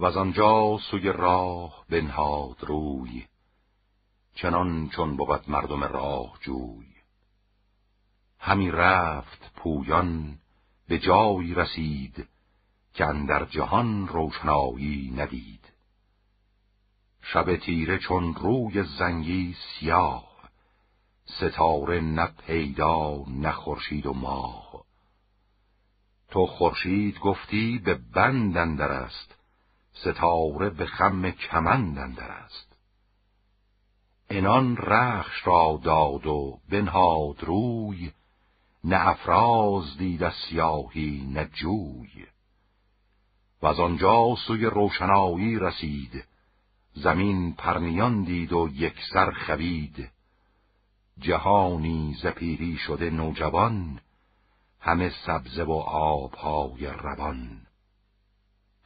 و از آنجا سوی راه بنهاد روی چنان چون بود مردم راه جوی. همی رفت پویان به جایی رسید که اندر جهان روشنایی ندید. شب تیره چون روی زنگی سیاه ستاره نه پیدا نه خورشید و ماه. تو خورشید گفتی به بند اندر است ستاره به خم کمند اندر است. انان رخش را داد و بنهاد روی نه افراز دید از سیاهی نه جوی. و از آنجا سوی روشنایی رسید زمین پرنیان دید و یکسر خوید. جهانی زپیری شده نوجوان همه سبزه و آبهای روان.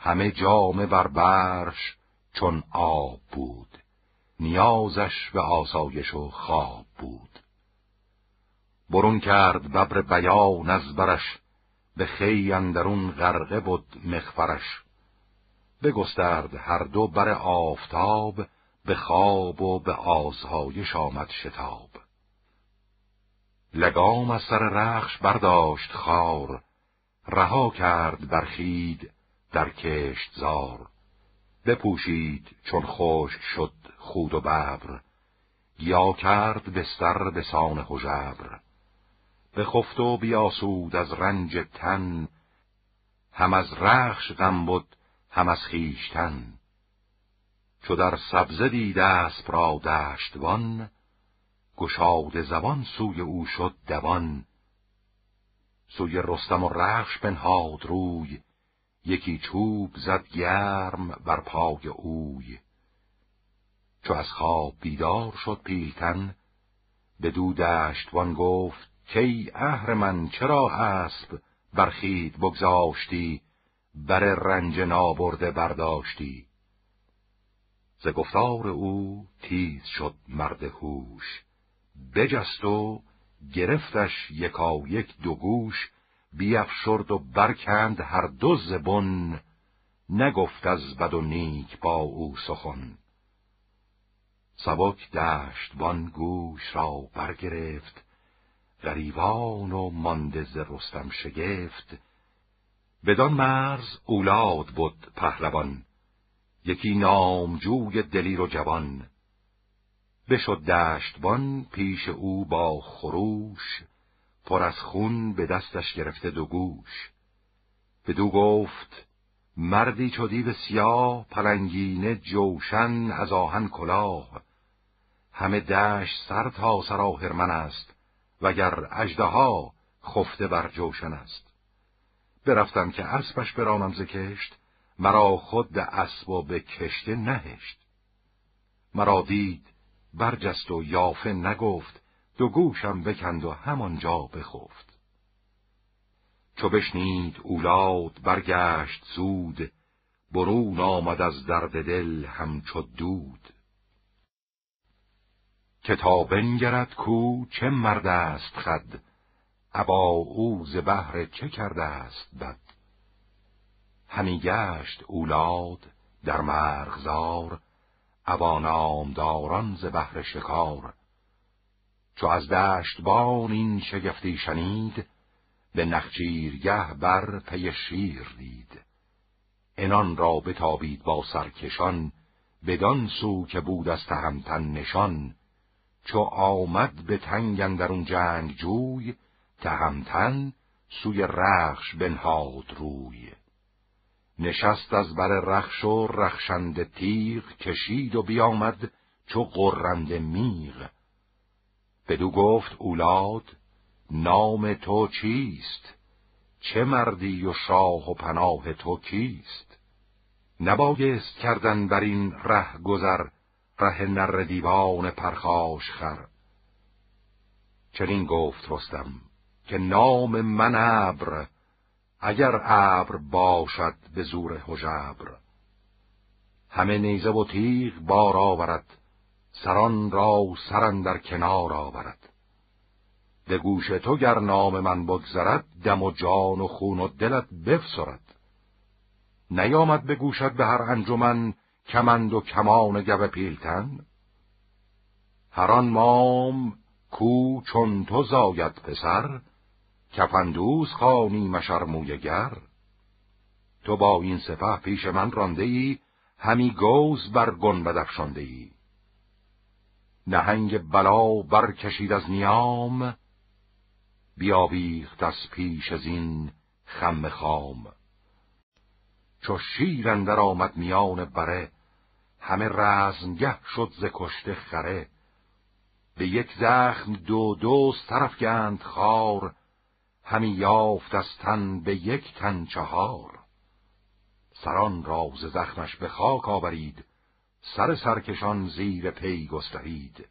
همه جامه بر برش چون آب بود. نیازش به آسایش و خواب بود. برون کرد ببر بیان از برش به خی اندرون غرقه بود مخفرش بگسترد هر دو بر آفتاب به خواب و به آزهایش آمد شتاب. لگام از سر رخش برداشت خار رها کرد برخید در کشت زار بپوشید چون خشک شد خود و ببر یا کرد بستر به سان حجبر بخفت و بیاسود از رنج تن هم از رخش غم بود هم از خیشتن چو در سبزه دید اسب را دشتوان گشاد زبان سوی او شد دوان. سوی رستم و رخش بنهاد روی یکی چوب زد گرم بر پای اوی. چو از خواب بیدار شد پیلتن به دو دشتوان گفت کی اهر من چرا اسب برخید بگذاشتی بر رنج نابرده برداشتی؟ ز گفتار او تیز شد مرد هوش بجست و گرفتش یکا یک دو گوش بیافشرد و برکند هر دو زبون نگفت از بد و نیک با او سخن. سبک دشتبان گوش را برگرفت غریوان و مانده ز رستم شگفت. بدان مرز اولاد بود پهلوان یکی نامجوی دلیر و جوان. بشد دشتبان پیش او با خروش پر از خون به دستش گرفته دو گوش. بدو گفت مردی چو دیو سیاه پلنگینه جوشن از آهن کلاه. همه دشت سر تا سرا هرمن است وگر اژدها خفته بر جوشن است. برفتم که اسبش برانم ز کشت مرا خود به اسب و به کشته نهشت. مرا دید برجست و یافه نگفت دو گوشم بکند و همانجا بخفت. چو بشنید اولاد برگشت زود برون آمد از درد دل همچو دود. کتاب بنگرد کو چه مرد است خد ابا او ز بهر چه کرده است بد. همی گشت اولاد در مرغزار ابا نامداران ز بهر شکار. چو از دشتبان این شگفتی شنید به نخچیرگه بر پی شیر دید. انان را بتابید با سرکشان بدان سو که بود از تهمتن نشان. چو آمد به تنگ اندرون جنگ جوی تهمتن سوی رخش بنهاد روی. نشست از بر رخش و رخشنده تیغ کشید و بیامد چو قرنده میغ. بدو گفت اولاد نام تو چیست؟ چه مردی و شاه و پناه تو کیست؟ نبایست کردن بر این ره گذر ره نر دیوان پرخاش خر. چنین گفت رستم که نام من ابر اگر ابر باشد به زور حجبر همه نیزه و تیغ بار آورد. سران را سرن در کنار آورد. به گوش تو گر نام من بگذرد دم و جان و خون و دلت بفسرد. نیامد بگوشد به هر انجمن کمند و کمان گو پیلتن. هران مام کو چون تو زاید پسر کفندوز خانی مشرمویگر تو با این سپه پیش من رانده ای همی گوز بر گنبد افشانده ای نهنگ بلا برکشید از نیام بیاویخت از پیش از این خم خام. چو شیر اندر آمد میان بره همه رزمگه شد ز کشته خره. به یک زخم دو دوست طرف گند خار همی یافت از تن به یک تن چهار. سران راز زخمش به خاک آورید سر سرکشان زیر پی گسترید.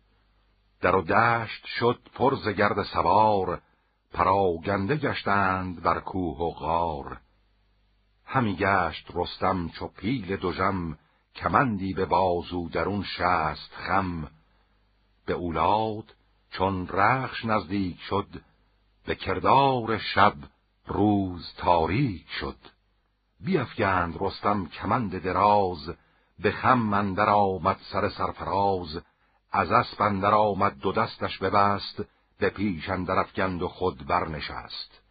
در و دشت شد پر ز گرد سوار پراگنده گشتند بر کوه و غار. همی گشت رستم چو پیل دژم کمندی به بازو درون شست خم. به اولاد چون رخش نزدیک شد به کردار شب روز تاریک شد. بیافگند رستم کمند دراز به خم اندر آمد سر سرفراز از اسب اندر آمد دو دستش ببست به پیش اندر افگند و خود برنشست.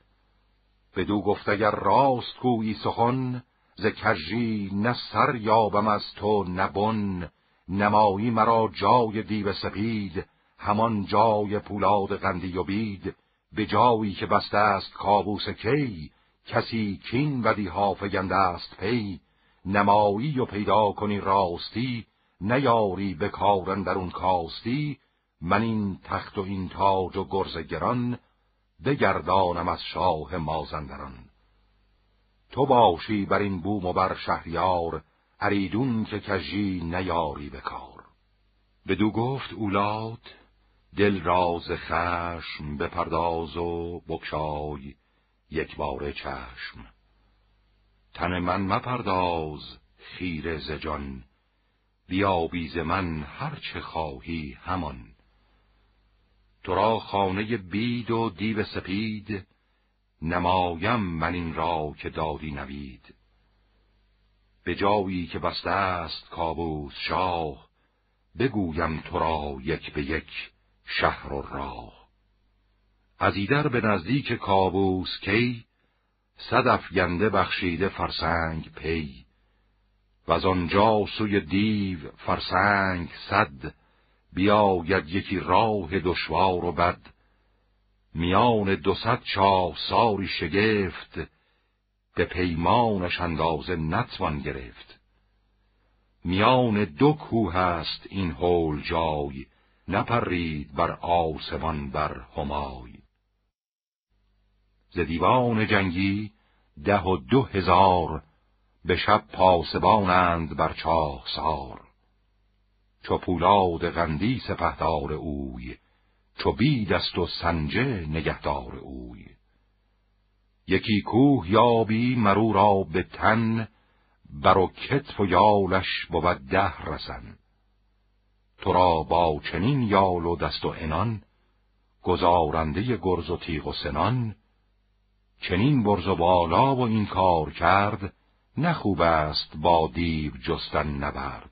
بدو گفت اگر راست گویی سخن ز کژی نه سر یابم از تو نبن نمایی مرا جای دیو سپید همان جای پولاد قندی و بید. به جایی که بسته است کابوس کی کسی کین ودی ها فگنده است پی. نمایی و پیدا کنی راستی نیاری به کارن در اون کاستی. من این تخت و این تاج و گرز گران بگردانم از شاه مازندران. تو باشی بر این بوم و بر شهریار اریدون که کجی نیاری به کار. بدو گفت اولاد دل راز خشم بپرداز و بکشای یک بار چشم. تن من مپرداز خیر ز جان. بیابیز من هر چه خواهی همان. تو را خانه بید و دیو سپید نمایم من این را که دادی نوید. به جایی که بسته است کابوس شاه بگویم تو را یک به یک شهر و راه. از ایدر به نزدیک کابوس کی؟ صدف گنده بخشیده فرسنگ پی و از آنجا سوی دیو فرسنگ صد بیاید یکی راه دشوار و بد. میان دو صد چاه ساری شگفت به پیمانش اندازه نتوان گرفت. میان دو کوه است این هول جای نپرید بر آسمان بر همای. ز دیوان جنگی ده و دو هزار به شب پاسبانند بر چاه سار چو پولاد غندی سپهدار اوی چو بید است و سنجه نگهدار اوی. یکی کوه یابی مرو را به تن بر و کتف و یالش بود ده رسن. تو را با چنین یال و دست و انان گزارنده گرز و تیغ و سنان چنین برز و بالا و این کار کرد نخوب است با دیو جستن نبرد.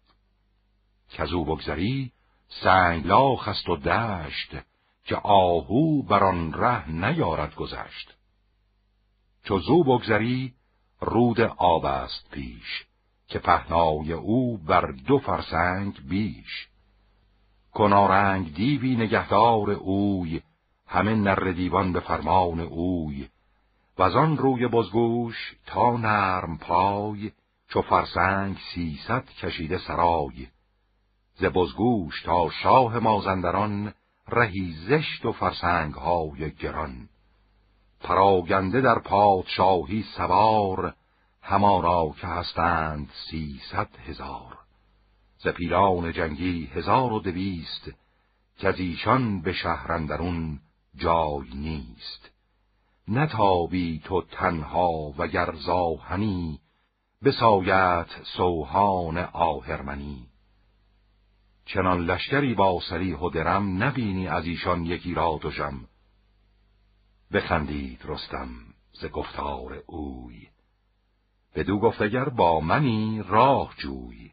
کزو بگذری سنگلاخ است و دشت که آهو بر آن ره نیارد گذشت. چو زو بگذری رود آب است پیش که پهنای او بر دو فرسنگ بیش. کنارنگ دیوی نگهدار اوی همه نر دیوان به فرمان اوی و آن روی بزگوش تا نرم پای چو فرسنگ سیصد کشیده سرای. ز بزگوش تا شاه مازندران رهی زشت و فرسنگ های گران. پراگنده در پادشاهی سوار همانا که هستند سیصد هزار. ز پیران جنگی هزار و دویست که از ایشان به شهرندرون جای نیست. نتابی تو تنها و گرزاهنی بسایت سوهان آهرمنی. چنان لشکری با سریح و درم نبینی از ایشان یکی را دوژم بخندید رستم ز گفتار اوی. بدو گفتگر با منی راه جوی.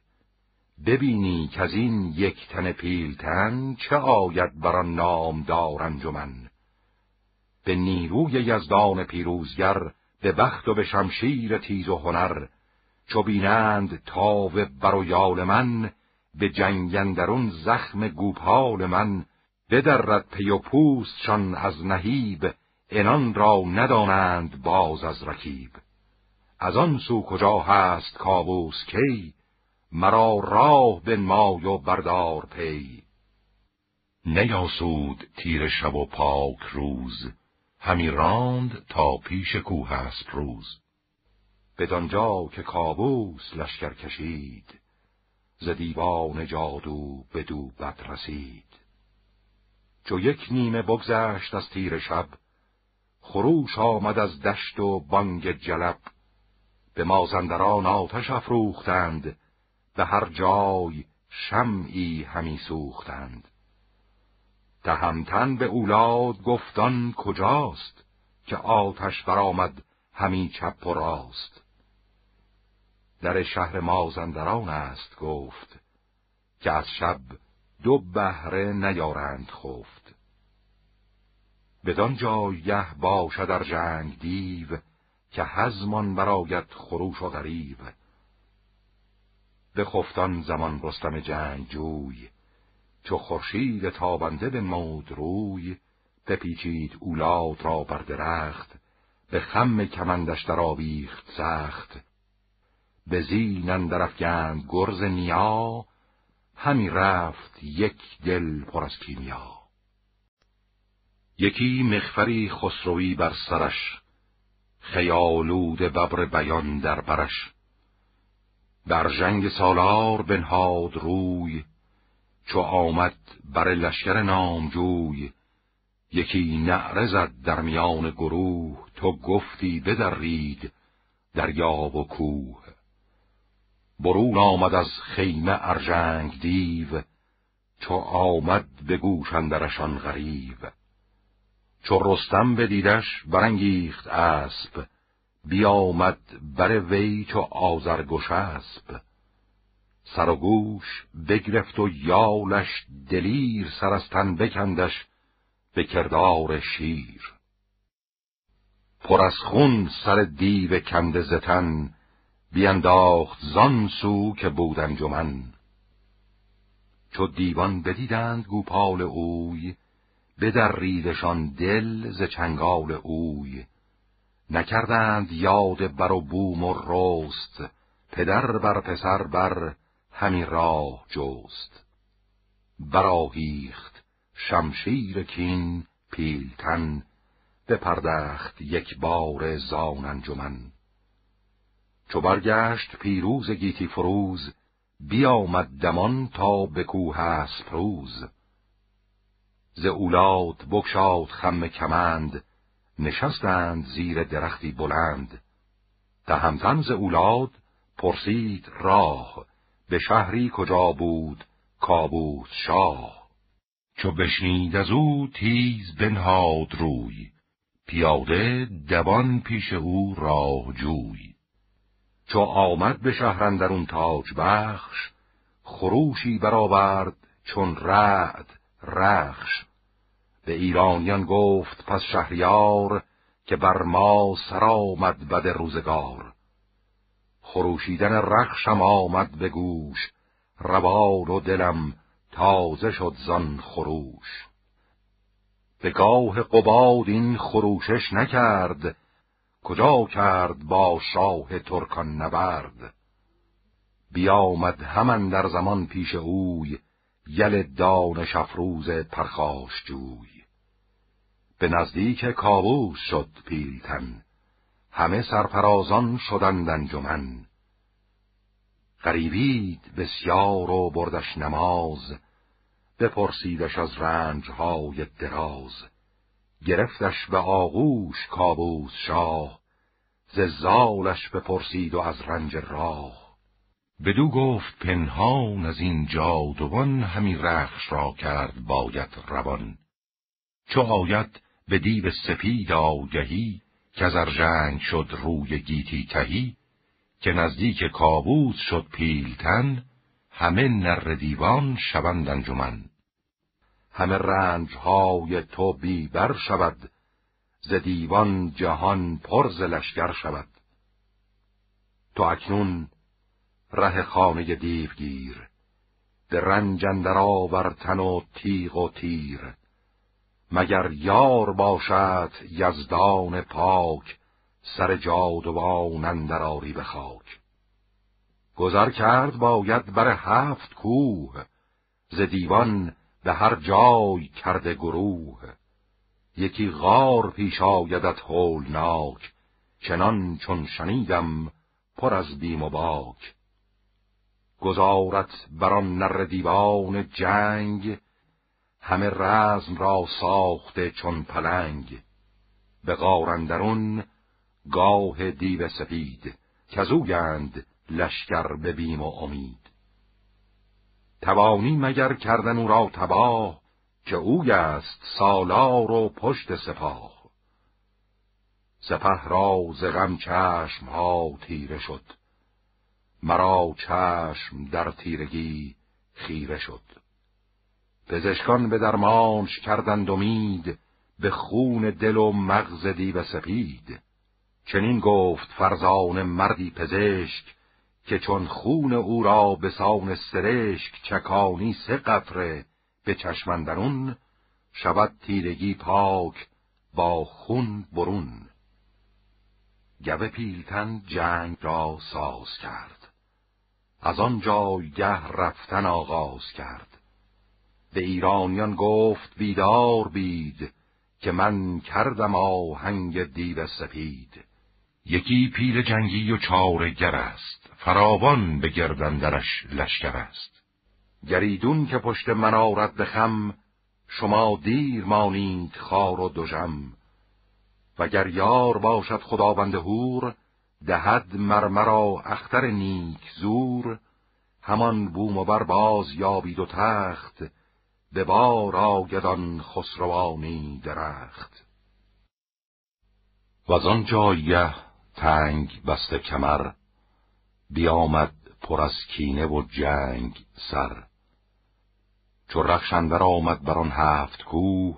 ببینی که از این یک تن پیلتن چه آید بر آن نامدار انجمن. به نیروی یزدان پیروزگر به بخت و به شمشیر تیز و هنر. چو بینند تاو بر و یال من به جنگندرون زخم گوپال من. بدرد پی و پوستشان از نهیب انان را ندانند باز از رکیب. از آن سو کجا هست کابوس کی؟ مرا راه بنمای و بردار پی. نیاسود تیر شب و پاک روز. همی راند تا پیش کوه است روز. بدانجا که کابوس لشکر کشید ز دیوان جادو بدو بد رسید. چو یک نیمه بگذشت از تیر شب خروش آمد از دشت و بانگ جلب. به مازندران آتش افروختند به هر جای شمعی همی سوختند. تهمتن به اولاد گفتان کجاست که آتش برآمد همی چپ و راست. در شهر مازندران است گفت که از شب دو بهره نیارند خفت. بدان جایه باشد در جنگ دیو که هزمان براید خروش و غریب به خفتان زمان رستم جنگ جوی چو خورشید تابنده به مود روی بپیچید اولاد را بر درخت به خم کمندش در آویخت سخت. به زین اندر گرز نیا همی رفت یک دل پر از کیمیا. یکی مخفری خسروی بر سرش خیالود ببر بیان در برش. در جنگ سالار بنهاد روی چو آمد بر لشکر نامجوی یکی نعره زد در میان گروه تو گفتی بدرید دریاب و کوه. برون آمد از خیمه ارجنگ دیو چو آمد به گوش اندرشان غریب. چو رستم بدیدش برانگیخت اسب بیامد بر وی چو آزرگوش اسب. سر و گوش بگرفت و یالش دلیر سر از تن بکندش به کردار شیر. پر از خون سر دیو کنده زتن بینداخت زان سو که بود انجمن. چو دیوان بدیدند گوپال اوی بدریدشان دل ز چنگال اوی. نکردند یاد بر و بوم و رست پدر بر پسر بر همی راه جست. براهیخت شمشیر کین پیلتن بپردخت یک بار زان انجمن. چو برگشت پیروز گیتی فروز بیامد دمان تا به کوه اسپروز ز اولاد بگشاد خم کمند نشستند زیر درختی بلند. تهمتن ز اولاد پرسید راه به شهری کجا بود کابوس شاه. چو بشنید از او تیز بنهاد روی پیاده دوان پیش او راه جوی. چو آمد به شهرندرون تاج بخش خروشی برآورد چون رعد رخش. به ایرانیان گفت پس شهریار که بر ما سر آمد بد روزگار. خروشیدن رخشم آمد به گوش. روان و دلم تازه شد زان خروش. به گاه قباد این خروشش نکرد. کجا کرد با شاه ترکان نبرد؟ بیامد همان در زمان پیش اوی یل دانش افروز پرخاش جوی. به نزدیک کابوس شد پیلتن. همه سرفرازان شدند انجمن. غریبید بسیار و بردش نماز بپرسیدش از رنجهای دراز. گرفتش به آغوش کابوس شاه ز زالش بپرسید و از رنج راه. بدو گفت پنهان از این جادوان همی رخش را کرد باید روان. چو آید به دیو سپید آگهی ارژنگ شد روی گیتی تهی که نزدیک کابوس شد پیلتن همه نر دیوان شوند انجمن. همه رنج های تو بیبر شود ز دیوان جهان پر ز لشکر شود. تو اکنون ره خانه دیوگیر به رنج اندر آورتن و تیغ و تیر. مگر یار باشد یزدان پاک سر جادوان اندر آری به خاک؟ گذر کرد باید بر هفت کوه ز دیوان به هر جای کرده گروه. یکی غار پیش آیدت هولناک چنان چون شنیدم پر از بیم و باک. گزارت بر آن نر دیوان جنگ همه رزم را ساخته چون پلنگ. به غارندرون گاه دیو سپید کزوگند لشکر به بیم و امید. توانی مگر کردن او را تباه که اوی است سالار و پشت سپاه. سپه را ز غم چشم ها تیره شد مرا چشم در تیرگی خیره شد. پزشکان به درمانش کردند امید به خون دل و مغز دیو سپید. چنین گفت فرزان مردی پزشک که چون خون او را به سان سرشک چکانی سه قطره به چشمندرون شود تیرگی پاک با خون برون. گوه پیلتن جنگ را ساز کرد. از آن جایگه رفتن آغاز کرد. به ایرانیان گفت بیدار بید که من کردم آهنگ دیو سپید. یکی پیل جنگی و چارگر است فراوان به گردندرش لشکر است. گریدون که پشت من آرد به خم شما دیر مانید خار و دژم. وگر یار باشد خداوند هور دهد مرمرا اختر نیک زور. همان بوم و بر باز یابید و تخت به بار آگدان خسروانی درخت. و آن جایه تنگ بسته کمر بیامد پر از کینه و جنگ سر. چو رخشندر آمد بر آن هفت کوه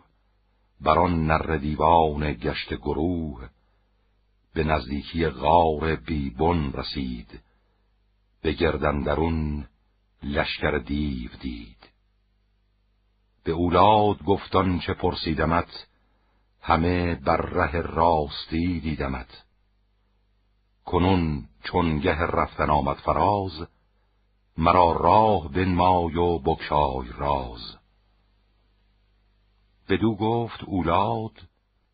بر آن نر دیوان گشت گروه به نزدیکی غار بیبون رسید به گردندرون لشکر دیو دید. به اولاد گفتان چه پرسیدمت همه بر ره راستی دیدمت. کنون چون گه رفتن آمد فراز مرا راه بنمای و بکشای راز. بدو گفت اولاد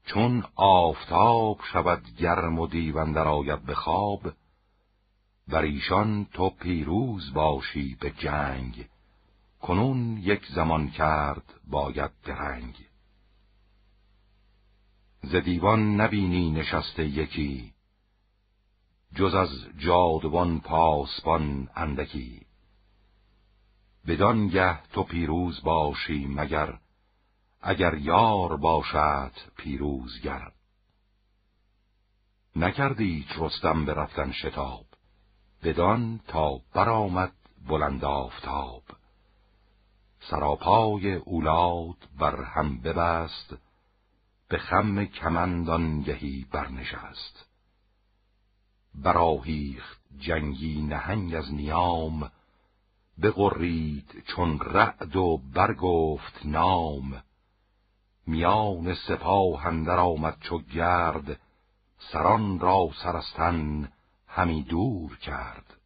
چون آفتاب شود گرم و دیوندر آید به خواب بر ایشان تو پیروز باشی به جنگ. کنون یک زمان کرد باید درنگ. ز دیوان نبینی نشسته یکی جز از جادوان پاسبان اندکی. بدان تو پیروز باشی مگر اگر یار باشد پیروزگر. نکردی رستم به رفتن شتاب بدان تا برآمد بلند آفتاب. سراپای اولاد بر هم ببست به خم کمندان گهی برنشست. براهیخت جنگی نهنگ از نیام بغرید چون رعد و برگفت نام. میان سپاه اندر آمد چو گرد سران را سرستن همی دور کرد.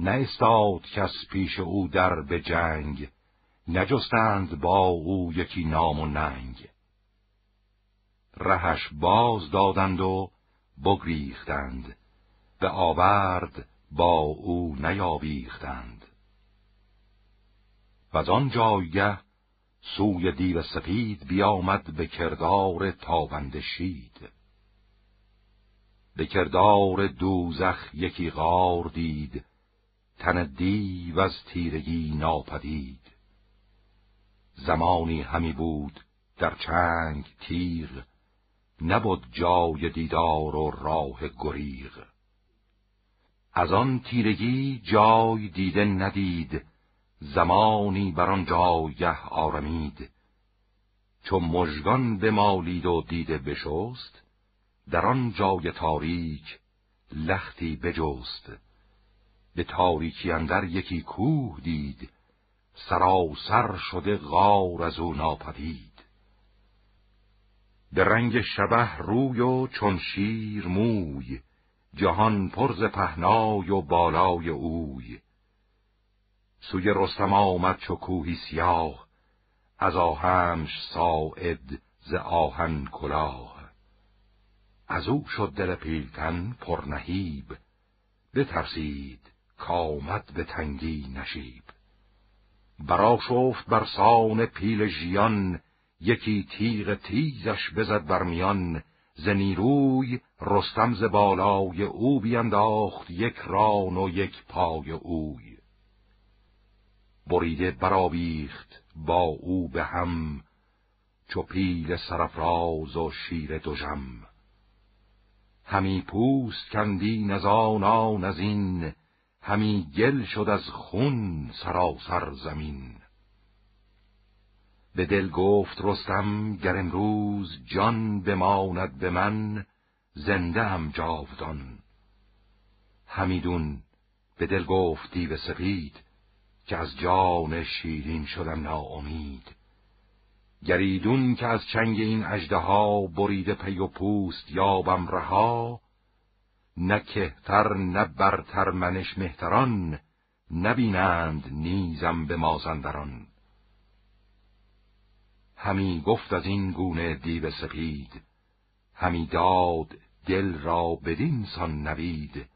نه استاد کس پیش او در به جنگ نجستند با او یکی نام و ننگ. رهش باز دادند و بگریختند به آورد با او نیاویختند و آن جایگه سوی دیو سپید بیامد به کردار تابند شید. به کردار دوزخ یکی غار دید تن دیو از تیرگی ناپدید. زمانی همی بود در چنگ تیغ نبود جای دیدار و راه گریغ. از آن تیرگی جای دیده ندید زمانی بر آن جایگه آرمید. چو مژگان بمالید و دیده بشست در آن جای تاریک لختی بجست. به تاریکی اندر یکی کوه دید سراسر شده غار از او ناپدید. به رنگ شبه روی و چون شیر موی جهان پرز پهنای و بالای اوی. سوی رستم آمد چو کوهی سیاه از آهنش ساعد ز آهن کلاه. از او شد دل پیلتن پر نهیب بترسید کامد به تنگی نشیب. برا شفت بر سان پیل ژیان یکی تیغ تیزش بزد بر میان. ز نیروی رستم ز بالای او بینداخت یک ران و یک پای اوی. بریده برآویخت با او به هم چو پیل سرفراز و شیر دژم. همی پوست کندین از آنان از این همی گل شد از خون سراسر زمین. به دل گفت رستم گر امروز جان بماند به من زنده هم جاودان. همیدون به دل گفت دیو سپید که از جان شیرین شدم ناامید. گریدون که از چنگ این ها بریده پی و پوست یابم رها نه کهتر نه برتر منش مهتران نبینند نیزم به مازندران. همی گفت از این گونه دیو سپید همی داد دل را بدین سان نوید.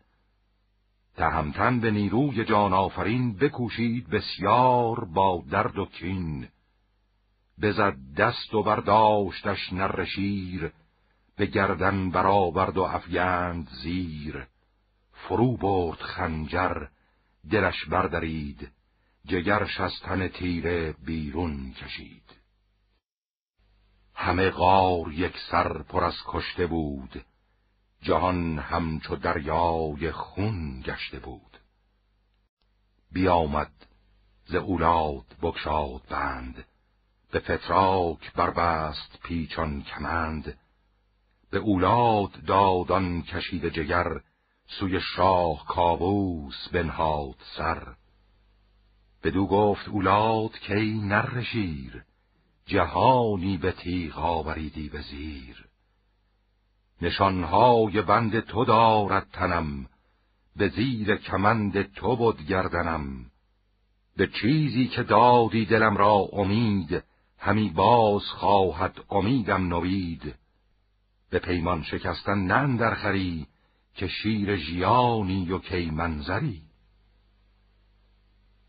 تهمتن به نیروی جان آفرین بکوشید بسیار با درد و کین. بزد دست و برداشتش نر شیر به گردن برآورد و افگند زیر. فرو برد خنجر دلش بردرید. جگرش از تن تیره بیرون کشید. همه غار یک سر پر از کشته بود. جهان همچو دریای خون گشته بود. بیامد ز اولاد بکشاد بند. به فتراک بربست پیچان کمند. به اولاد دادان کشید جگر سوی شاه کابوس بنهاد سر. بدو گفت اولاد کی نرشیر جهانی به تیغ آوریدی به زیر. نشانهای بند تو دارد تنم به زیر کمند تو بود گردنم. به چیزی که دادی دلم را امید همی باز خواهد امیدم نوید. به پیمان شکستن نن در خری که شیر ژیانی و کی منظری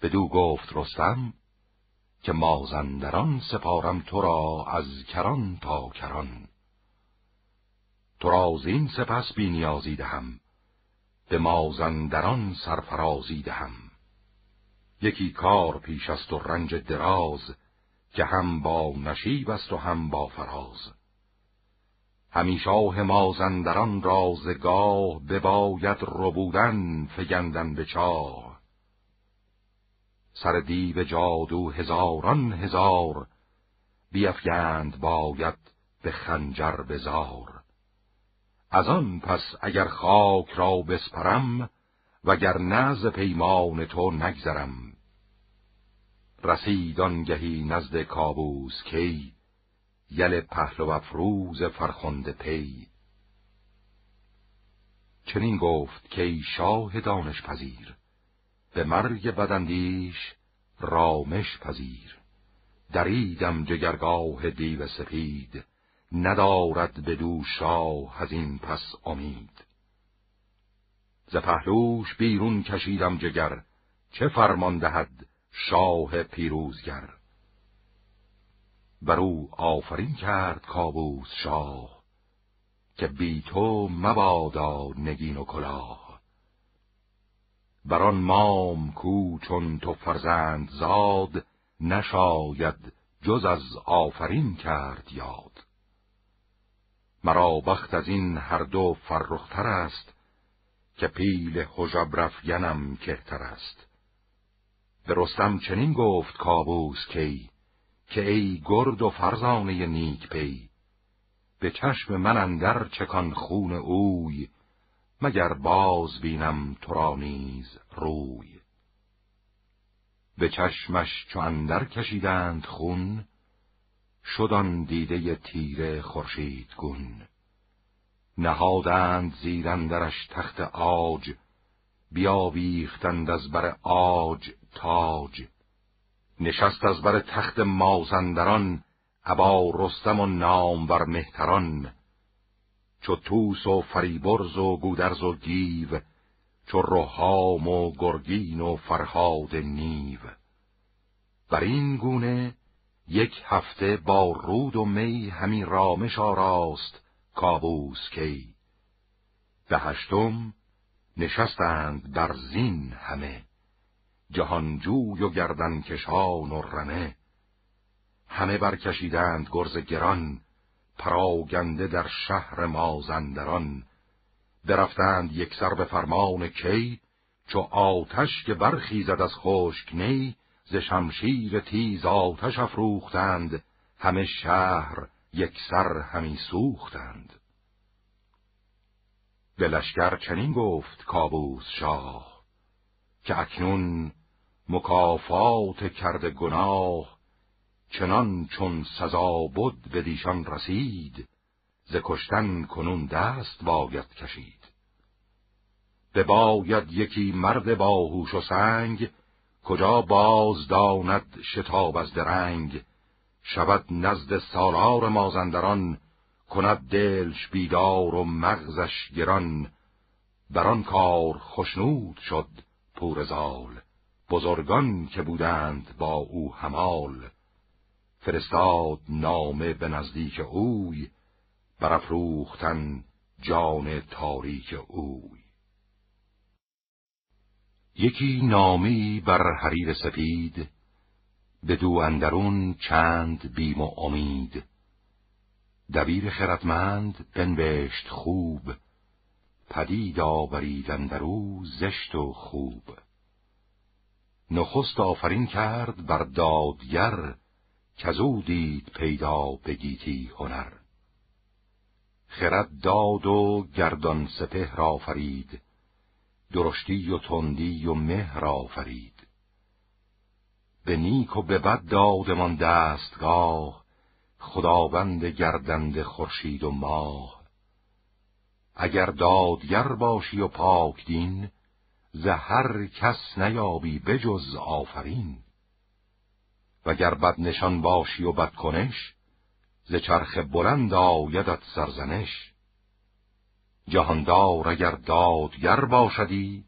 بدو گفت رستم که مازندران سپارم تو را از کران تا کران. تو را این سپس بی نیازی دهم به مازندران سرفرازی دهم. یکی کار پیش است و رنج دراز که هم با نشیب است و هم با فراز. همی شاه مازندران رازگاه بباید ربودن فگندن به چاه. سر دیو جادو هزاران هزار بیفگند باید به خنجر بزار از آن پس اگر خاک را بسپرم وگر نز پیمان تو نگذرم. رسید آنگهی نزد کابوس کی؟ یل پهلو افروز فرخنده پی چنین گفت که ای شاه دانش پذیر به مرگ بدندیش رامش پذیر. دریدم جگرگاه دیو سپید ندارد به دو شاه از این پس امید. ز پهلوش بیرون کشیدم جگر چه فرمان دهد شاه پیروزگر؟ بر او آفرین کرد کابوس شاه که بی تو مبادا نگین و کلاه. بران مام کو چون تو فرزند زاد نشاید جز از آفرین کرد یاد. مرا بخت از این هر دو فرختر است که پیل حجب کهتر است. به رستم چنین گفت کابوس کی که ای گرد و فرزانه نیک پی به چشم من اندر چکان خون اوی مگر باز بینم تو را نیز روی. به چشمش چو اندر کشیدند خون شدان دیده تیره خورشید گون. نهادند زیرندرش تخت آج بیاویختند از بر آج تاج. نشست از بر تخت مازندران ابا رستم و نامور مهتران. چو توس و فریبرز و گودرز و گیو چو رهام و گرگین و فرهاد نیو. بر این گونه یک هفته با رود و می همی رامش آراست کابوس کی. به هشتم نشستند بر زین همه. جهانجوی و گردن کشان و رمه. همه برکشیدند گرز گران پراگنده در شهر مازندران. درفتند یک سر به فرمان کی چو آتش که برخیزد از خشک نی ز شمشیر تیز آتش افروختند. همه شهر یک سر همی سوختند. به لشکر چنین گفت کابوس شاه که اکنون مکافات کرده گناه چنان چون سزا بود به دیشان رسید ز کشتن کنون دست باید کشید. به باید یکی مرد باهوش و سنگ کجا باز داند شتاب از درنگ شود نزد سالار مازندران کند دلش بیدار و مغزش گران بران کار خشنود شد پورزال بزرگان که بودند با او همال فرستاد نامه به نزدیک اوی برافروختن جان تاریک اوی. یکی نامی بر حریر سپید به دو اندرون چند بیم و امید. دبیر خردمند بنوشت خوب پدید آورید اندرو زشت و خوب. نخست آفرین کرد بر دادگر کزو دید پیدا بگیتی هنر. خرد داد و گردان سپه آفرید درشتی و تندی و مهر آفرید به نیک و به بد دادمان دستگاه خداوند گردند خورشید و ماه. اگر دادگر باشی و پاک دین زهر کس نیابی بجز آفرین. وگر بد نشان باشی و بد کنش ز چرخ بلند آیدت سرزنش. جهاندار اگر دادگر باشدی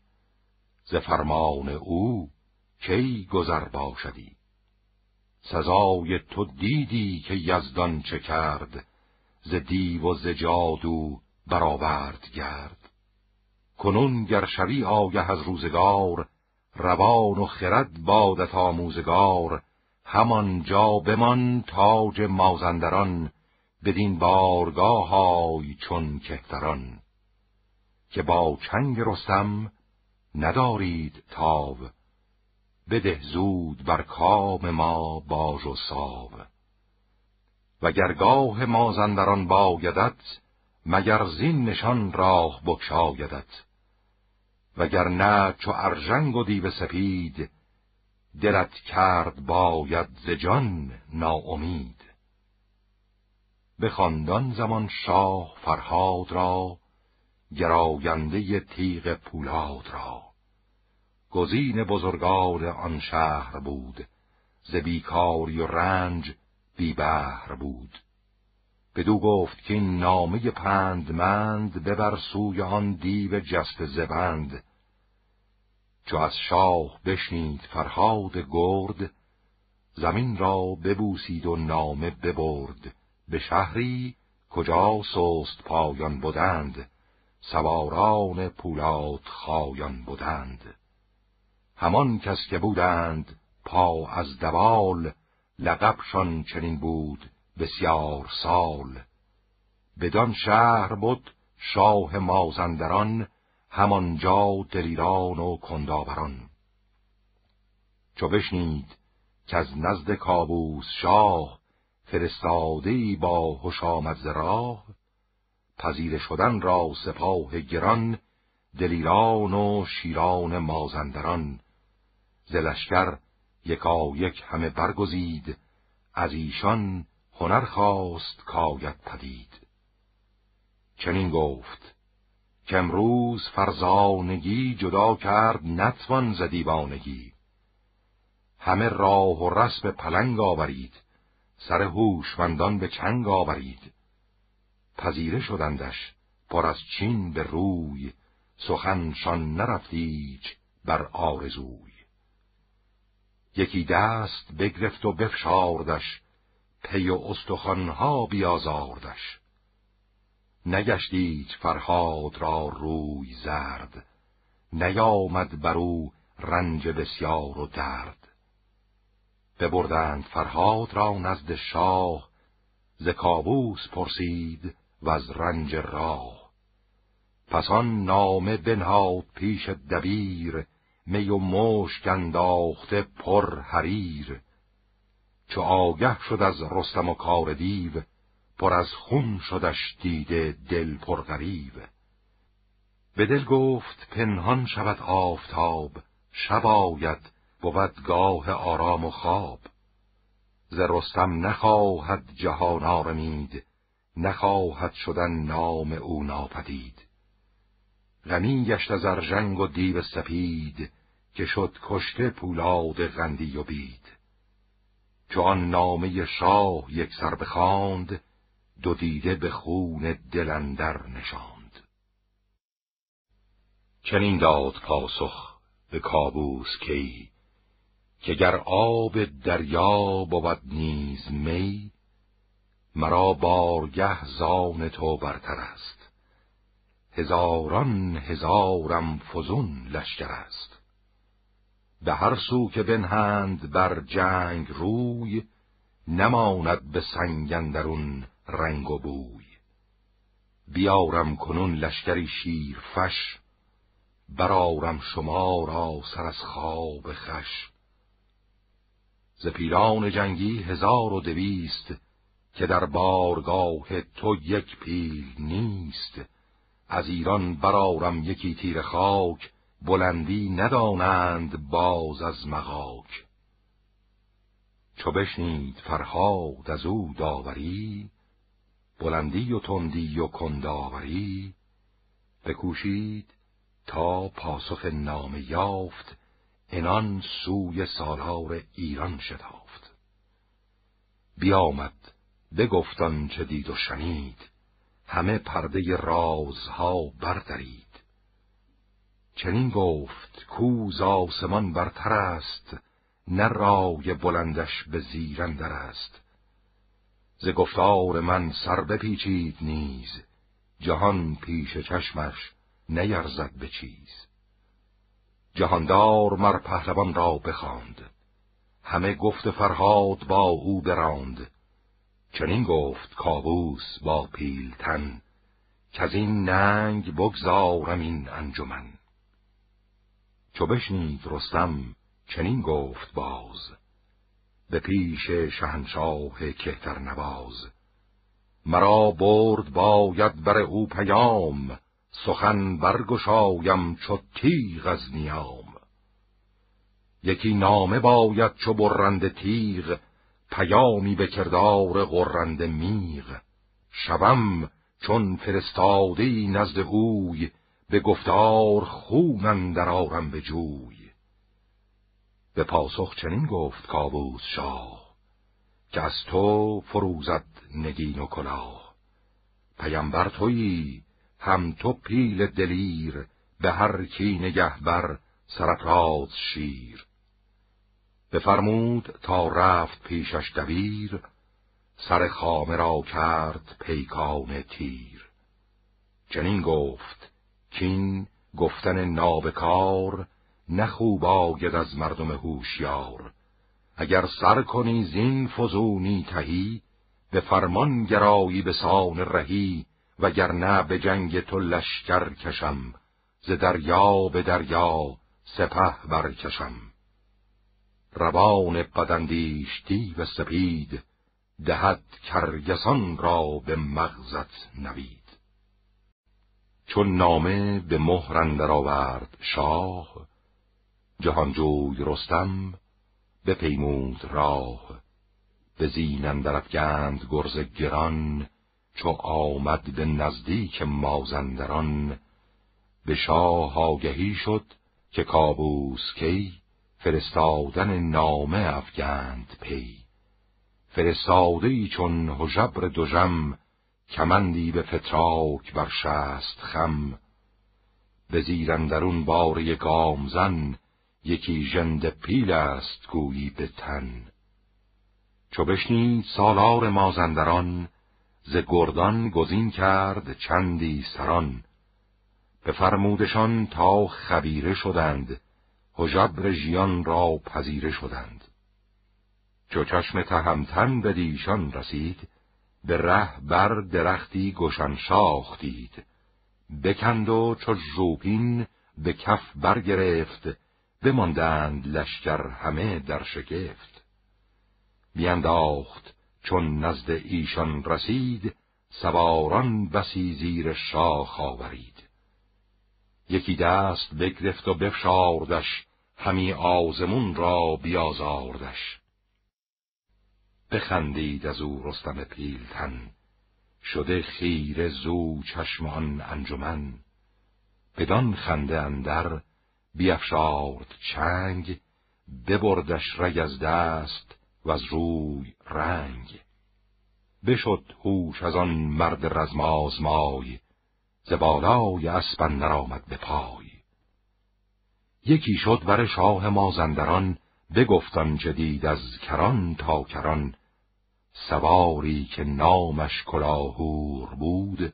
ز فرمان او کی گذر باشدی. سزای تو دیدی که یزدان چه کرد ز دیو و ز جادو برآورد گرد. کنون گر شوی آگه از روزگار روان و خرد بادت آموزگار همان جا بمان تاج مازندران بدین بارگاه های چون کهتران. که با چنگ رستم ندارید تاو بده زود بر کام ما باج و ساو و گرگاه مازندران بایدت مگر زین نشان راه بکشایدت وگر نه چو ارژنگ و دیو سپید دلت کرد باید ز جان ناامید. به خاندان زمان شاه فرهاد را گراینده تیغ پولاد را. گزین بزرگان آن شهر بود ز بیکاری و رنج بی بهر بود. بدو گفت که این نامه پندمند ببر سوی آن دیو جست زبند. چو از شاه بشنید فرهاد گرد زمین را ببوسید و نامه ببرد. به شهری کجا سست پایان بودند سواران پولاد خایان بودند همان کس که بودند پا از دوال لقبشان چنین بود بسیار سال. بدان شهر بود شاه مازندران همانجا دلیران و کنداوران. چو بشنید که از نزد کابوس شاه فرستاده با هوش آمد راه پذیر شدن را سپاه گران دلیران و شیران مازندران. زلشکر یکا یک همه برگزید از ایشان هنر خواست کاید پدید. چنین گفت که امروز فرزانگی جدا کرد نتوان ز دیوانگی. همه راه و رسم پلنگ آورید سر هوشمندان به چنگ آورید. پذیره شدندش پر از چین به روی سخنشان نرفتیچ بر آرزوی. یکی دست بگرفت و بفشاردش پی و استخوانها بیازاردش. نگشتید فرهاد را روی زرد نیامد بر او رنج بسیار و درد. ببردند فرهاد را نزد شاه ز کابوس پرسید و از رنج راه. پس آن نامه بنهاد پیش دبیر می و مشک انداخته پر حریر. چو آگه شد از رستم و کار دیو پر از خون شدش دیده دل پر غریب به دل گفت پنهان شود آفتاب شب آید بود گاه آرام و خواب. ز رستم نخواهد جهان آرمید نخواهد شدن نام او ناپدید. غمی گشت از ارژنگ و دیو سپید که شد کشته پولاد غندی و بید. چو آن نامه شاه یک سر بخواند دو دیده به خون دلندر نشاند. چنین داد پاسخ به کابوس کی که گر آب دریا بود نیز می مرا بارگه زان تو برتر است. هزاران هزارم فزون لشکر است. به هر سو که بنهند بر جنگ روی نماند به سنگندرون رنگ و بوی. بیارم کنون لشکری شیرفش برارم شما را سر از خواب خش. ز پیران جنگی هزار و دویست که در بارگاه تو یک پیل نیست. از ایران برارم یکی تیر خاک بلندی ندانند باز از مغاک. چو بشنید فرهاد از او داوری بلندی و تندی و کنداوری بکوشید تا پاسخ نام یافت انان سوی سالار ایران شتافت. بیامد بگفتان چه دید و شنید همه پرده رازها بردارید چنین گفت کوز آسمان برتر است نه رای بلندش به زیرندر است. ز گفتار من سر بپیچید نیز جهان پیش چشمش نیرزد به چیز. جهاندار مر پهلوان را بخواند همه گفت فرهاد با او براند. چنین گفت کابوس با پیلتن که از این ننگ بگذارم این انجمن. چو بشنید رستم چنین گفت باز به پیش شهنشاه کهتر نواز. مرا برد باید بر او پیام سخن برگشایم چو تیغ از نیام. یکی نامه باید چو برند تیغ پیامی به کردار غرند میغ. شوم چون فرستادی نزد اوی به گفتار خونن در آرم به جوی. به پاسخ چنین گفت کابوس شاه که از تو فروزد نگین و کلاه. پیمبر تویی هم تو پیل دلیر به هر کی نگه بر سرفراز شیر. بفرمود تا رفت پیشش دبیر سر خامه را کرد پیکان تیر. چنین گفت کین گفتن نابکار نخوب آید از مردم هوشیار. اگر سر کنی زین فزونی تهی به فرمان گرایی به سان رهی وگرنه به جنگ تو لشکر کشم ز دریا به دریا سپه برکشم. روان بدندیش و سپید دهد کرگسان را به مغزت نوید. چون نامه به مهر آورد شاه جهانجوی رستم بپیمود راه به زین گند گرز گران چو آمد به نزدیک مازندران. به شاه آگهی شد که کابوس کی فرستادن نامه افگند پی. فرستاده چون هژبر دژم کمندی به فتراک بر شست خم. به زیر اندرون باره‌ای گامزن یکی ژند پیل است گویی به تن. چو بشنید سالار مازندران ز گردان گزین کرد چندی سران. به فرمودشان تا خبیره شدند هژبر ژیان را پذیره شدند. چو چشم تهمتن به دیشان رسید به ره بر درختی گشن شاخ دید بکند و چو ژوپین به کف برگرفت بماندند لشکر همه در شگفت. بینداخت چون نزد ایشان رسید سواران بسی زیر شاخ آورید. یکی دست بگرفت و بفشاردش همی آزمون را بیازاردش. بخندید از او رستم پیلتن. شده خیر زو چشم آن انجمن. بدان خنده اندر بیافشارد چنگ ببردش رگ از دست و از روی رنگ. بشد هوش از آن مرد رزمازمای ز بالای اسبن نرآمد به پای. یکی شد ور شاه مازندران بگفتان جدید از کران تا کران. سواری که نامش کلاهور بود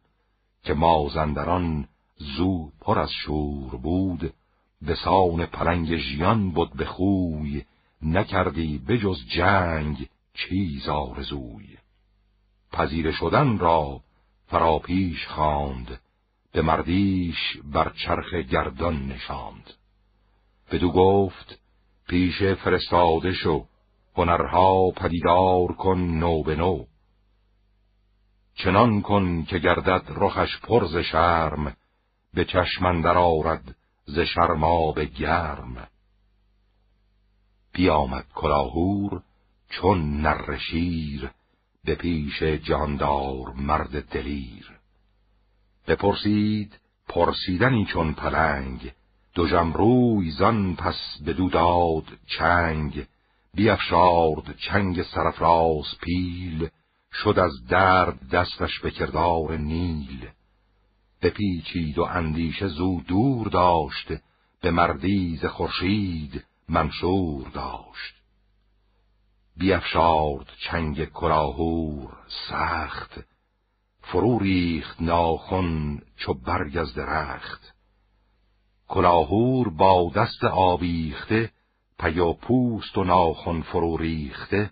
که مازندران زو پر از شور بود. به سان پلنگ ژیان بود به خوی نکردی بجز جنگ چیز آرزوی. پذیره شدن را فراپیش خواند به مردیش بر چرخ گردان نشاند. بدو گفت پیش فرستاده شو. هنرها پدیدار کن نو به نو. چنان کن که گردد رخش پرز شرم به چشمندر آرد ز به گرم. بیامد کلاهور چون نر شیر به پیش جاندار مرد دلیر. بپرسید پرسیدنی چون پلنگ دو روی زن پس بدو داد چنگ. بیافشارد چنگ سرفراز پیل شد از درد دستش به کردار نیل. بپیچید و اندیشه زو دور داشت به مردیز خورشید منشور داشت. بیافشارد چنگ کلاهور سخت فرو ریخت ناخن چو برگ از درخت. کلاهور با دست آویخته پیا پوست و ناخن فرو ریخته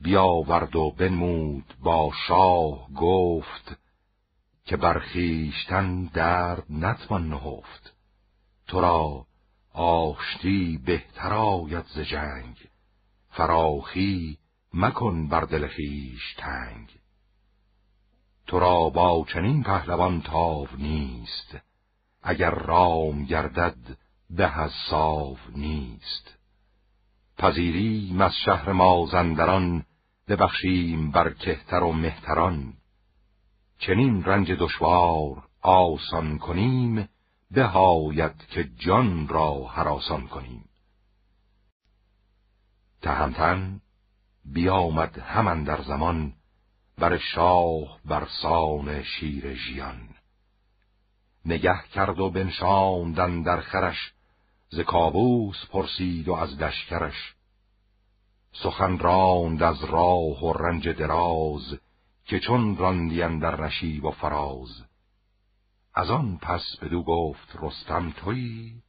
بیاورد و بنمود با شاه گفت که برخیشتن درد نتوان نهفت. تو را آشتی بهتر آید ز جنگ فراخی مکن بر دل خیش تنگ. تو را با چنین پهلوان تاو نیست اگر رام گردد به از نیست. پذیریم از شهر مازندران ببخشیم بر کهتر و مهتران. چنین رنج دشوار آسان کنیم بهاید که جان را حراسان کنیم. تهمتن بیامد همان در زمان بر شاه برسان شیر ژیان. نگه کرد و بنشاندن در خرش ز کابوس پرسید و از دشکرش سخن راند از راه و رنج دراز که چون راندین در نشیب و فراز. از آن پس بدو گفت رستم تویی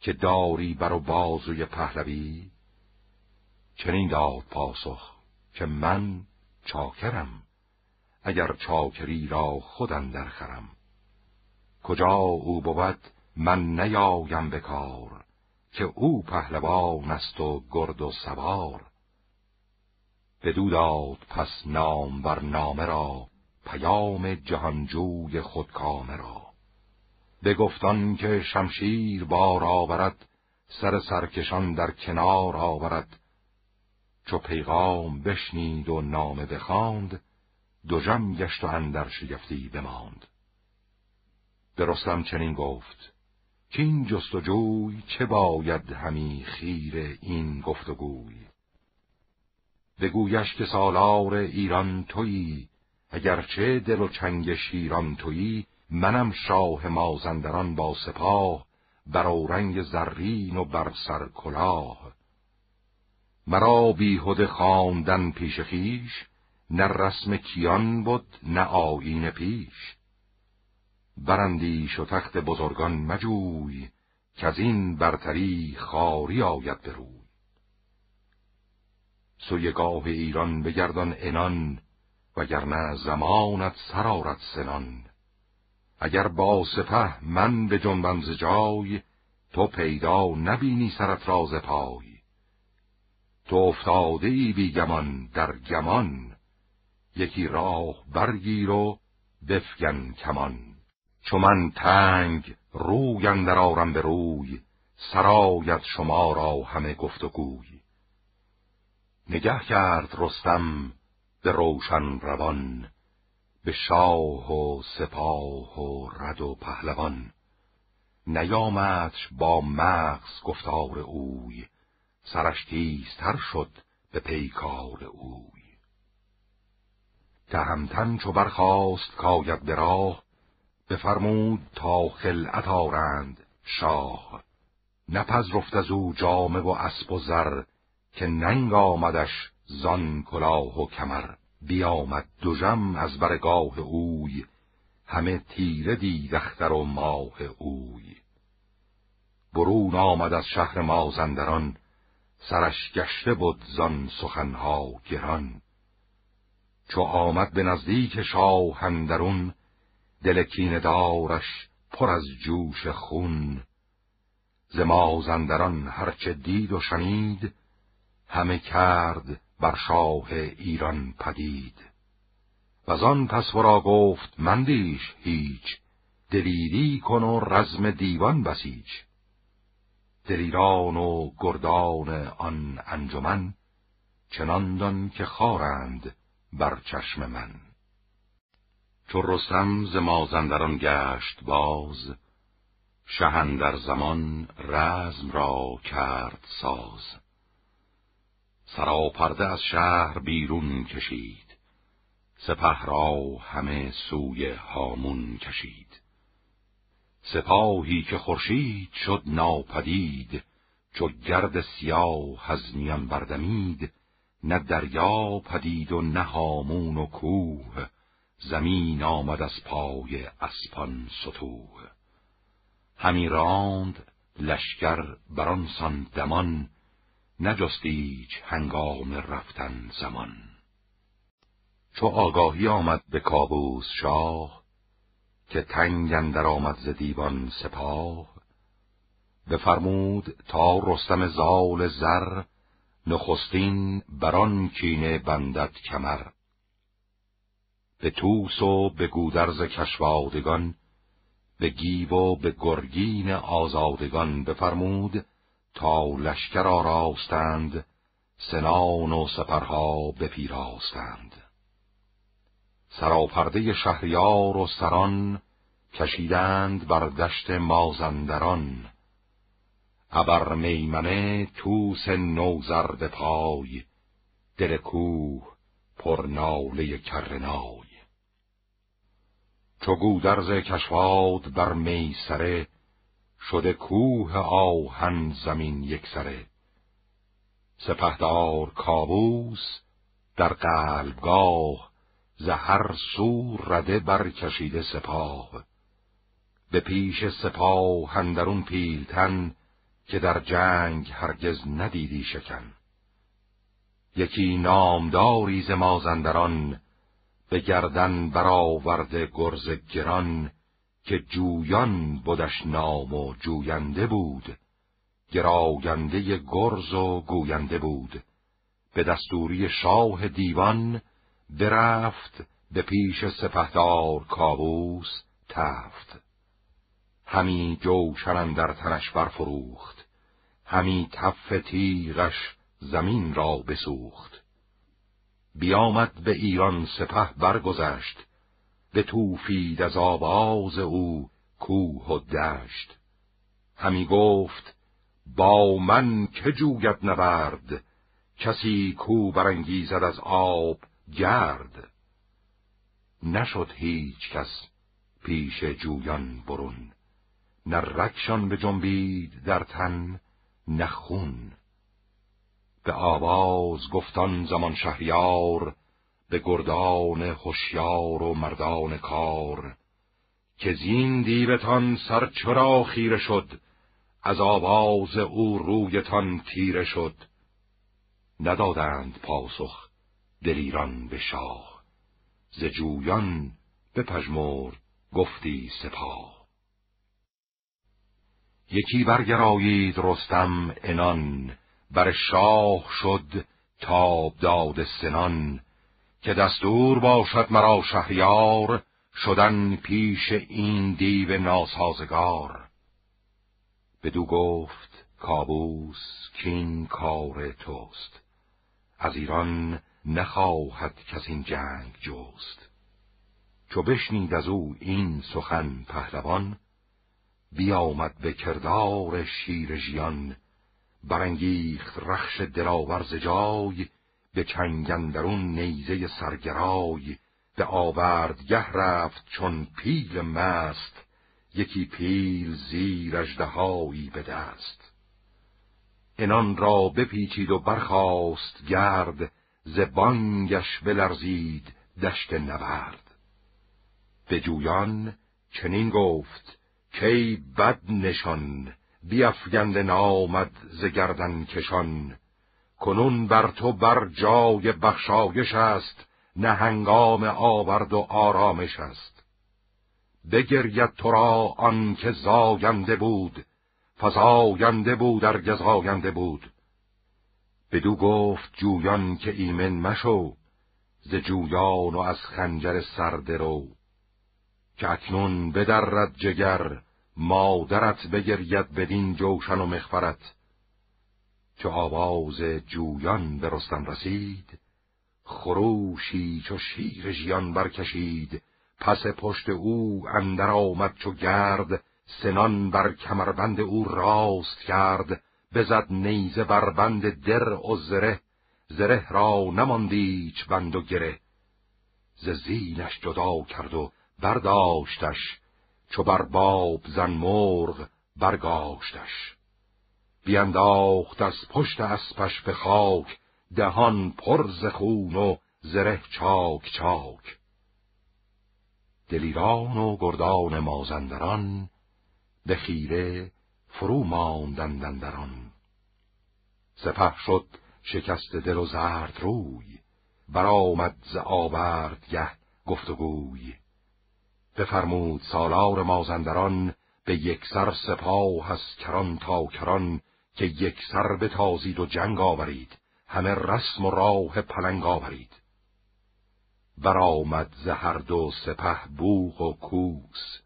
که داری بر و بازوی پهلوی؟ چنین داد پاسخ که من چاکرم اگر چاکری را خودم درخرم کجا او بود؟ من نیایم به کار که او پهلوان است و گرد و سوار. بدو داد پس نام بر نامه را پیام جهانجوی خودکامه را. گفتان که شمشیر بار آورد سر سرکشان در کنار آورد. چو پیغام بشنید و نامه بخواند دو جم گشت و اندر شگفتی بماند. به رستم چنین گفت که این جستجوی چه باید همی خیر این گفتگوی؟ بگویش که سالار ایران تویی اگرچه دل و چنگ شیران تویی منم شاه مازندران با سپاه بر رنگ زرین و بر سر کلاه. مرا بیهده خواندن پیش خیش نه رسم کیان بود نه آیین پیش. برندیش و تخت بزرگان مجوی که از این برتری خاری آید بروی سوی گاه ایران بگردان انان وگرنه زمانت سرارت سنان. اگر با سپه من به جنبم جای تو پیدا نبینی سرت راز پای. تو افتاده ای بیگمان در گمان یکی راه برگیر و بفگن کمان. چو من تنگ روی اندر آرم به روی سرایت شما را همه گفت و گوی. نگه کرد رستم به روشن روان به شاه و سپاه و رد و پهلوان. نیامدش با مغز گفتار اوی سرش تیزتر شد به پیکار اوی. تهمتن چو برخواست کاید به راه بفرمود تا خلعت آرند شاه. نپذرفت از او جامه و اسب و زر که ننگ آمدش زان کلاه و کمر. بیامد جم از برگاه اوی همه تیره دید اختر و ماه اوی. برون آمد از شهر مازندران سرش گشته بود زان سخنها گران. چو آمد به نزدیک شاه اندرون دل دارش پر از جوش خون. ز مازندران هرچه دید و شنید همه کرد بر شاه ایران پدید. و آن پس ورا گفت مندیش هیچ دلیری کن و رزم دیوان بسیج. دلیران و گردان آن انجمن چنان دان که خارند بر چشم من. چو رستم ز مازندران گشت باز شهندر زمان رزم را کرد ساز. سراپرده از شهر بیرون کشید سپه را همه سوی هامون کشید. سپاهی که خورشید شد ناپدید چو گرد سیاه از میان بردمید نه دریا پدید و نه هامون و کوه. زمین آمد از پای اسپان ستوه همی راند لشکر بران سان دمان نجستیج هنگام رفتن زمان. چو آگاهی آمد به کابوس شاه که تنگ اندر آمد ز دیوان سپاه بفرمود تا رستم زال زر نخستین بران کینه بندد کمر. به توس و به گودرز کشوادگان به گیو و به گرگین آزادگان بفرمود تا لشکر آراستند سنان و سپرها بپیراستند. سراپرده شهریار و سران کشیدند بر دشت مازندران. ابر میمنه توس نوزرد پای دل کوه پر ناله کرنای. چو گودرز کشواد بر میسره شده کوه آهن زمین یک سره سپهدار کابوس در قلبگاه زهر سو رده برکشیده سپاه. به پیش سپاه هندرون پیلتن که در جنگ هرگز ندیدی شکن. یکی نامداری ز مازندران به گردن برآورده گرز گران که جویان بودش نام و جوینده بود. گراینده گرز و گوینده بود. به دستوری شاه دیوان برفت به پیش سپهدار کابوس تفت. همی جوشن در تنش برفروخت. همی تف تیغش زمین را بسوخت. بیامد به ایران سپه برگذشت به توفید از آواز او کوه و دشت. همی گفت با من که جوید نبرد کسی کو برانگیزد از آب گرد. نشد هیچ کس پیش جویان برون نه رکشان به جنبید در تن نه به آواز گفتان زمان شهریار به گردان هوشیار و مردان کار که زین دیوتان سر چرا خیره شد از آواز او رویتان تیره شد. ندادند پاسخ دلیران به شاه ز جویان پژمرد گفتی سپاه. یکی برگرایید رستم انان بر شاه شد تاب داد سنان که دستور باشد مرا شهریار شدن پیش این دیو ناسازگار. بدو گفت کابوس کین کار توست از ایران نخواهد کس این جنگ جست. چو بشنید از او این سخن پهلوان بیامد به کردار شیر ژیان برانگیخت رخش دلاور جای به چنگندرون نیزه سرگرای. به آوردگه رفت چون پیل مست یکی پیل زیر اژدهایی به دست. انان را بپیچید و برخاست گرد ز بانگش بلرزید دشت نبرد. به جویان چنین گفت کی بد نشان بیافگند نامد ز گردن کشان. کنون بر تو بر جای بخشایش است نه هنگام آورد و آرامش است. بگرید تو را آن که زاینده بود فزاینده بود در گزاینده بود. بدو گفت جویان که ایمن مشو ز جویان و از خنجر سرده رو که اکنون بدرد جگر مادرت بگرید بدین جوشن و مخفرت چو آواز جویان به رستم رسید خروشی چو شیر ژیان برکشید. پس پشت او اندر آمد چو گرد سنان بر کمربند او راست کرد. بزد نیزه بر بند در و زره زره را نماندیچ بند و گره. ز زینش جدا کرد و برداشتش چو بر باب زن مرغ برگاشتش. بینداخت از پشت اسپش به خاک دهان پر ز خون و زره چاک چاک. دلیران و گردان مازندران به خیره فرو ماندندندران سپه شد شکست دل و زرد روی برآمد ز آوردگه گفتگوی. بفرمود سالار مازندران به یک سر سپاه از کران تا کران که یک سر بتازید و جنگ آورید همه رسم و راه پلنگ آورید. برآمد ز هر دو سپه بوغ و کوس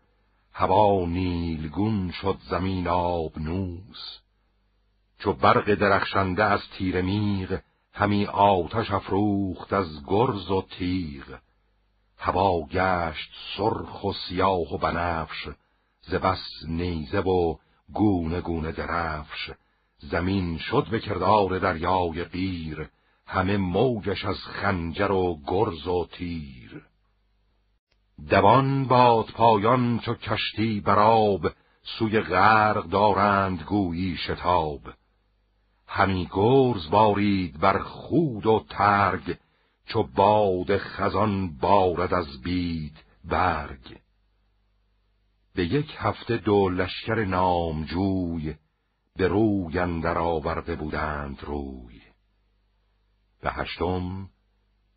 هوا نیلگون شد زمین آبنوس چو برق درخشنده از تیر میغ همی آتش افروخت از گرز و تیغ. هوا گشت سرخ و سیاه و بنفش ز بس نیزه و گونه گونه درفش. زمین شد به کردار دریای قیر همه موجش از خنجر و گرز و تیر. دوان باد پایان چو کشتی براب سوی غرق دارند گویی شتاب. همی گرز بارید بر خود و ترگ چو باد خزان بارد از بید برگ. به یک هفته دو لشکر نامجوی به روی اندر آورده بودند روی. به هشتم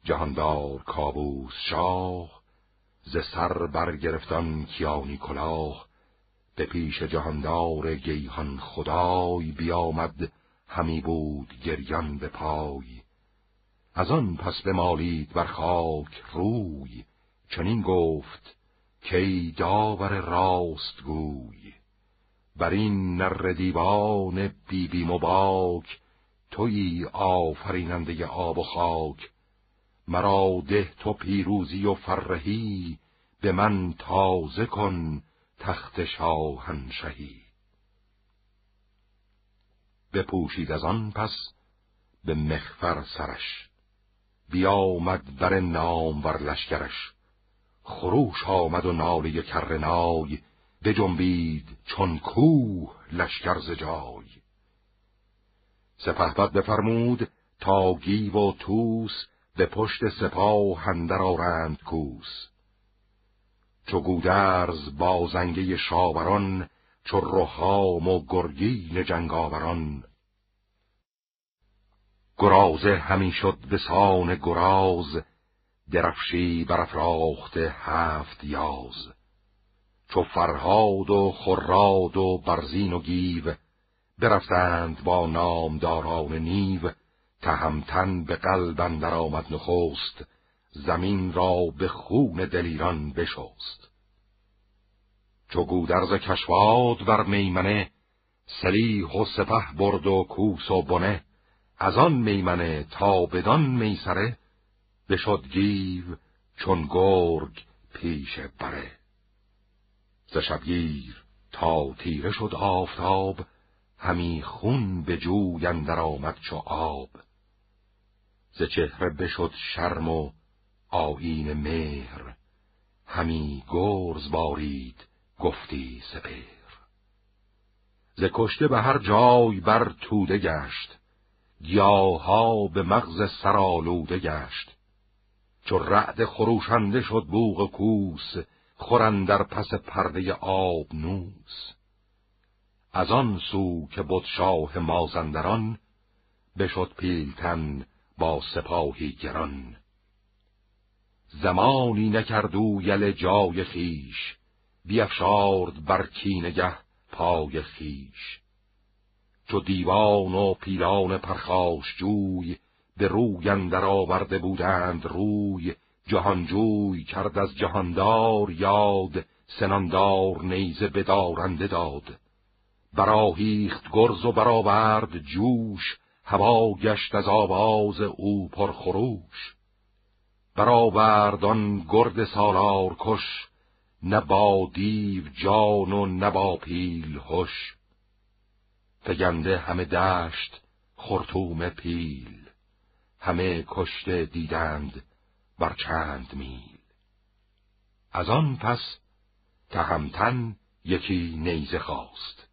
جهاندار کابوس شاه ز سر برگرفتان کیانی کلاه به پیش جهاندار گیهان خدای بیامد همی بود گریان به پای. از آن پس بمالید بر خاک روی چنین گفت کی داور راست گوی بر این نر دیوان بی بی مباک توی آفریننده آب و خاک مرا ده تو پیروزی و فرهی به من تازه کن تخت شاهنشهی. بپوشید از آن پس به مخفر سرش. بیامد بر نام ور لشکرش. خروش آمد و ناله کرنای بجنبید چون کوه لشکر ز جای. سپهبد بفرمود تا گیو و توس به پشت سپاه هندر آرند کوس. چو گودرز با زنگه شاوران چو رهام و گرگین جنگاوران گرازه همی شد به سان گراز درفشی برافراخته هفت یاز. چو فرهاد و خراد و برزین و گیو برفتند با نامداران نیو تهمتن به قلب اندر آمد نخست زمین را به خون دلیران بشست. چو گودرز کشواد بر میمنه سلیح و سپه برد و کوس و بنه از آن میمنه تا بدان میسره بشد گیو چون گرگ پیش بره. ز شبگیر تا تیره شد آفتاب همی خون به جوی اندر آمد چو آب. ز چهره بشد شرم و آیین مهر همی گرز بارید گفتی سپر ز کشته به هر جای بر توده گشت گیاها به مغز سرالوده گشت. چو رعد خروشنده شد بوغ کوس خورن در پس پرده آب نوس. از آن سو که بود شاه مازندران بشد پیلتن با سپاهی گران. زمانی نکردو یل جای خیش بیافشارد بر کینگه پای خیش چو دیوان و پیلان پرخاش جوی به روی اندر آورده بودند روی. جهانجوی کرد از جهاندار یاد سناندار نیزه بدارنده داد. براهیخت گرز و برآورد جوش هوا گشت از آواز او پرخروش. برآورد آن گرد سالار کش نه با دیو جان و نه با پیل هش. فگنده همه دشت خرطوم پیل همه کشته دیدند بر چند میل. از آن پس تهمتن یکی نیزه خواست.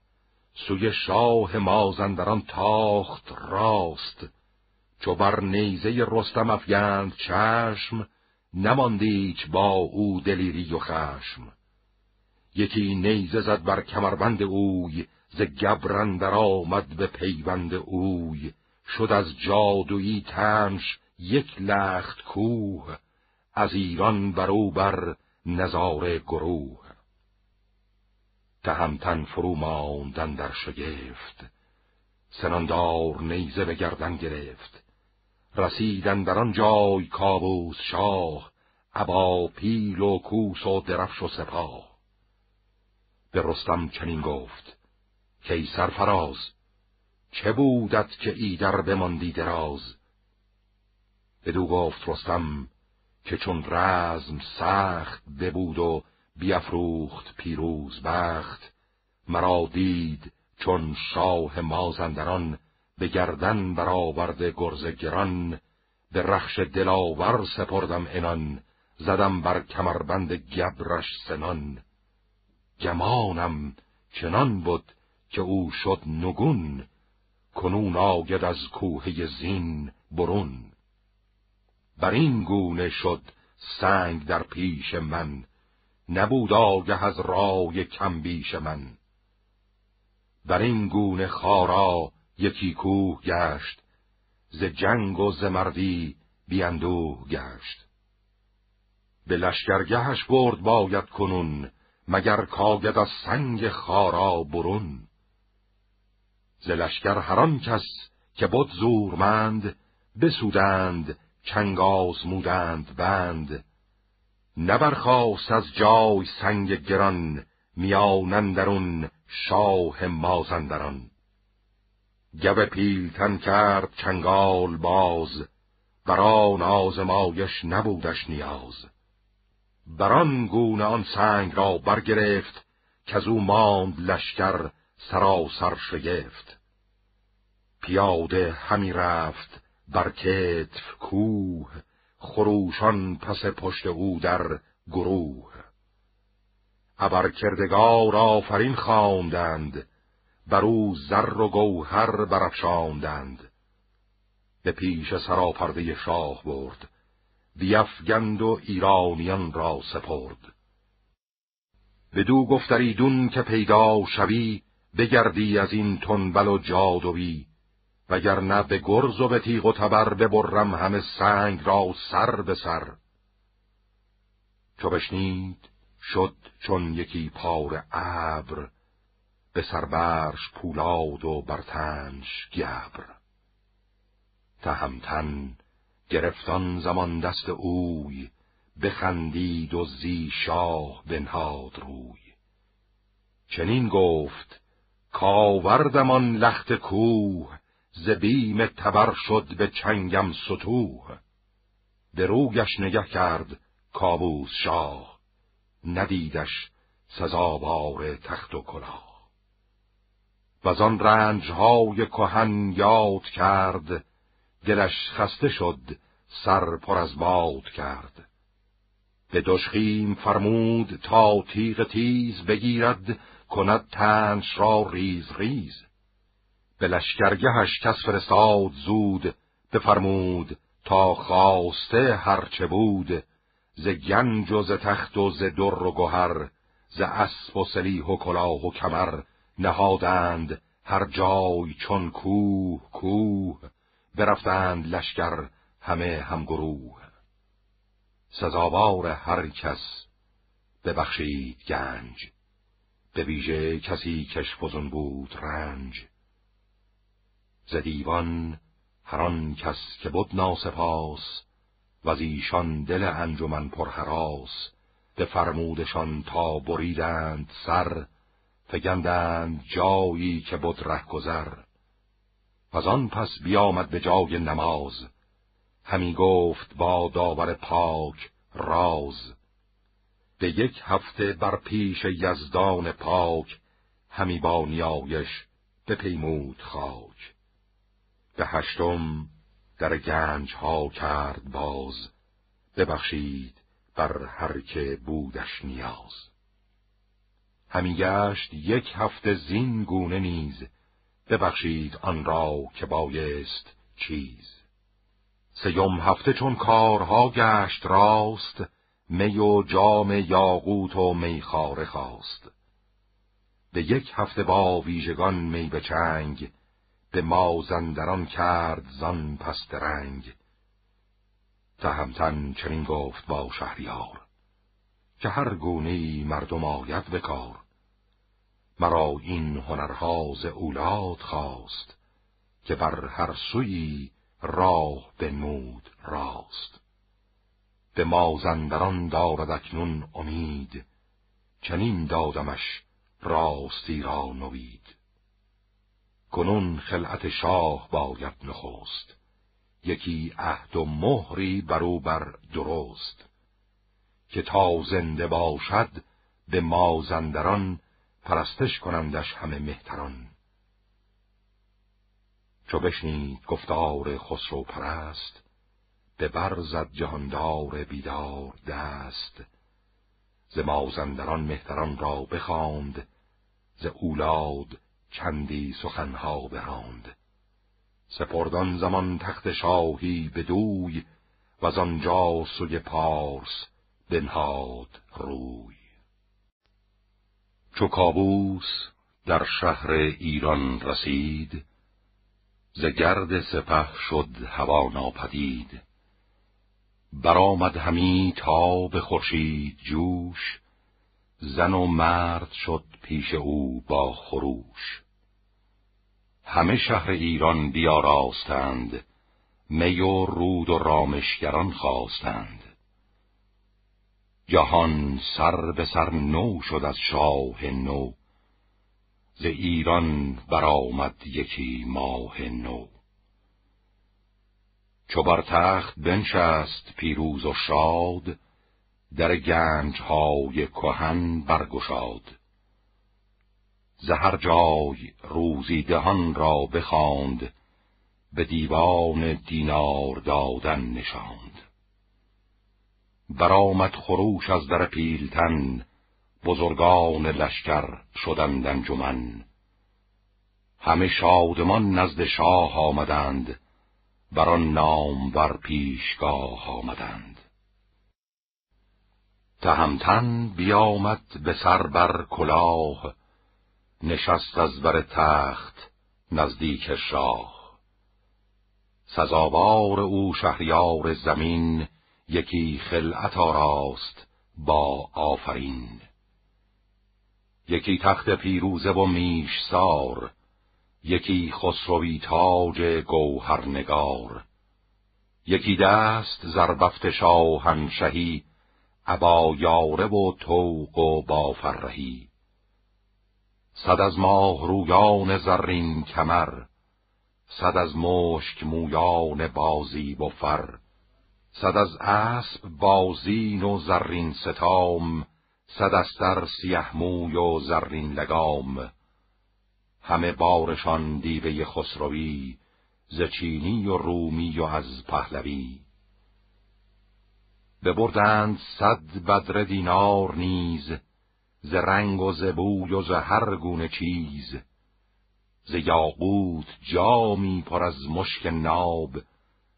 سوی شاه مازندران تاخت راست. چو بر نیزه رستم افگند چشم نماندیچ با او دلیری و خشم. یکی نیزه زد بر کمربند اوی ز گبرن در آمد به پیوند اوی. شد از جادویی تنش یک لخت کوه از ایران برو بر نظاره گروه. تهمتن فرو ماندن در شگفت سناندار نیزه به گردن گرفت. رسیدن در آن جای کابوس شاه ابا پیل و کوس و درفش و سپاه. به رستم چنین گفت کی سرفراز چه بودت که ایدر بماندی دراز؟ بدو گفت رستم که چون رزم سخت ببود و بیافروخت پیروز بخت مرا دید چون شاه مازندران به گردن برآورده گرز گران به رخش دلاور سپردم انان زدم بر کمربند گبرش سنان. گمانم چنان بود که او شد نگون کنون آید از کوه زین برون. بر این گونه شد سنگ در پیش من نبود آگه از رای کم بیش من. بر این گونه خارا یکی کوه گشت ز جنگ و ز مردی بیاندوه گشت. به لشکرگهش برد باید کنون مگر کاگد از سنگ خارا برون. ز لشکر هران کس که بود زورمند بسودند چنگ آزمودند بند. نبرخواست از جای سنگ گران میانندرون شاه مازندران. گو پیلتن کرد چنگال باز بران آزمایش نبودش نیاز. بران گونه آن سنگ را برگرفت که او ماند لشکر سراسر شگفت. پیاده همی رفت بر کتف کوه خروشان پس پشت او در گروه. ابرکردگار آفرین خواندند بر او زر و گوهر برافشاندند. به پیش سراپرده شاه برد بیفگند و ایرانیان را سپرد. بدو گفتریدون که پیدا شوی بگردی از این تنبل و جادوی وگرنه به گرز و به تیغ و تبر ببرم همه سنگ را سر به سر. چو بشنید شد چون یکی پار ابر به سربرش پولاد و برتنش گبر. تهمتن گرفتان زمان دست اوی بخندید و زی شاه بنهاد روی. چنین گفت کاوردمان لخت کوه ز بیم تبر شد به چنگم ستوه به روگش نگه کرد کابوس شاه ندیدش سزاوار تخت و کلاه. و آن رنجهای کهن یاد کرد دلش خسته شد سر پر از باد کرد. به دشخیم فرمود تا تیغ تیز بگیرد کند تنش را ریز ریز. به لشکرگهش کس فرستاد زود بفرمود تا خواسته هرچه بود. ز گنج و ز تخت و ز در و گهر ز اسب و سلیح و کلاه و کمر نهادند هر جای چون کوه کوه. برفتند لشکر همه همگروه. سزاوار هر کس ببخشید گنج. به ویژه کسی کش فزون بود رنج. ز دیوان هر کس که بود ناسپاس و از ایشان دل انجمن پرهراس به فرمودشان تا بریدند سر فگندند جایی که بود گذر. و آن پس بیامد به جای نماز. همی گفت با داور پاک راز. به یک هفته بر پیش یزدان پاک همی با نیایش پیمود خاک. به هشتم در گنج ها کرد باز ببخشید بر هر که بودش نیاز. همی گشت یک هفته زین گونه نیز ببخشید آن را که بایست چیز. سیوم هفته چون کارها گشت راست می و جام یاقوت و میخاره خواست. به یک هفته با ویژگان می به چنگ به مازندران کرد زان پس رنگ تهمتن چنین گفت با شهریار که هر گونه مردم آید به کار. مرا این هنرها اولاد خواست که بر هر سوی راه بنمود راست. به مازندران دارد اکنون امید. چنین دادمش راستی را نوید. کنون خلعت شاه باید نخست. یکی عهد و مهری برو بر درست. که تا زنده باشد به مازندران پرستش کنندش همه مهتران. چو بشنید گفتار خسرو پرست به برزد جهاندار بیدار دست. ز مازندران مهتران را بخواند ز اولاد چندی سخنها براند. سپردان زمان تخت شاهی به دوی و آنجا سوی پارس بنهاد روی. چو کابوس در شهر ایران رسید ز گرد سپه شد هوا ناپدید. برآمد همی تا به خورشید جوش زن و مرد شد پیش او با خروش. همه شهر ایران بیاراستند می و رود و رامشگران خواستند. جهان سر به سر نو شد از شاه نو ز ایران برآمد یکی ماه نو. چو بر تخت بنشست پیروز و شاد در گنج های کهن برگشاد. ز هر جای روزی دهان را بخواند به دیوان دینار دادن نشاند. برآمد خروش از در پیلتن بزرگان لشکر شدند انجمن همه شادمان نزد شاه آمدند بر آن نام بر پیشگاه آمدند. تهمتن بیامد به سر بر کلاه نشست از بر تخت نزدیک شاه. سزاوار او شهریار زمین یکی خلعت آراست با آفرین. یکی تخت پیروزه و میش سار یکی خسروی تاج گوهرنگار یکی دست زربفت شاهنشهی ابا یاره و توق و بافرهی. صد از ماه رویان زرین کمر صد از مشک مویان بازی و فر صد از اسب بازین و زرین ستام صد استر سیه موی و زرین لگام. همه بارشان دیوه خسروی ز چینی و رومی و از پهلوی. ببردند صد بدر دینار نیز ز رنگ و ز بوی و ز هر گونه چیز. ز یاقوت جامی پر از مشک ناب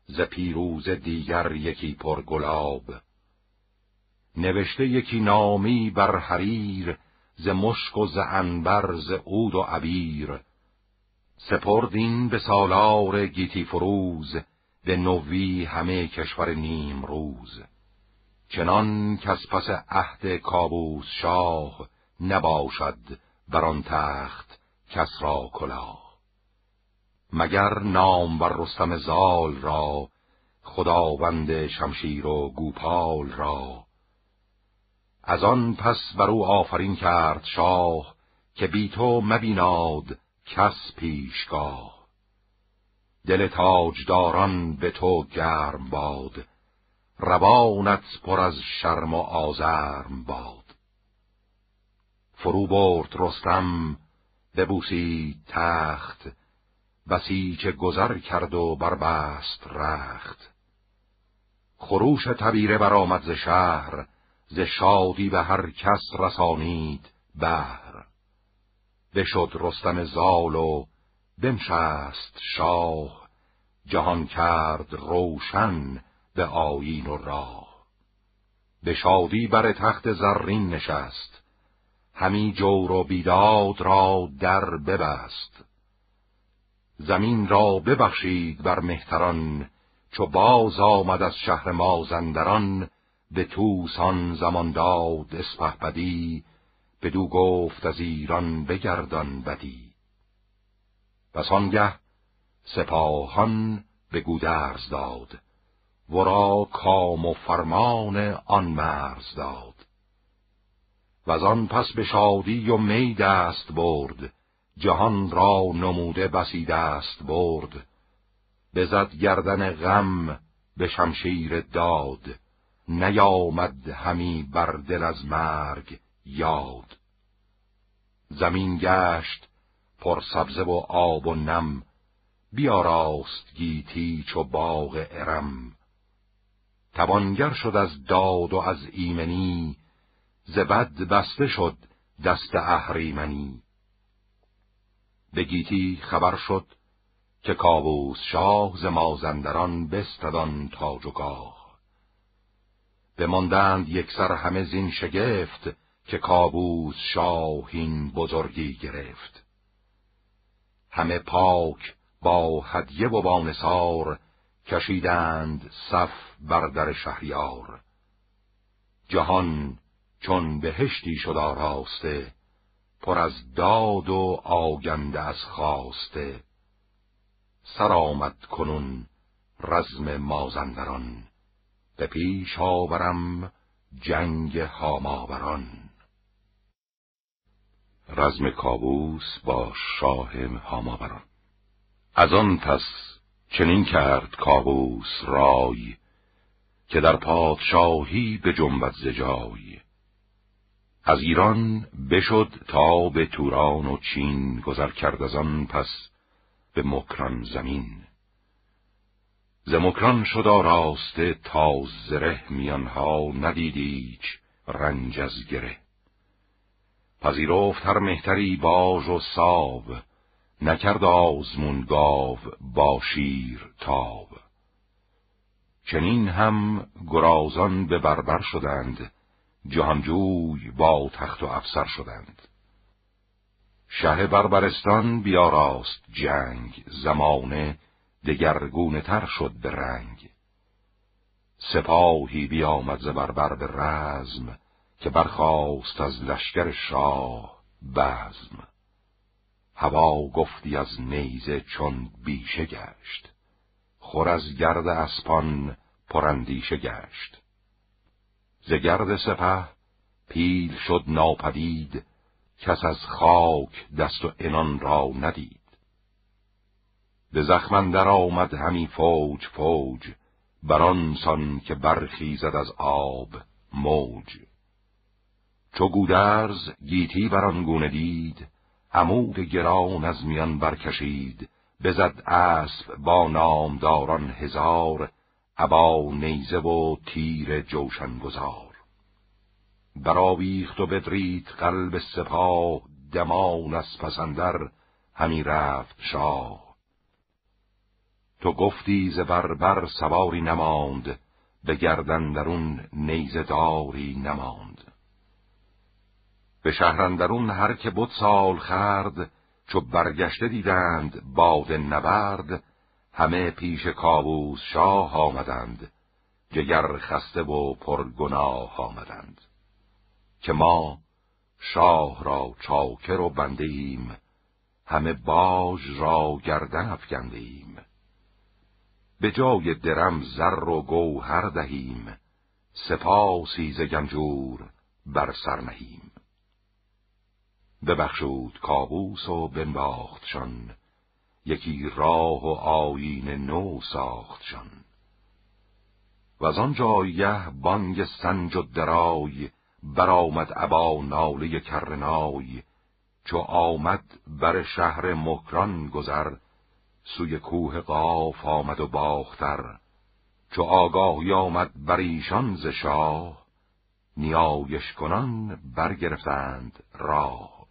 ز پیروز دیگر یکی پر گلاب. نوشته یکی نامی بر حریر ز مشک و ز انبر ز عود و عبیر. سپردین به سالار گیتی فروز به نوی همه کشور نیم روز چنان کس پس عهد کابوس شاه نباشد بر آن تخت کس را کلاه. مگر نام بر رستم زال را خداوند شمشیر و گوپال را از آن پس بر او آفرین کرد شاه که بی تو مبیناد کس پیشگاه. دل تاجداران به تو گرم باد روانت پر از شرم و آزرم باد. فرو برد رستم ببوسید تخت بسیچ گذر کرد و بربست رخت. خروش تبیره برآمد ز شهر ز شادی به هر کس رسانید بهر. بشد رستم زال و بنشست شاه جهان کرد روشن به آیین و راه. به شادی بر تخت زرین نشست همی جور و بیداد را در ببست. زمین را ببخشید بر مهتران چو باز آمد از شهر مازندران به توسان زمان داد اسپه بدی بدو گفت از ایران بگردان بدی. پس آنگه سپاهان به گودرز داد ورا کام و فرمان آن مرز داد. و آن پس به شادی و می دست برد جهان را نموده بسی دست برد. بزد گردن غم به شمشیر داد. نیامد همی بر دل از مرگ یاد. زمین گشت پر سبزه و آب و نم بیاراست گیتی چو باغ ارم. توانگر شد از داد و از ایمنی ز بد بسته شد دست اهریمنی. به گیتی خبر شد که کاووس شاه ز مازندران بستدان تاج و گاه. بماندند یکسر همه زین شگفت که کابوس شاهین بزرگی گرفت. همه پاک با هدیه و با کشیدند صف بر در شهریار. جهان چون بهشتی شد آراسته پر از داد و آگنده از خواسته. سر آمد کنون رزم مازندران. به پیش آورم جنگ هاماوران. رزم کابوس با شاه هاماوران. از آن پس چنین کرد کابوس رای که در پادشاهی به جنبت زجای از ایران بشد تا به توران و چین گذر کرد از آن پس به مکران زمین. ز مکران شد آراسته تا زره میانها ندیدیچ رنج از گره. پذیرفت هر مهتری باژ و ساو نکرد آزمون گاو با شیر تاو چنین هم گرازان به بربر شدند جهانجوی با تخت و افسر شدند. شه بربرستان بیاراست جنگ زمانه دگرگونه تر شد به رنگ. سپاهی بیامد ز بربر به رزم که برخاست از لشکر شاه بزم. هوا گفتی از نیزه چون بیشه گشت. خور از گرد اسپان پرندیشه گشت. ز گرد سپه پیل شد ناپدید کس از خاک دست و انان را ندید. به زخمن در آمد همی فوج فوج. بران سان که برخیزد از آب موج. چو گودرز گیتی بران گونه دید عمود گران از میان برکشید. بزد اسب با نامداران هزار ابا نیزه و تیر جوشن گذار برآویخت و بدرید قلب سپاه دمان از پسندر همی رفت شاه. تو گفتی ز بر سواری نماند به گردن درون نیزه داری نماند. به شهرندرون هر که بود سال خرد چو برگشته دیدند باد نبرد همه پیش کابوس شاه آمدند جگر خسته و پرگناه آمدند. که ما شاه را چاکر و بنده ایم همه باج را گردن افکنده ایم به جای درم زر و گوهر دهیم. سپاسی ز گنجور بر سر نهیم. ببخشود کابوس و بنباختشان یکی راه و آیین نو ساختشان. و از آن جایه بانگ سنج و درای برآمد ابا ناله کرنای. چو آمد بر شهر مکران گذر سوی کوه قاف آمد و باختر چو آگاهی آمد بر ایشان ز شاه نیایش کنان برگرفتند راه.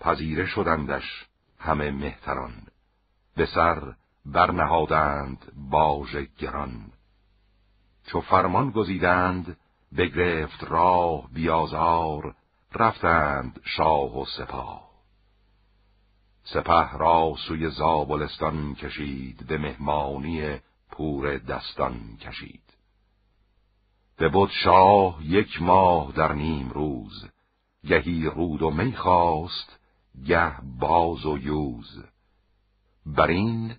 پذیره شدندش همه مهتران به سر برنهادند باژ گران. چو فرمان گزیدند بگرفت راه بیازار رفتند شاه و سپاه. سپه را سوی زابلستان کشید به مهمانی پور دستان کشید. به بود شاه یک ماه در نیم روز گهی رود و می خواست گه باز و یوز. بر این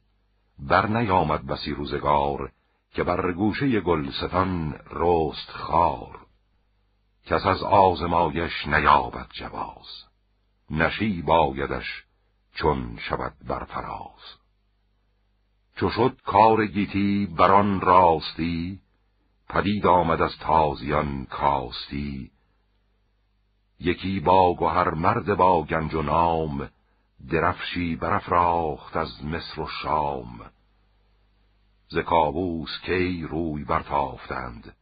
بر نیامد بسی روزگار که بر گوشه گلستان رست خار. کس از آزمایش نیابد جواز نشی بایدش چون شود بر فراز. چو شد کار گیتی بران راستی پدید آمد از تازیان کاستی. یکی با گوهر مرد با گنج و نام درفشی برافراخت از مصر و شام. ز کابوس کی روی برتافتند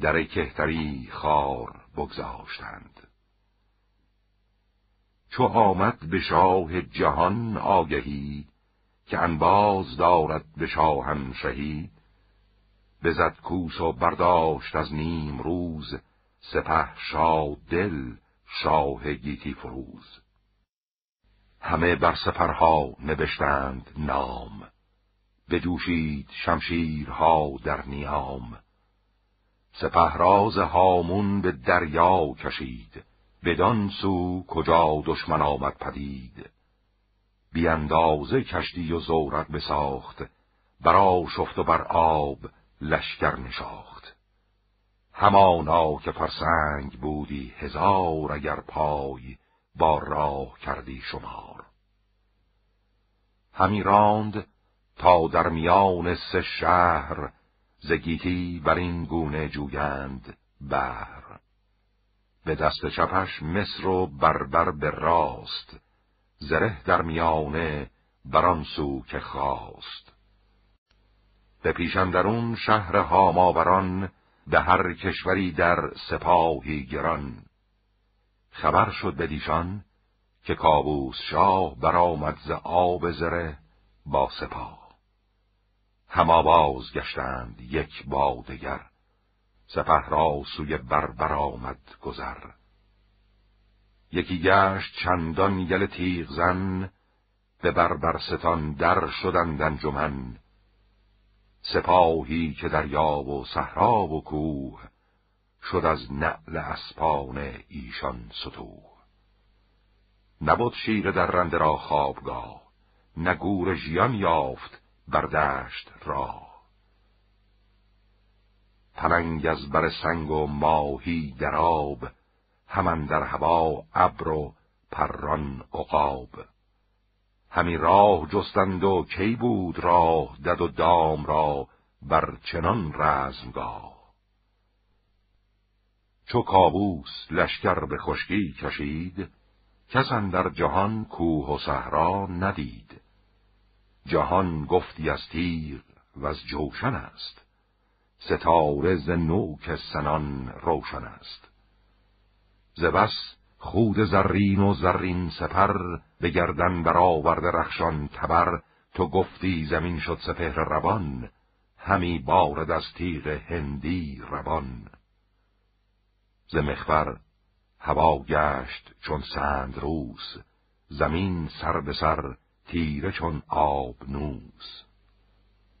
در کهتری خار بگذاشتند. چو آمد به شاه جهان آگهی که انباز دارد به شاهن شهی بزد کوس و برداشت از نیم روز سپه شاد دل شاه گیتی فروز. همه بر سپرها نوشتند نام بجوشید شمشیرها در نیام. سپهراز هامون به دریا کشید. بدان سو کجا دشمن آمد پدید. بیاندازه کشتی و زورت بساخت برا شفت و بر آب لشکر نشاخت. همانا که فرسنگ بودی هزار اگر پای با راه کردی شمار. همی راند تا در میان سه شهر زگیتی بر این گونه جویند بر به دست چپش مصر و بربر به راست زره در میانه بران سو که خواست. به پیشندرون شهر هاماوران به هر کشوری در سپاهی گران. خبر شد به دیشان که کابوس شاه برآمد ز آب زره با سپاه. هم آواز گشتند یک با دگر. سپه را سوی بربر آمد گذر. یکی گشت چندان یل تیغ زن به بربرستان در شدند انجمن. سپاهی که دریا و صحرا و کوه شد از نعل اسپان ایشان ستوه نبود شیر در رنده را خوابگاه نگور ژیان یافت بردشت را پلنگ از بر سنگ و ماهی در آب همان در هوا ابر و پران عقاب. همی راه جستند و کی بود راه دد و دام را بر چنان رزمگاه. چو کابوس لشکر به خشکی کشید کس در جهان کوه و صحرا ندید. جهان گفتی از تیر و از جوشن است. ستاره ز نوک سنان روشن است. ز بس خود زرین و زرین سپر به گردن برآورده رخشان تبر تو گفتی زمین شد سپهر روان همی بارد از تیغ هندی روان. ز مخبر هوا گشت چون سند روس زمین سر به سر تیره چون آب نوس.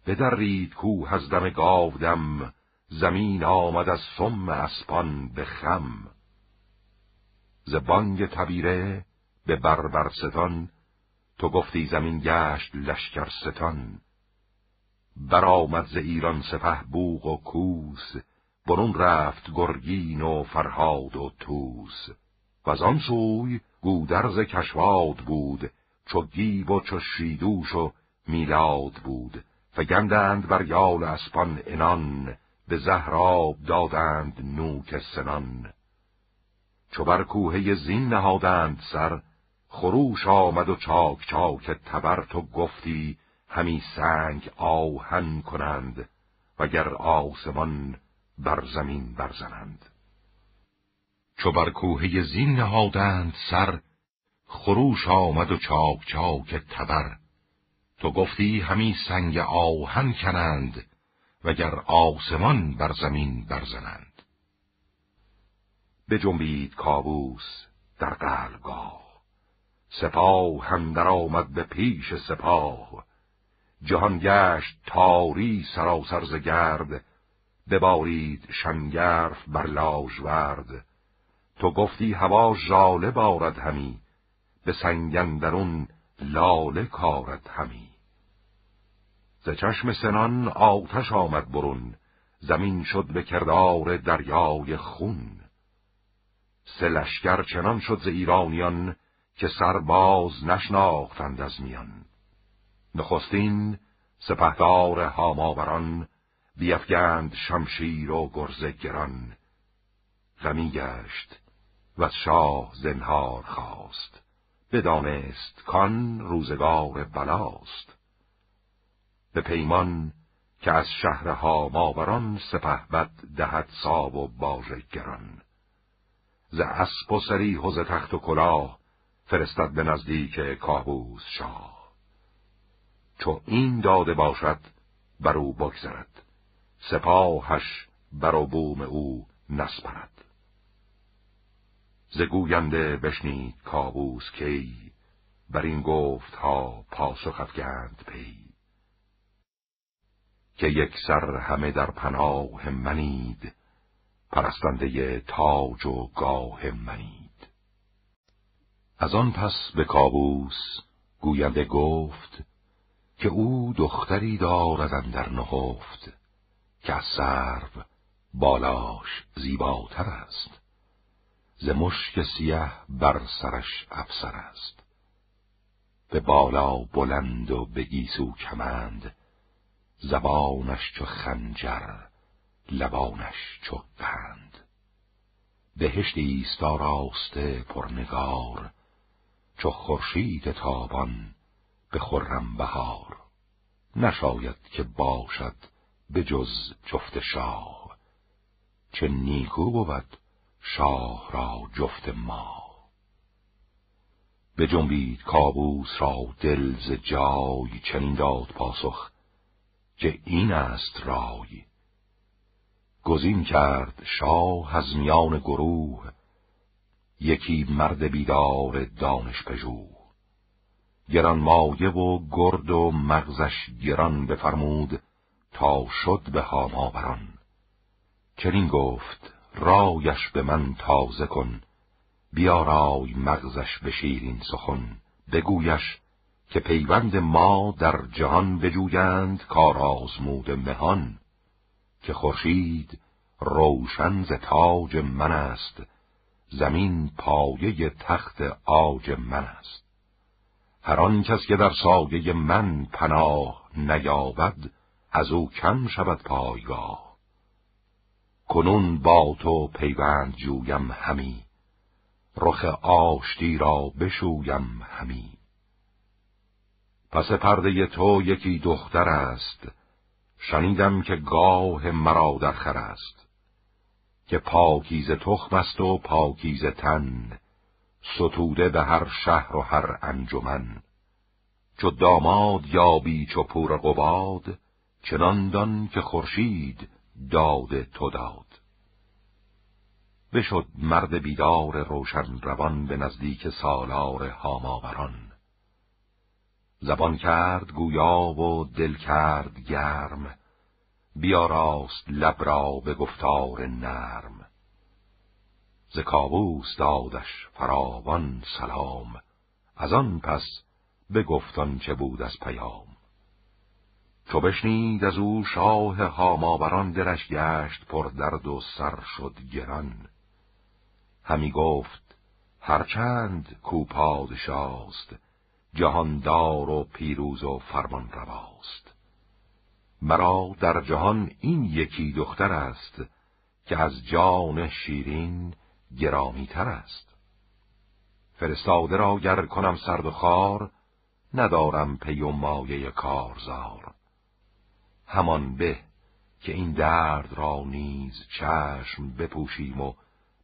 بدرید کوه از دم گاودم زمین آمد از سم اسپان به خم. ز بانگ تبیره به بربرستان تو گفتی زمین گشت لشکر ستان. برآمد ز ایران سپه بوغ و کوس برون رفت گرگین و فرهاد و توس و آن سوی گودرز کشواد بود چو گیب و چو شیدوش و میلاد بود. فگندند بر یال اسپان انان به زهراب دادند نوک سنان. چو بر کوهه زین نهادند سر خروش آمد و چاک چاک تبر تو گفتی همی سنگ آهن کنند وگر آسمان بر زمین برزنند چو بر کوهه زین نهادند سر خروش آمد و چاک چاک تبر تو گفتی همی سنگ آهن کنند وگر آسمان بر زمین برزنند. جنبید کابوس در قلبگاه. سپاه هم در آمد به پیش سپاه. جهان گشت تاری سراسر ز گرد. ببارید شنگرف بر لاژورد. تو گفتی هوا ژاله بارد همی. به سنگندرون لاله کارد همی. ز چشم سنان آتش آمد برون. زمین شد به کردار دریای خون. سه لشکر چنان شد ز ایرانیان که سرباز نشناختند از میان. نخستین سپهدار هاماوران بیفگند شمشیر و گرز گران. غمی گشت و شاه زنهار خواست. بدانست کان روزگار بلاست. به پیمان که از شهرها ماوران سپه بد دهد ساب و باژ گران. ز اسب و سریح و تخت و کلاه فرستد به نزدیک کابوس شاه. چو این داده باشد بر او بگذرد. سپاهش بر و بوم او نسپرد. ز گوینده بشنید کابوس کی؟ بر این گفت ها پاسخ افگند پی. که یک سر همه در پناه منید پرستنده تاج و گاه منید. از آن پس به کابوس گوینده گفت که او دختری دارد در نهفت که از سرو بالاش زیباتر است. ز مشک سیه بر سرش افسر است. به بالا بلند و به گیسو کمند زبانش چو خنجر لبانش چو قند. بهشتی است آراسته پرنگار چو خورشید تابان به خرم بهار. نشاید که باشد به جز جفت شاه چه نیکو بود شاه را جفت ما. به جنبید کابوس را دل ز جای چنین داد پاسخ که این است رای. گزین کرد شاه از میان گروه یکی مرد بیدار دانش پژوه گران مایه و گرد و مغزش گران بفرمود تا شد به هاماوران. چنین گفت رایش به من تازه کن بیارای مغزش به شیرین سخن بگویش که پیوند ما در جهان بجویند کار آزمود مهان که خورشید روشن ز تاج من است زمین پایه تخت آج من است. هر آن کس که در سایه من پناه نیابد از او کم شود پایگاه. کنون با تو پیوند جویم همی رخ آشتی را بشویم همی. پس پرده تو یکی دختر است. شنیدم که گاه مرا در خر است. که پاکیز تخم است و پاکیز تن. ستوده به هر شهر و هر انجمن. چو داماد یابی چو پور قباد چنان دان که خورشید داد تو داد. بشد مرد بیدار روشن روان به نزدیک سالار هاماوران. زبان کرد گویا و دل کرد گرم بیاراست لب را به گفتار نرم. ز کابوس دادش فراوان سلام از آن پس بگفتان چه بود از پیام. چو بشنید از او شاه هاماوران درش گشت پر درد و سر شد گران. همی گفت هرچند کو پادشاست جهاندار و پیروز و فرمان رواست. مرا در جهان این یکی دختر است که از جان شیرین گرامی تر است. فرستاده را گر کنم سرد و خار ندارم پی و مایه کارزار. همان به که این درد را نیز چشم بپوشیم و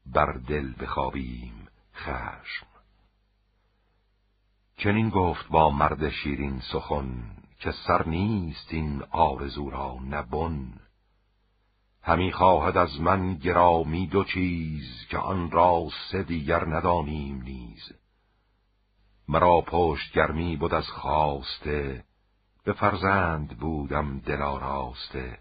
بر دل بخوابیم خشم. چنین گفت با مرد شیرین سخن که سر نیست این آرزو را نبن همی خواهد از من گرامی دو چیز که آن را سه دیگر ندانیم نیز. مرا پشت گرمی بود از خواسته به فرزند بودم دل آراسته.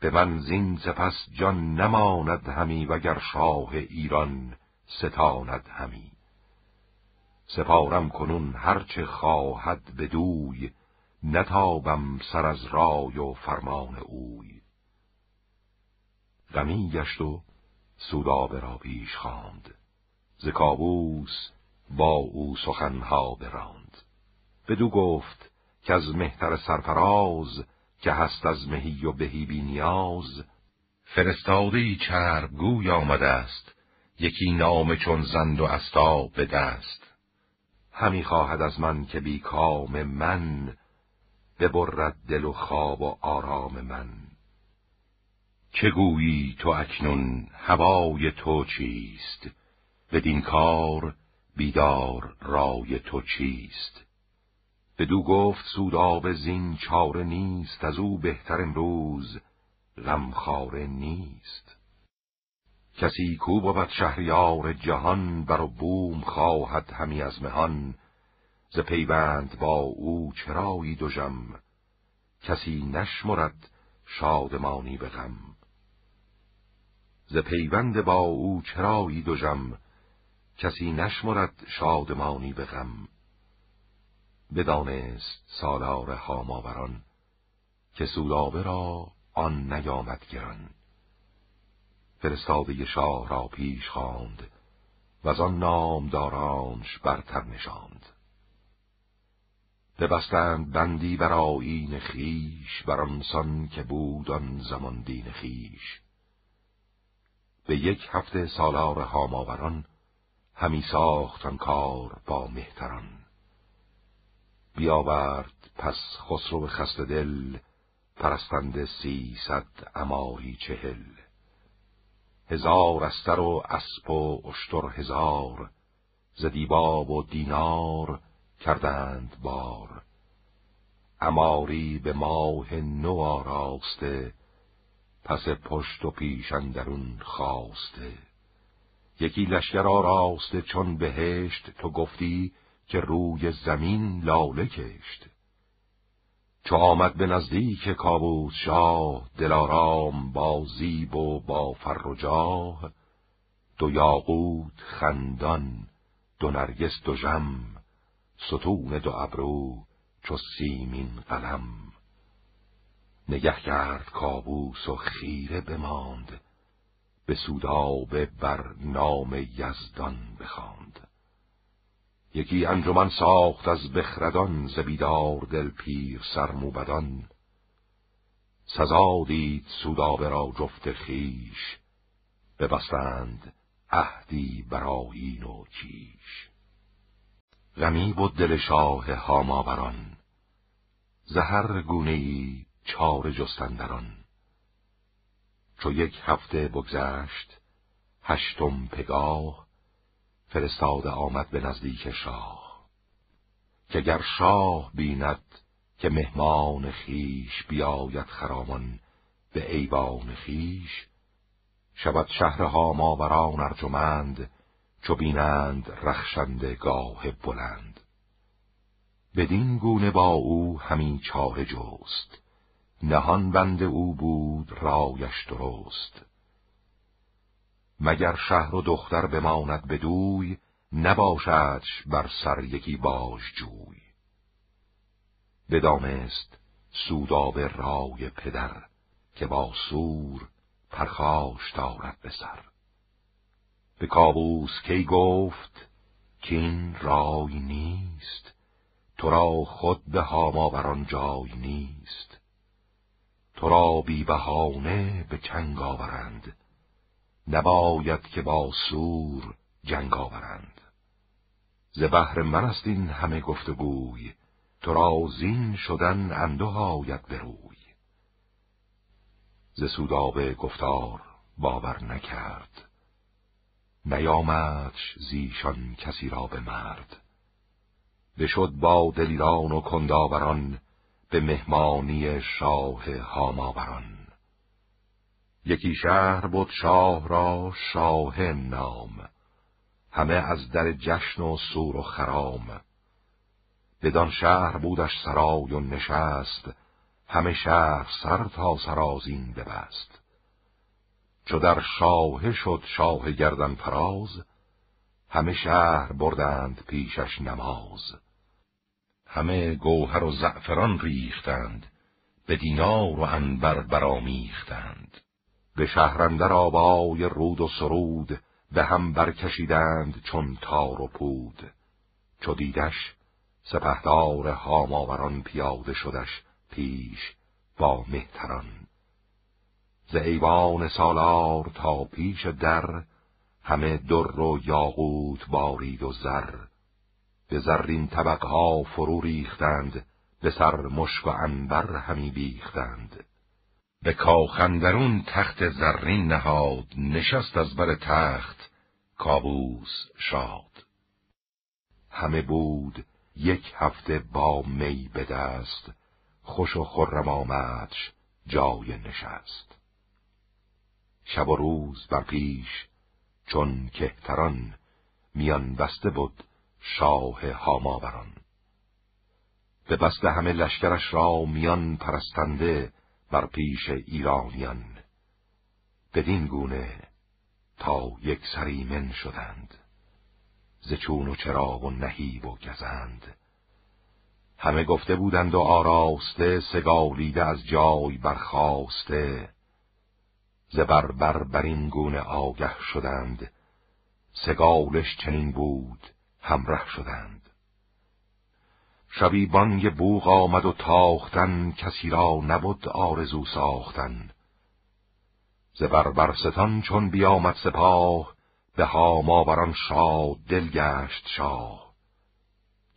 به من زین سپس جان نماند همی وگر شاه ایران ستاند همی. سپارم کنون هرچه خواهد بدوی نتابم سر از رای و فرمان اوی. غمی گشت و سودابه را پیش خواند. ز کابوس با او سخنها براند. بدو گفت که از مهتر سرفراز که هست از مهی و بهی بی نیاز. فرستادهی چرب گوی آمده است یکی نام چون زند و استا به دست. همی خواهد از من که بی کام من ببرد دل و خواب و آرام من. چه گویی تو اکنون هوای تو چیست؟ بدین کار بیدار رای تو چیست؟ بدو گفت سوداب زین چاره نیست از او بهتر امروز غمخواره نیست. کسی کو بود شهریار جهان بر بوم خواهد همی از مهان. ز پیوند با او چرایی دوژم کسی نشمرد شادمانی به غم. ز پیوند با او چرایی جم کسی نشمرد شادمانی به غم. بدانست سالار هاماوران که سودابه را آن نیامد گران. فرستاده شاه را پیش خواند و از آن نامدارانش برتر نشاند. ببستند بندی بر آیین خیش بر آنسان که بود آن زمان دین خیش به یک هفته سالار هاماوران همی ساختن کار با مهتران. بیاورد پس خسرو خست دل پرستنده سیصد اماری چهل. هزار استر و اسب و اشتر هزار ز دیباب و دینار کردند بار. اماری به ماه نو آراسته پس پشت و پیش اندرون خواسته یکی لشکر آراسته چون بهشت تو گفتی که روی زمین لاله کشت. چو آمد به نزدیک کابوس شاه دلارام با زیب و با فر و جاه. دو یاقوت خندان دو نرگس دو ژم ستون دو ابرو چو سیمین قلم. نگه کرد کابوس و خیره بماند به سودابه بر نام یزدان بخواند. یکی انجمن ساخت از بخردان زبیدار دل پیر سرموبدان سزا دید سودابه را جفت خیش ببستند عهدی برایین و کیش. غمی بود دل شاه هاماوران زهر گونه ای چار جستندران. چو یک هفته بگذشت هشتم پگاه فرستاده آمد به نزدیک شاه که گر شاه بیند که مهمان خیش بیاید خرامان به ایوان خیش شود شهر هاماوران ارجمند چو بینند رخشنده گاه بلند. بدین گونه با او همین چاره جست نهان بند او بود رایش درست. مگر شهر و دختر بماند بدوی نباشدش بر سر یکی باش جوی بدانست سوداب رای پدر که با سور پرخاش دارد به سر. به کابوس کی گفت که این رای نیست تو را خود به هاماوران جای نیست. تو را بی بهانه به چنگ آورند نباید که با سور جنگ آورند. ز بهر من است این همه گفتگوی. تو را زین شدن انده آید بروی ز سودابه گفتار باور نکرد. نیامدش زیشان کسی را به مرد. بشد با دلیران و کنداوران به مهمانی شاه هاماوران. یکی شهر بود شاه را شاه نام همه از در جشن و سور و خرام. بدان شهر بودش سرای و نشست همه شهر سر تا سرازین ببست. چو در شاه شد شاه گردن فراز همه شهر بردند پیشش نماز. همه گوهر و زعفران ریختند به دینار و انبر برامیختند به شهرندر آبای رود و سرود به هم برکشیدند چون تار و پود. چو دیدش سپهدار هاماوران پیاده شدش پیش با مهتران. ز ایوان سالار تا پیش در همه در و یاقوت بارید و زر. به زرین طبقها فرو ریختند به سر مشک و انبر همی بیختند. به کاخندرون تخت زرین نهاد نشست از بر تخت کابوس شاد. همه بود یک هفته با می به دست خوش و خرم آمدش جای نشست. شب و روز بر پیش چون کهتران میان بسته بود شاه هاماوران. به بست همه لشکرش را میان پرستنده بر پیش ایرانیان. بدین گونه تا یک سریمن شدند ز چون و چراغ و نهیب و گزند. همه گفته بودند و آراسته سگالیده از جای برخواسته ز بربر بر این گونه آگه شدند سگالش چنین بود همره شدند. شبی بانگ بوغ آمد و تاختن کسی را نبود آرزو ساختن. ز بربرستان چون بیامد سپاه به هاماوران شاد دل گشت شاه.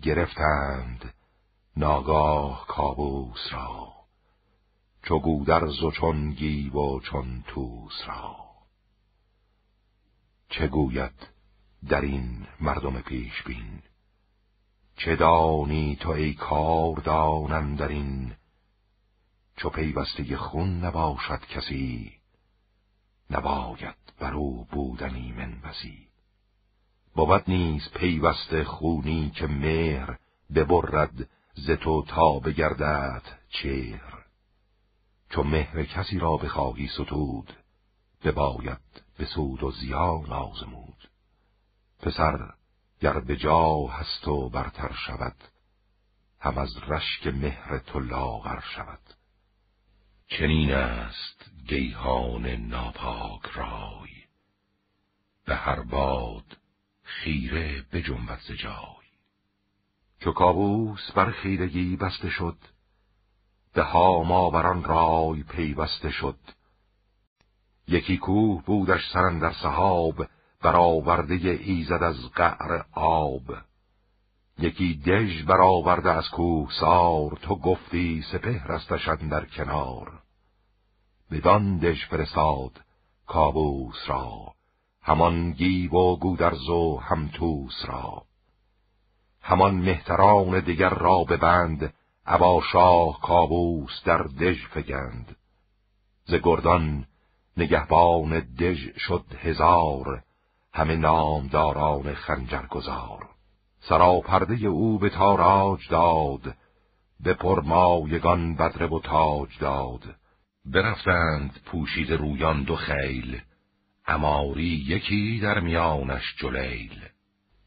گرفتند ناگاه کابوس را چو گودرز و چون گیو و چون توس را. چه گوید در این مردم پیش بین چه دانی تو ای کار دانم در این چو پیوسته خون نباشد کسی نباید بر او بودنی من بسی بود نیز پیوسته خونی که مهر ببرد ز تو تا بگردد چهر. چو مهر کسی را بخواهی ستود بباید به سود و زیان آزمود پسر گر به جا هست و برتر شود هم از رشک مهر تو لاغر شود. چنین است گیهان ناپاک رای به هر باد خیره به ز جای. چو کابوس بر خیرگی بسته شد به هاماوران رای پیوسته شد. یکی کوه بودش سرن در صحاب برآورده ایزد از قعر آب. یکی دژ برآورده از کوه سار تو گفتی سپهر استشن در کنار. بدان دژ فرستاد کابوس را همان گیو و گودرز و همتوس را. همان مهتران دیگر را ببند ابا شاه کابوس در دژ فگند. ز گردان نگهبان دژ شد هزار همه نامداران خنجر گذار سراپرده او به تاراج داد به پرمایگان بدره و تاج داد. برفتند پوشید رویان دو خیل اماری یکی در میانش جلیل.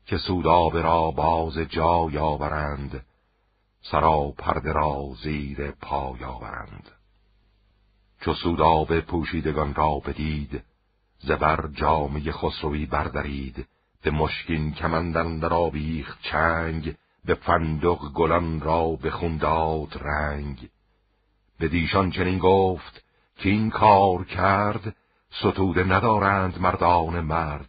که سودابه را باز جای آورند سرا پرده را زیر پای آورند. چو سودابه پوشیدگان را بدید زبر جامه خسروی بردرید به مشکین کمندن در آویخت چنگ به فندق گلان را به خونداد رنگ. به دیشان چنین گفت که این کار کرد ستوده ندارند مردان مرد.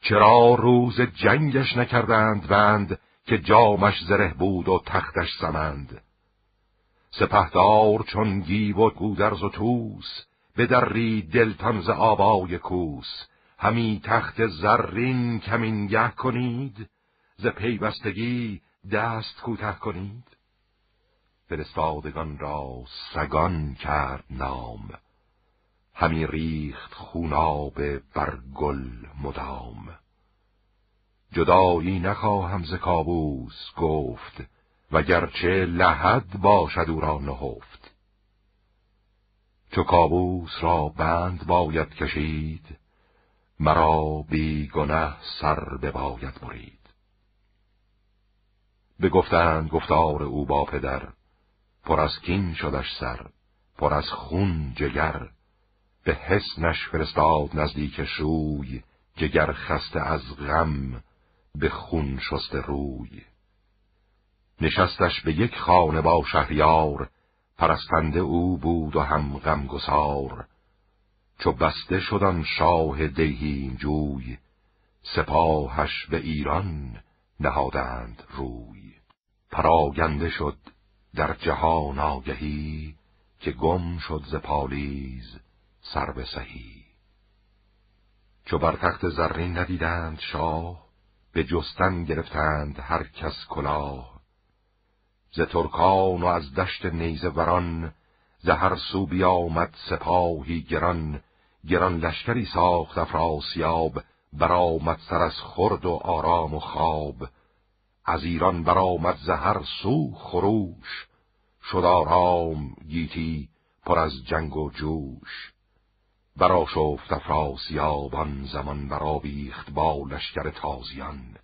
چرا روز جنگش نکردند بند که جامش زره بود و تختش سمند؟ سپهدار چون گیو و گودرز و توس بدری دلتان ز آبای کوس. همی تخت زرین کمینگه کنید. ز پیوستگی دست کوته کنید. فرستادگان را سگان کرد نام. همی ریخت خوناب بر گل مدام. جدایی نخواهم ز کابوس گفت وگرچه لحد باشد او را نهفت. چو کابوس را بند باید کشید مرا بی گنه سر بباید برید. بگفتند گفتار او با پدر پر از کین شدش سر پر از خون جگر. به حسنش فرستاد نزدیک شوی جگر خسته از غم به خون شسته روی. نشستش به یک خانه با شهریار پرستنده او بود و هم غمگسار. چو بسته شدن شاه دهیم جوی سپاهش به ایران نهادند روی. پراگنده شد در جهان آگهی که گم شد ز پالیز سر به سهی. چو بر تخت زرین ندیدند شاه به جستن گرفتند هر کس کلاه. ز ترکان و از دشت نیزه وران ز هر سو بیامد سپاهی گران گران لشکری ساخت افراسیاب برآمد سر از خرد و آرام و خواب. از ایران برآمد زهر سو خروش شد آرام گیتی پر از جنگ و جوش. برا شفت افراسیابان زمان برا بیخت با لشکر تازیان.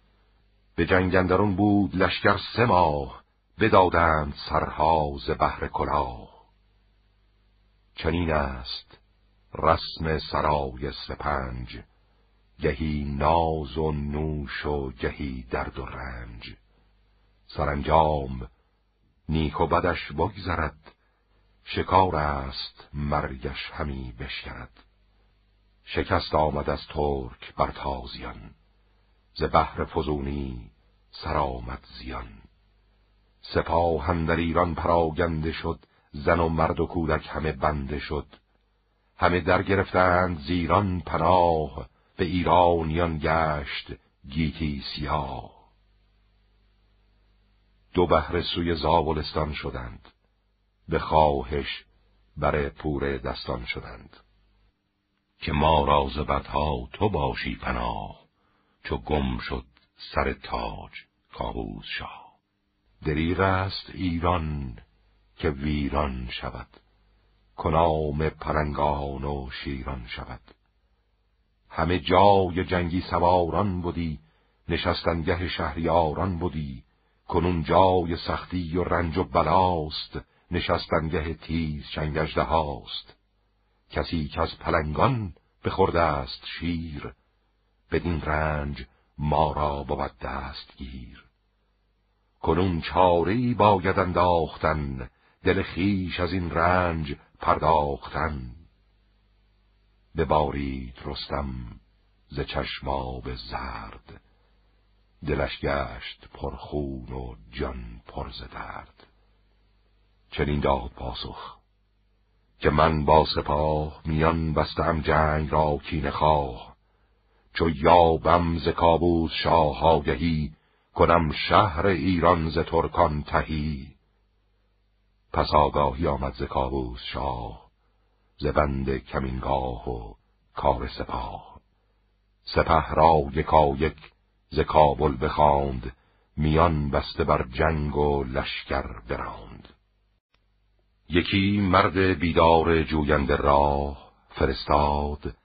به جنگندرون بود لشکر سه ماه بدادند سرها ز بهر کلاه. چنین است رسم سرای سپنج گهی ناز و نوش و گهی درد و رنج. سرانجام نیک و بدش بگذرد شکار است مرگش همی بشکرد. شکست آمد از ترک بر تازیان ز بحر فزونی سرآمد زیان. سپاه در ایران پراگنده شد زن و مرد و کودک همه بنده شد. همه در گرفتند زیران پناه به ایرانیان گشت گیتی سیاه. دو بهر سوی زاولستان شدند به خواهش بر پور دستان شدند. که ما راز بدها تو باشی پناه چو گم شد سر تاج کابوس شاه. دریغ است ایران که ویران شود. کنام پرنگان و شیران شود. همه جای جنگی سواران بودی نشستنگه شهریاران بودی کنون جای سختی و رنج و بلاست نشستنگه تیز چنگجده هاست. کسی که از پلنگان بخورده است شیر بدین رنج ما را بود دستگیر. کنون چاری باید انداختن دل خیش از این رنج پرداختن. ببارید رستم ز چشماب زرد دلش گشت پرخون و جان پر ز درد. چنین داد پاسخ که من با سپاه میان بستم جنگ را کینه خواه چو یابم ز کابوس شاه آگهی کنم شهر ایران ز ترکان تهی. پس آگاهی آمد ز کابوس شاه ز بند کمینگاه و کار سپاه. سپه را یکایک ز کابل بخواند میان بسته بر جنگ و لشکر براند. یکی مرد بیدار جوینده راه فرستاد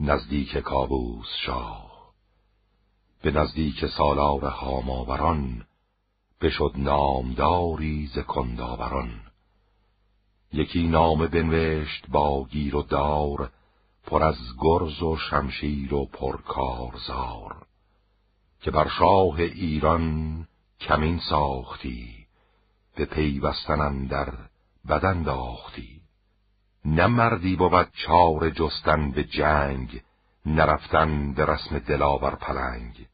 نزدیک کابوس شاه. به نزدیک سالار هاماوران بشد نامداری ز کنداوران. یکی نامه بنوشت با گیر و دار پر از گرز و شمشیر و پرکارزار که بر شاه ایران کمین ساختی به پیوستن در بدن داختی. نه مردی بود چار جستن به جنگ نرفتن به رسم دلاور پلنگ.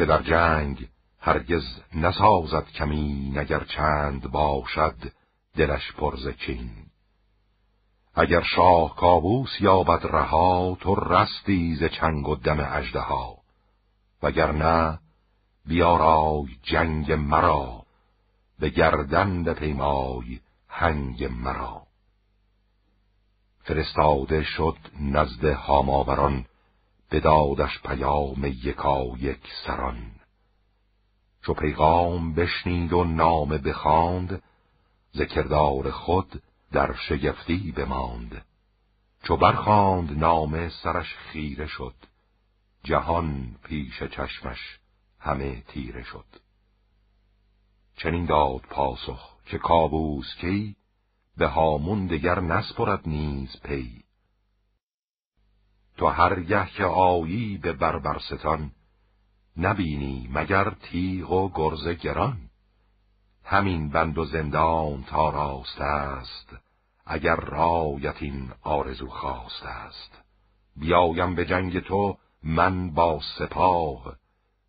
که در جنگ هرگز نسازد کمی نگر چند باشد دلش پرز کین. اگر شاه کابوس یابد رها تو رستی ز چنگ و دم اژدها. وگرنه بیارای جنگ مرا به گردن پیمای هنگ مرا. فرستاده شد نزد هاماوران بدادش پیام یکا یک سران. چو پیغام بشنید و نامه بخواند ز کردار خود در شگفتی بماند. چو برخاند نامه سرش خیره شد جهان پیش چشمش همه تیره شد. چنین داد پاسخ که کابوس کی به هامون دگر نسپرد نیز پی. تو هرگه که آیی به بربرستان نبینی مگر تیغ و گرز گران. همین بند و زندان تا راست است اگر رایت این آرزو خواست است. بیایم به جنگ تو من با سپاه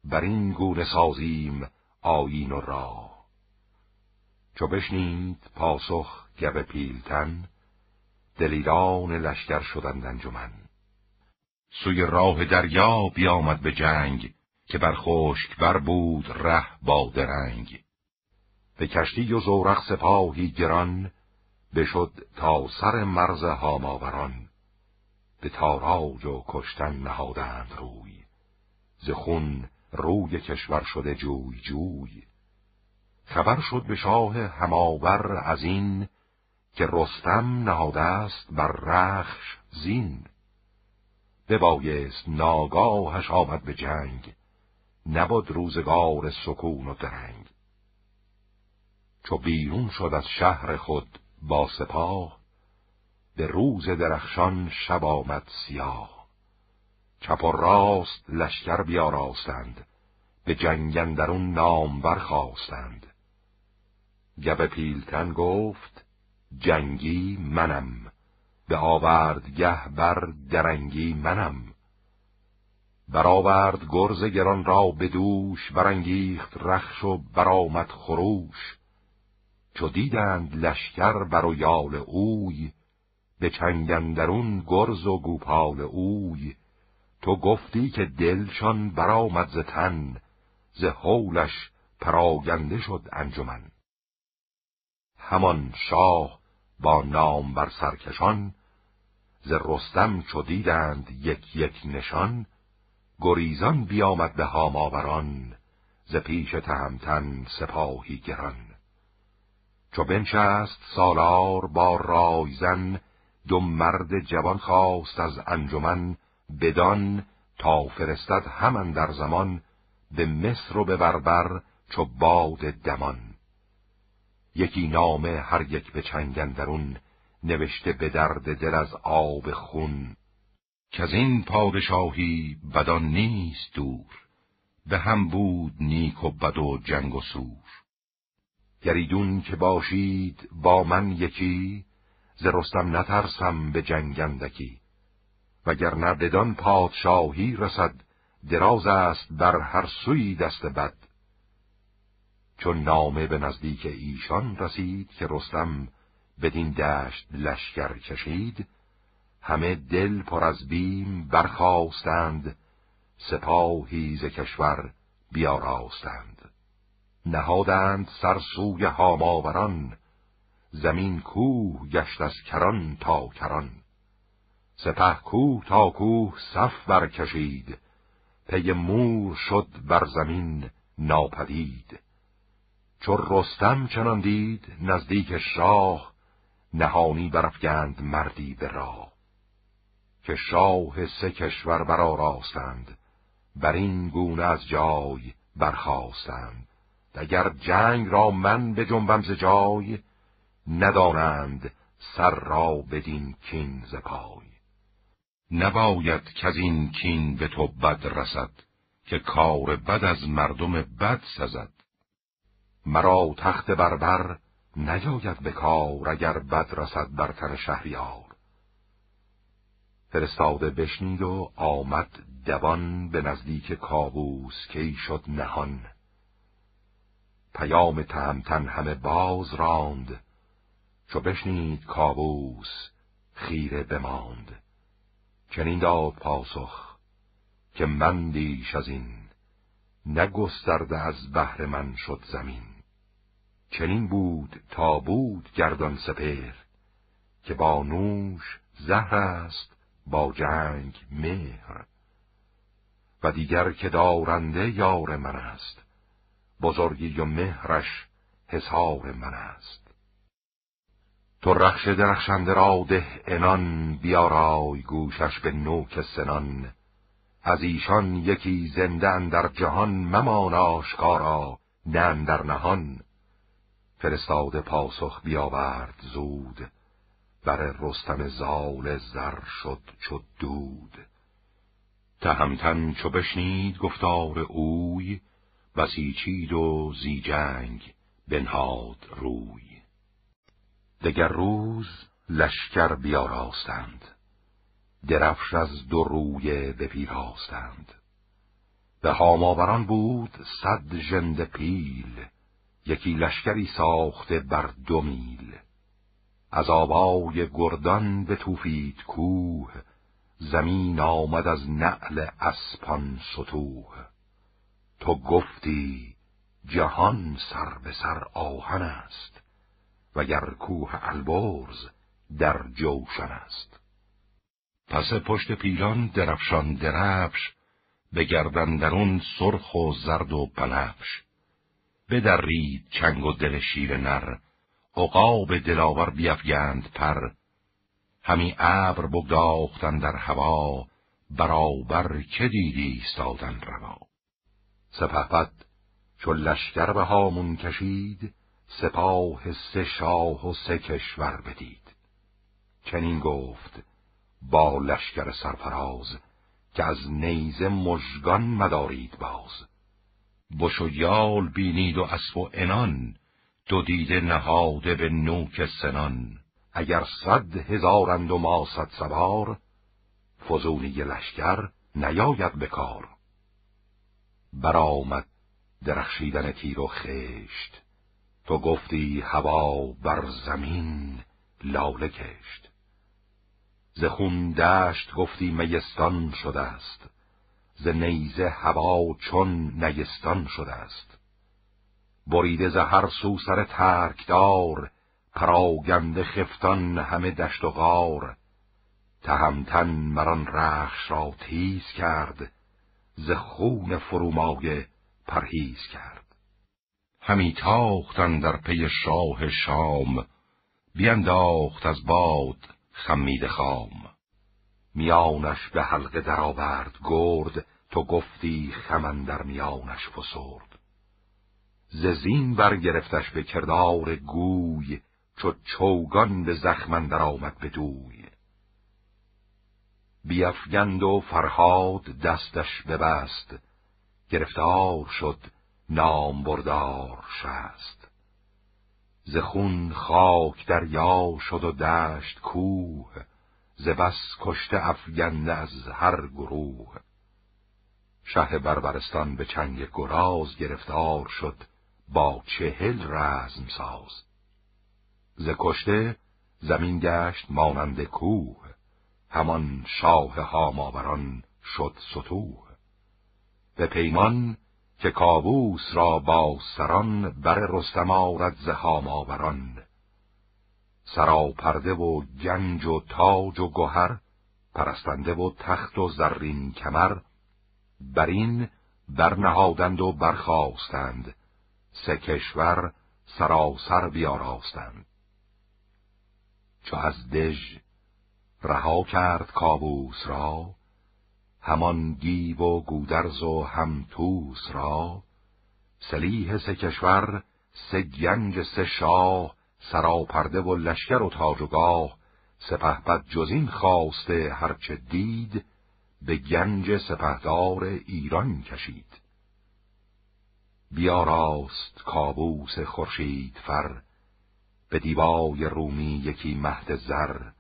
بر این گونه سازیم آیین و راه. چو بشنید پاسخ گب پیلتن دلیران لشکر شدند انجمن. سوی راه دریا بیامد به جنگ که بر خشک بر بود ره با درنگ. به کشتی و زورق سپاهی گران بشد تا سر مرز هاماوران. به تاراج و کشتن نهادند روی. ز خون روی کشور شده جوی جوی. خبر شد به شاه هماور از این که رستم نهاده است بر رخش زین. ببایست ناگاهش آمد به جنگ. نبود روزگار سکون و درنگ. چو بیرون شد از شهر خود با سپاه به روز درخشان شب آمد سیاه. چپ و راست لشکر بیاراستند به جنگندرون نام برخواستند گب پیلتن گفت جنگی منم. به آورد گه بر درنگی منم. برآورد گرز گران را به دوش برانگیخت رخش و برآمد خروش. چو دیدند لشکر بر و یال اوی به چنگندرون گرز و گوپال اوی. تو گفتی که دلشان برآمد ز تن ز حولش پراگنده شد انجمن. همان شاه با نام بر سرکشان ز رستم چو دیدند یک یک نشان گریزان بیامد به هاماوران ز پیش تهمتن سپاهی گران. چو بنشست سالار با رایزن دو مرد جوان خواست از انجمن بدان تا فرستد همان در زمان به مصر و به بربر چو باد دمان. یکی نامه هر یک به چنگندرون نوشته به درد دل از آب خون که از این پادشاهی بدان نیست دور به هم بود نیک و بد و جنگ و سور. گریدون که باشید با من یکی ز رستم نترسم به جنگندکی وگر بدان پادشاهی رسد دراز است بر هر سوی دست بد. چون نامه به نزدیک ایشان رسید که رستم بدین دشت لشکر کشید همه دل پر از بیم برخواستند سپاهی ز کشور بیاراستند. نهادند سر سوی هاماوران زمین کوه گشت از کران تا کران. سپه کوه تا کوه صف برکشید پی مور شد بر زمین ناپدید. چو رستم چنان دید نزدیک شاه نهانی برافگند مردی به راه که شاه سه کشور برآراستند بر این گونه از جای برخواستند اگر جنگ را من به جنبم ز جای ندانند سر را بدین کین ز پای. نباید که از این کین به تو بد رسد که کار بد از مردم بد سزد. مرا تخت بربر نیاید به کار اگر بد رسد بر تن شهریار. فرستاده بشنید و آمد دوان به نزدیک کابوس کی شد نهان. پیام تهمتن همه باز راند. چو بشنید کابوس خیره بماند. چنین داد پاسخ که من دیش از این نگسترده از بهر من شد زمین. چنین بود تا بود گردان سپر که با نوش زهر است با جنگ مهر و دیگر که دارنده یار من است بزرگی و مهرش حسار من است. تو رخش درخشنده را ده انان بیارای گوشش به نوک سنان. از ایشان یکی زنده در جهان ممان آشکارا نه در نهان. فرستاده پاسخ بیاورد زود. بر رستم زال زر شد چو دود. تهمتن چو بشنید گفتار اوی بسیچید و زی جنگ بنهاد روی. دگر روز لشکر بیاراستند درفش از دو روی بپیراستند. به هاماوران بود صد ژنده پیل یکی لشکری ساخته بر دو میل. از آبای گردان به توفید کوه زمین آمد از نعل اسپان سطوح. تو گفتی جهان سر به سر آهن است وگر کوه البرز در جوشن است. پس پشت پیلان درفشان درفش به گردندرون سرخ و زرد و بنفش بدرید چنگ و دل شیر نر عقاب دلاور بیفگند پر. همی ابر بگداختن در هوا برابر که دیدی ایستادن روا. سپهبد چو لشکر به هامون کشید سپاه سه شاه و سه کشور بدید. چنین گفت با لشکر سرفراز که از نیزه مژگان مدارید باز. بش و یال بینید و اسب و انان دو دیده نهاده به نوک سنان. اگر صد هزارند و ما صد سوار فزونی لشکر نیاید به کار. برآمد درخشیدن تیر و خشت تو گفتی هوا بر زمین لاله کشت. ز خون دشت گفتی میستان شده است. ز نیزه هوا چون نیستان شده است. بریده ز هر سو سر ترکدار پراگنده خفتان همه دشت و غار. تهمتن مران رخش را تیز کرد ز خون فرومایه پرهیز کرد. همی تاختن در پی شاه شام بینداخت از باد خمید خام. میانش به حلقه درآورد گرد تو گفتی خمن در میانش فسرد. ز زین برگرفتش به کردار گوی چو چوگان به زخمن در آمد به دوی. بیفگند و فرهاد دستش ببست گرفتار شد نام بردار شست. ز خون خاک دریا شد و دشت کوه ز بس کشته افگنده از هر گروه. شه بربرستان به چنگ گراز گرفتار شد با چهل رزم ساز. ز کشته زمین گشت مانند کوه همان شاه هاماوران شد سطوح. به پیمان که کابوس را با سران بر رستم آرد ز هاماوران سراپرده و گنج و تاج و گهر پرستنده و تخت و زرین کمر بر این برنهادند و برخواستند سه کشور سراسر بیاراستند. چو از دژ رها کرد کابوس را همان گیو و گودرز و همتوس را سلیح سه کشور سه گنج سه شاه سراپرده و لشکر و تاج و گاه سپهبد جزین خواسته هرچه دید به گنج سپهدار ایران کشید. بیاراست کابوس خورشید فر به دیبای رومی یکی مهد زر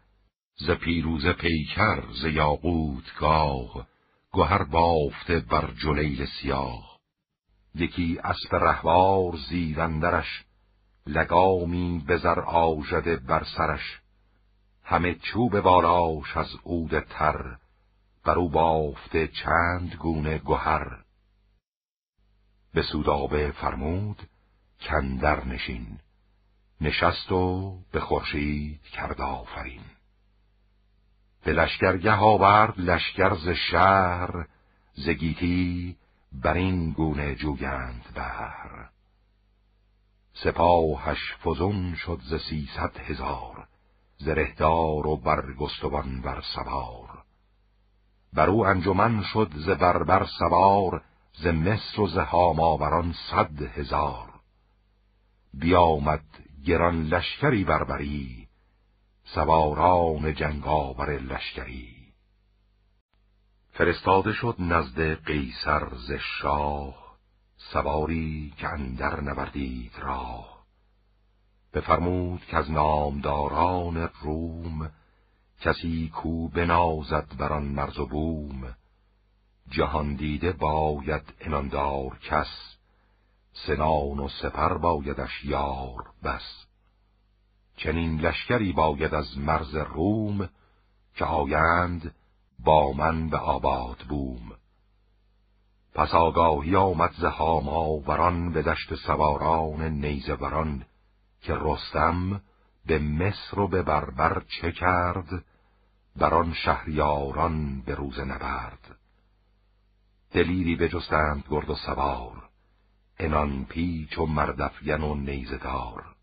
ز پیروز پیکر ز یاقوت گاه گهر بافته بر جلیل سیاه. یکی اسب رهوار زیرندرش لگامی به زر آژده بر سرش. همه چوب بالاش از عود تر بر او بافته چند گونه گهر. به سودابه فرمود کندر نشین. نشست و به خورشید کرد آفرین. به لشکرگه آورد لشکر ز شهر ز گیتی بر این گونه جوگند بهر. سپاهش فزون شد ز سیصد هزار زرهدار و برگستوان بر سوار. بر او انجمن شد ز بربر سوار ز مصر و ز هاماوران صد هزار. بیامد گران لشکری بربری سواران جنگاور لشکری. فرستاده شد نزد قیصر ز شاه سواری که اندر نوردید راه. بفرمود که از نامداران روم کسی کو بنازد بران مرز و بوم. جهان دیده باید اناندار کس سنان و سپر بایدش یار بس. چنین لشکری باید از مرز روم که آیند با من به آباد بوم. پس آگاهی آمد ز وران به دشت سواران نیزه وران که رستم به مصر و به بربر چه کرد بر آن شهریاران به روز نبرد. دلیری بجستند گرد و سوار انان پیچ و مردفگن و نیزدار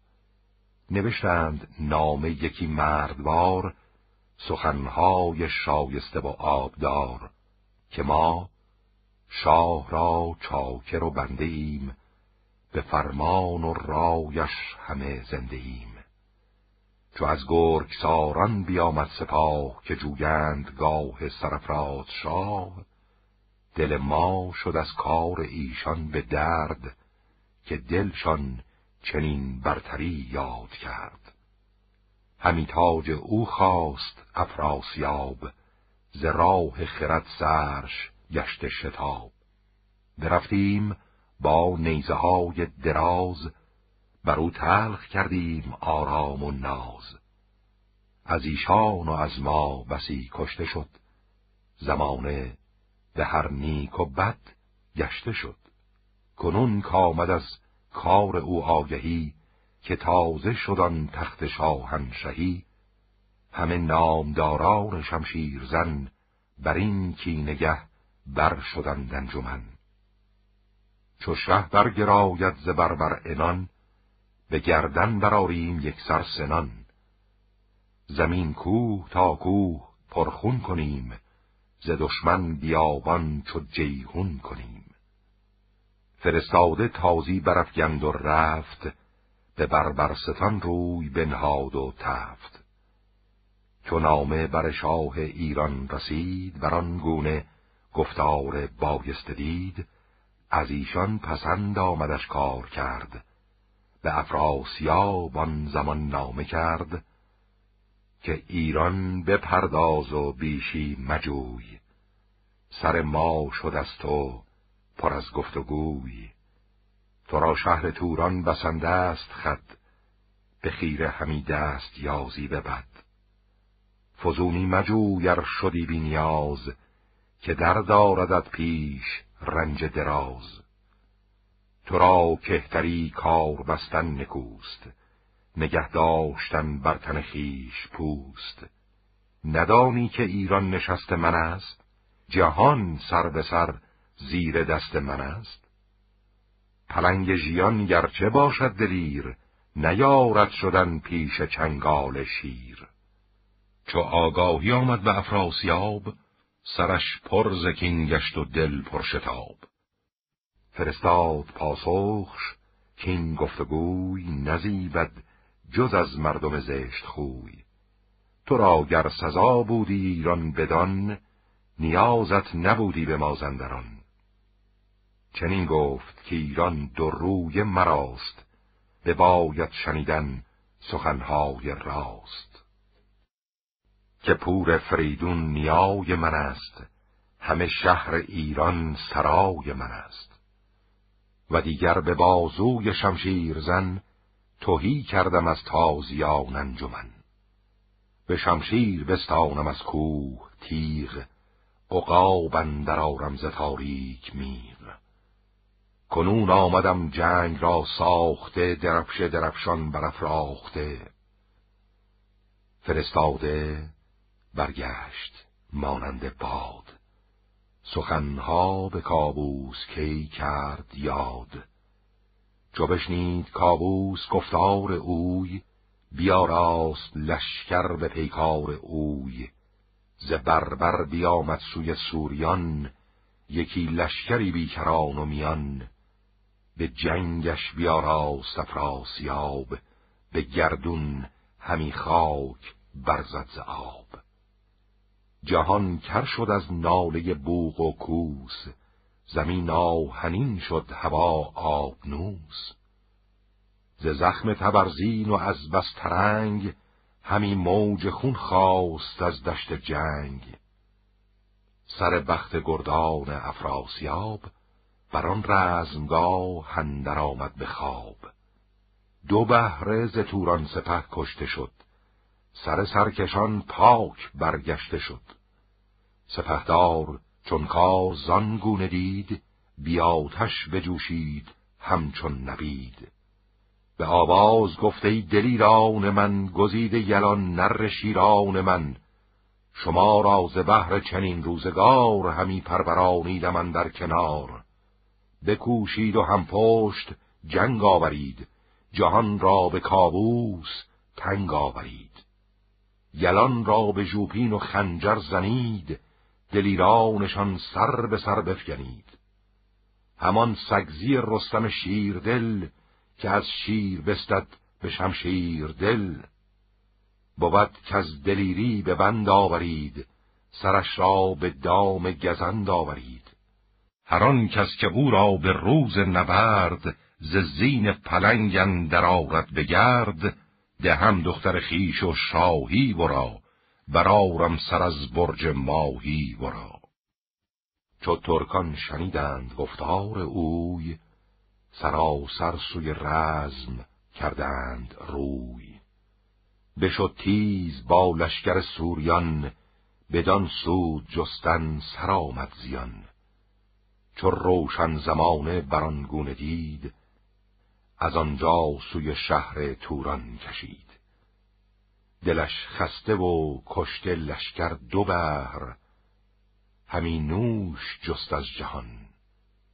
نوشتند نامه یکی مردوار سخنهای شایسته و آبدار که ما شاه را چاکر و بنده ایم به فرمان و رایش همه زنده ایم چو از گرگ ساران بیامد سپاه که جویند گاه سرفراز شاه دل ما شد از کار ایشان به درد که دلشان چنین برتری یاد کرد. همی تاج او خواست افراسیاب ز راه خرد سرش گشت شتاب. برفتیم با نیزه های دراز بر او تلخ کردیم آرام و ناز. از ایشان و از ما بسی کشته شد. زمانه به هر نیک و بد گشته شد. کنون کامد از کار او آگهی که تازه شدن تخت شاهنشهی. همه نامداران شمشیرزن بر این نگه بر شدند انجمن. چو شه برگراید ز بربر انان به گردن براریم یک سر سنان. زمین کوه تا کوه پرخون کنیم ز دشمن بیابان چو جیهون کنیم. فرستاده تازی برفگند و رفت به بربرستان روی بنهاد و تفت. چو نامه بر شاه ایران رسید بر آن گونه گفتار بایست دید از ایشان پسند آمدش کار کرد. به افراسیاب آن زمان نامه کرد که ایران بپرداز و بیشی مجوی. سر ما شد از تو پر از گفت و گوی. تو را شهر توران بسنده است خد به خیره همی دست یازی به بد. فزونی مجویر شدی بی نیاز که در داردت پیش رنج دراز. تو را کهتری کار بستن نکوست نگه داشتن بر تن خیش پوست. ندانی که ایران نشست من است جهان سر به سر زیر دست من است. پلنگ ژیان گرچه باشد دلیر نیارد شدن پیش چنگال شیر. چو آگاهی آمد به افراسیاب سرش پر زکین گشت و دل پر شتاب. فرستاد پاسخش کین گفتگوی نزیبد جز از مردم زشت خوی. تو را گر سزا بودی ایران بدان نیازت نبودی به مازندران چنین گفت که ایران دو روی مراست به باید شنیدن سخنهای راست. که پور فریدون نیای من است. همه شهر ایران سرای من است. و دیگر به بازوی شمشیر زن توهی کردم از تازیان انجمن. به شمشیر بستانم از کوه تیغ عقاب اندر آرم ز تاریک میر کنون آمدم جنگ را ساخته درفش درفشان برافراخته. فرستاده برگشت مانند باد. سخنها به کابوس کی کرد یاد. چو بشنید کابوس گفتار اوی بیاراست لشکر به پیکار اوی. ز بربر بیامد سوی سوریان یکی لشکری بیکران و میان. به جنگش بیاراست افراسیاب به گردون همی خاک برزد ز آب. جهان کر شد از ناله بوغ و کوس. زمین آهنین شد هوا آبنوس. ز زخم تبرزین و از بس ترنگ همی موج خون خواست از دشت جنگ. سر بخت گردان افراسیاب بر آن رزمگاه هندر آمد به خواب. دو بهره ز توران سپه کشته شد. سر سرکشان پاک برگشته شد. سپهدار چون کار زان گونه دید بیاتش بجوشید همچون نبید. به آواز گفته دلیران من گزید یلان نر شیران من. شما را ز بهر چنین روزگار همی پرورانیدم من در کنار. بکوشید و هم پشت جنگ آورید جهان را به کابوس تنگ آورید. یلان را به ژوپین و خنجر زنید دلیرانشان سر به سر بفگنید. همان سگزی رستم شیردل که از شیر بستد به شمشیر دل بود که از دلیری به بند آورید سرش را به دام گزند آورید. هران کس که او را به روز نبرد ز زین پلنگ اندر آرد بگرد دهم دختر خیش و شاهی ورا برارم سر از برج ماهی ورا. چو ترکان شنیدند گفتار اوی سراسر سوی رزم کردند روی. بشد تیز با لشکر سوریان بدان سود جستن سرآمد زیان. چو روشن زمانه برانگونه دید از آنجا سوی شهر توران کشید. دلش خسته و کشته لشکر دو بهر همی نوش جست از جهان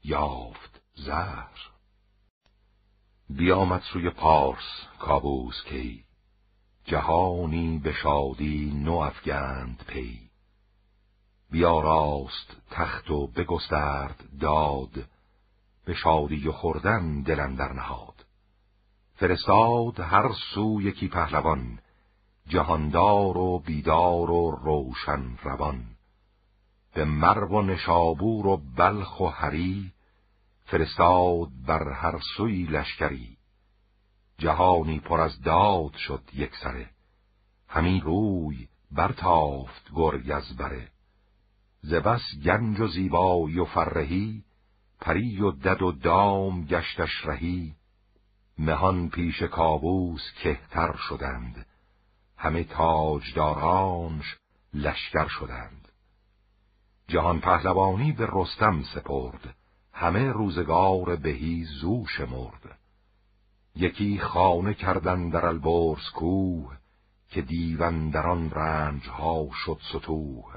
یافت زهر. بیامد سوی پارس کابوس کی جهانی به شادی نو افگند پی. بیاراست تخت و بگسترد داد به شادی و خوردن دلم در نهاد. فرستاد هر سو یکی پهلوان جهاندار و بیدار و روشن روان. به مرو و نشابور و بلخ و هری فرستاد بر هر سوی لشکری. جهانی پر از داد شد یک سره همین روی برتافت گرگ از بره. ز بس گنج و زیبایی و فرهی پری و دد و دام گشتش رهی. مهان پیش کابوس کهتر شدند. همه تاجدارانش لشکر شدند. جهان پهلوانی به رستم سپرد. همه روزگار بهی زو شمرد. یکی خانه کردن در البرز کوه که دیون در آن رنج ها شد ستوه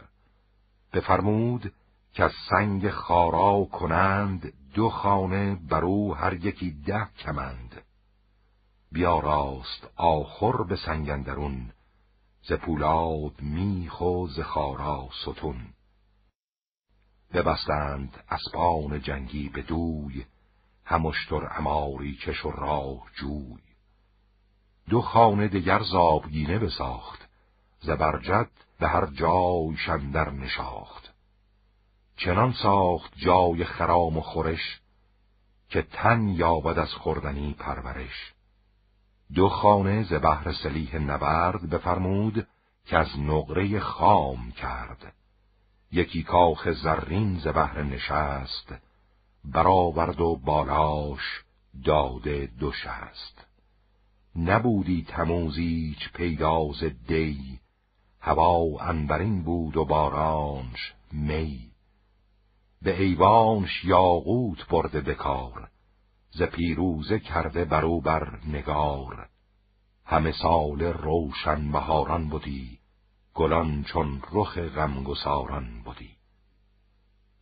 بفرمود که از سنگ خارا کنند دو خانه بر او هر یکی ده کمند. بیا راست آخر به سنگندرون ز پولاد میخ و ز خارا ستون. ببستند اسبان جنگی به دوی همشتر اماری کش و راه جوی. دو خانه دگر زابگینه بساخت زبرجد به هر جای شندر نشاخت. چنان ساخت جای خرام و خورش که تن یابد از خوردنی پرورش. دو خانه ز بهر سلیح نبرد بفرمود که از نقره خام کرد. یکی کاخ زرین ز بهر نشست برآورد و بالاش داده دو شست نبودی تموزیچ پیداز دی هوا انبرین بود و بارانش می. به ایوانش یاقوت برده بکار ز پیروزه کرده برو بر نگار. همه سال روشن بهاران بودی گلان چون رخ غمگساران بودی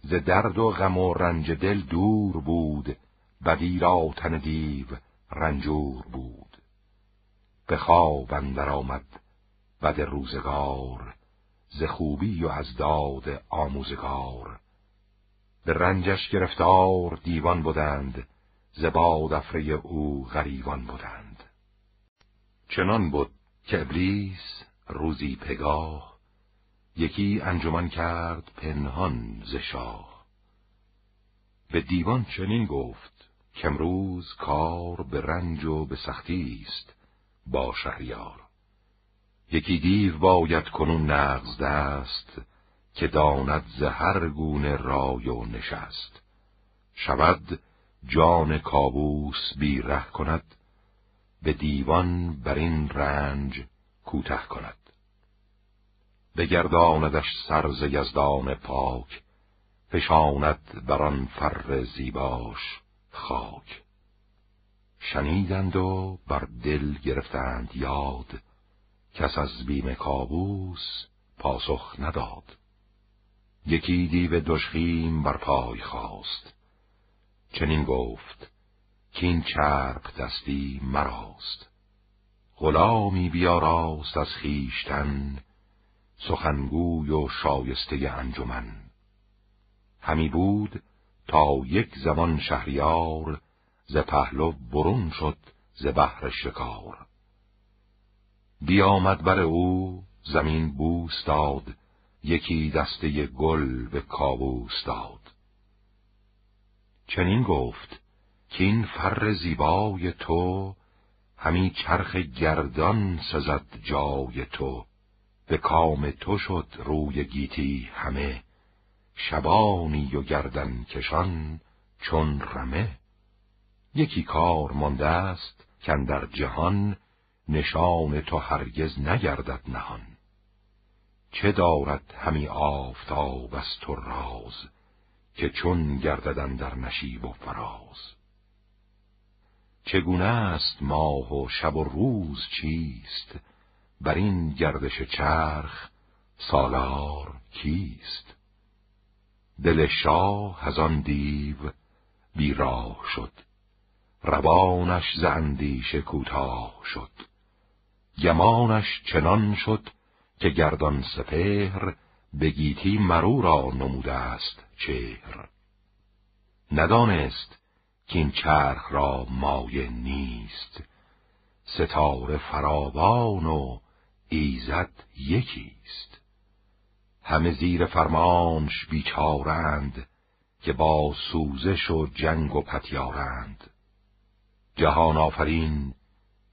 ز درد و غم و رنج دل دور بود بدی را تن دیو رنجور بود. به خواب اندر آمد بد روزگار ز خوبی و از داد آموزگار. به رنجش گرفتار دیوان بودند ز باد افره او غریوان بودند. چنان بود که ابلیس روزی پگاه یکی انجمن کرد پنهان ز شاه. به دیوان چنین گفت که امروز کار به رنج و به سختی است با شهریار. یکی دیو باید کنون نغز دست که داند ز هر گونه رای و نشست. شود جان کابوس بی ره کند به دیوان بر این رنج کوته کند. بگرداندش سرز یزدان پاک فشاند بر آن فر زیباش خاک. شنیدند و بر دل گرفتند یاد کس از بیم کابوس پاسخ نداد. یکی دیو دشخیم بر پای خواست. چنین گفت که این چرب دستی مراست. غلامی بیاراست از خیشتن سخنگوی و شایسته انجمن. همی بود تا یک زمان شهریار ز پهلو برون شد ز بحر شکار. بیامد بر او زمین بوس داد یکی دسته گل به کابوس داد. چنین گفت که این فر زیبای تو همی چرخ گردان سزد جای تو. به کام تو شد روی گیتی همه. شبانی و گردن کشان چون رمه. یکی کار مانده است که در جهان نشان تو هرگز نگردد نهان. چه دارد همی آفتاب از تو راز؟ که چون گرددن در نشیب و فراز. چگونه است ماه و شب و روز چیست؟ بر این گردش چرخ سالار کیست؟ دل شاه از آن دیو بیراه شد. روانش ز اندیشه کوتاه شد. گمانش چنان شد که گردان سپهر به گیتی مرو را نموده است چهر. ندانست که این چرخ را مایه نیست. ستاره فراوان و ایزد یکیست. همه زیر فرمانش بیچارند که با سوزش و جنگ و پتیارند. جهان آفرین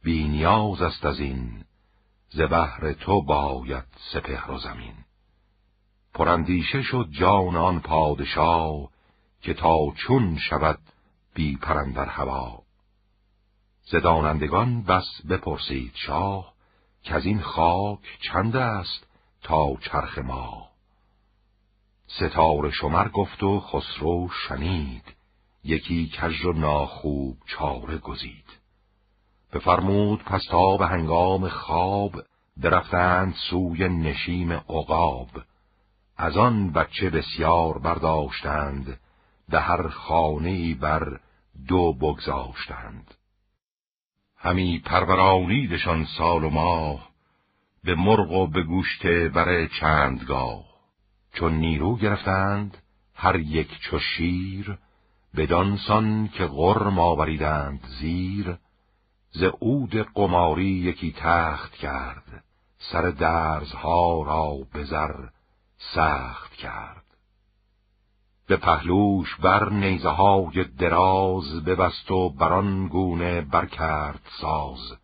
بینیاز است از این. ز تو باید سپهر و زمین. پرندیشه شد جان آن پادشاه که تا چون شود بی پرندر هوا. زدانندگان بس بپرسید شاه که از این خاک چند است تا چرخ ما. ستاره شمر گفت و خسرو شنید یکی کژ و ناخوب چاره گزید. بفرمود پس تا به هنگام خواب درفتند سوی نشیم عقاب. از آن بچه بسیار برداشتند به هر خانه بر دو بگذاشتند. همی پرورانیدشان سال و ماه به مرغ و به گوشت بر چندگاه. چون نیرو گرفتند هر یک چو شیر بدانسان که غرم آوریدند زیر ز عود قماری یکی تخت کرد سر درزها را به زر سخت کرد. به پهلوش بر نیزه های دراز ببست و بران گونه برکرد ساز.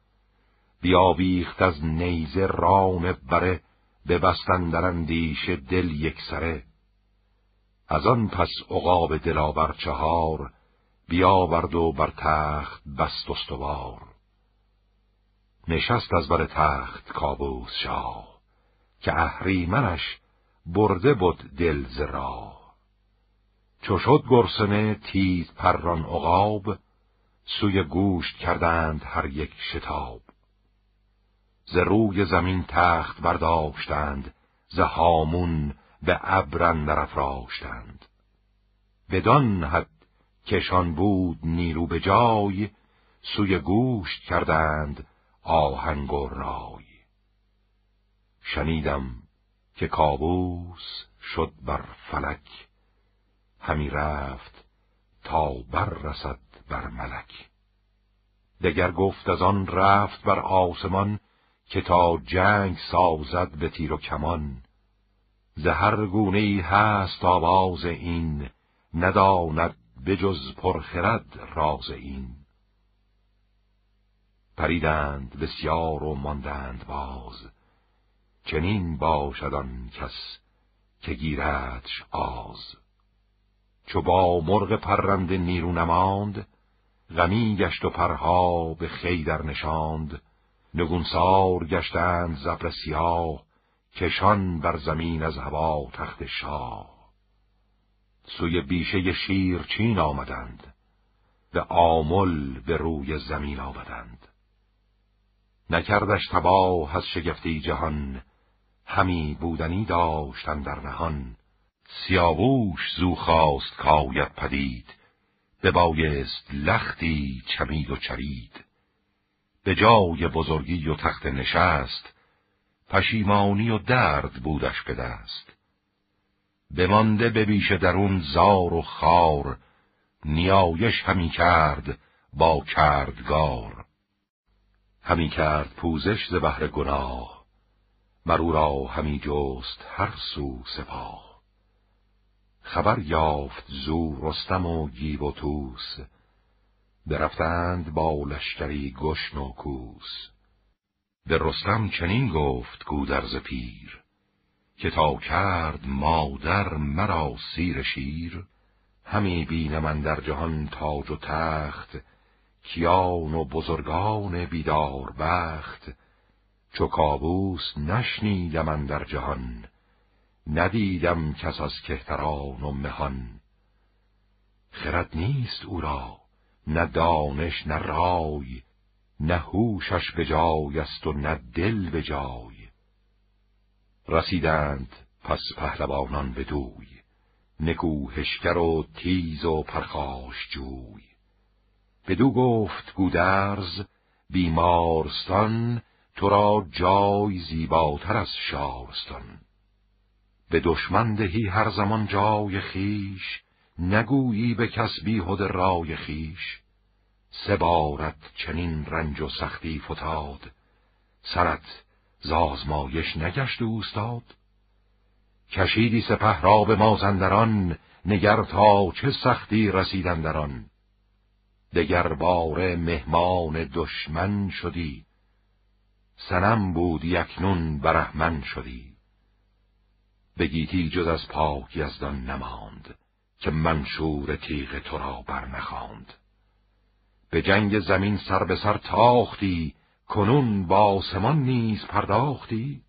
بیاویخت از نیزه رام بره ببستن در اندیش دل یک سره. از آن پس عقاب دلاور چهار بیاورد و بر تخت بست استوار. نشست از بر تخت کابوس شاه که اهریمنش برده بود دل ز راه. چو شد گرسنه تیز پران عقاب سوی گوشت کردند هر یک شتاب. ز روی زمین تخت برداشتند ز هامون به ابرن در افراشتند. بدان حد کشان بود نیرو به جای سوی گوشت کردند آهنگ و رای. شنیدم که کابوس شد بر فلک همی رفت تا بر رسد بر ملک. دگر گفت از آن رفت بر آسمان که تا جنگ سازد به تیر و کمان. زهر گونه ای هست آواز این نداند بجز پرخرد راز این. پریدند بسیار و ماندند باز چنین باشد آن کس که گیردش آز. چو با مرغ پرنده نیرو نماند غمی گشت و پرها به خیدر نشاند. نگونسار گشتند زبر سیاه کشان بر زمین از هوا تخت شاه. سوی بیشه شیر چین آمدند به آمل به روی زمین آمدند. نکردش تباه از شگفتی جهان همی بودنی داشتن در نهان. سیاووش زو خواست کاید پدید. ببایست لختی چمید و چرید. به جای بزرگی و تخت نشست پشیمانی و درد بودش به دست. بمانده به بیش درون زار و خار نیایش همی کرد با کردگار. همی کرد پوزش ز بهر گناه. مرو را همی جست هر سو سپاه. خبر یافت زو رستم و گیو و توس برفتند با لشکری گشن و کوس. به رستم چنین گفت گودرز پیر که تا کرد مادر مرا سیر شیر. همی بینم من در جهان تاج و تخت کیان و بزرگان بیدار بخت. چو کابوس نشنیدم در جهان ندیدم کس از کهتران و مهان. خرد نیست او را نه دانش نه رای نه هوشش به جای است و نه دل به جای. رسیدند پس پهلوانان به دوی نکوهشگر و تیز و پرخاش جوی. بدو گفت گودرز بیمارستان تو را جای زیباتر از شارستان. به دشمن دهی هر زمان جای خیش نگویی به کس بیهد رای خیش سه چنین رنج و سختی فتاد سرت زازمایش نگشت اوستاد. کشیدی سپه را به مازندران نگر تا چه سختی رسیدن دران دگر باره مهمان دشمن شدی سنم بود یکنون برهمن شدی. بگیتی جز از پاک یزدان نماند که منشور تیغ تو را برنخاند. به جنگ زمین سر به سر تاختی کنون با آسمان نیز پرداختی.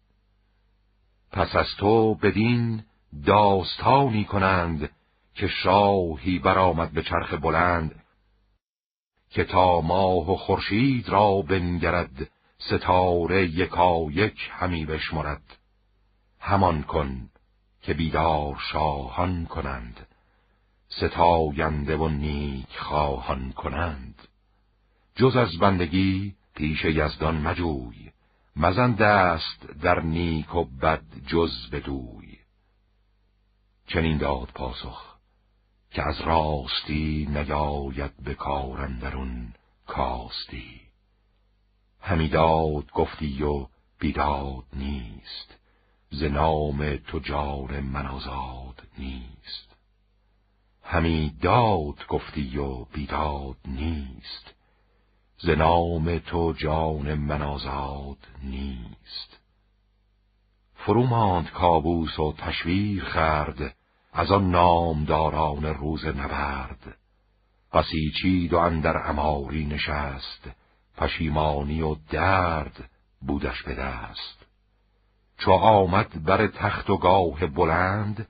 پس از تو بدین داستانی کنند که شاهی برآمد به چرخ بلند که تا ماه و خورشید را بنگرد ستاره یکا یک همی بشمرد. همان کن که بیدار شاهان کنند. ستاینده و نیک خواهان کنند. جز از بندگی پیش یزدان مجوی. مزن دست در نیک و بد جز بدوی. چنین داد پاسخ که از راستی نیاید به کارندرون کاستی. همی داد گفتی و بیداد نیست. ز نام تو جان من آزاد نیست. همی داد گفتی و بیداد نیست. ز نام تو جان من آزاد نیست. فرو ماند کابوس و تشویر خرد از آن نامداران روز نبرد. بسیچید و اندر اماری نشست. پشیمانی و درد بودش به دست. چو آمد بر تخت و گاه بلند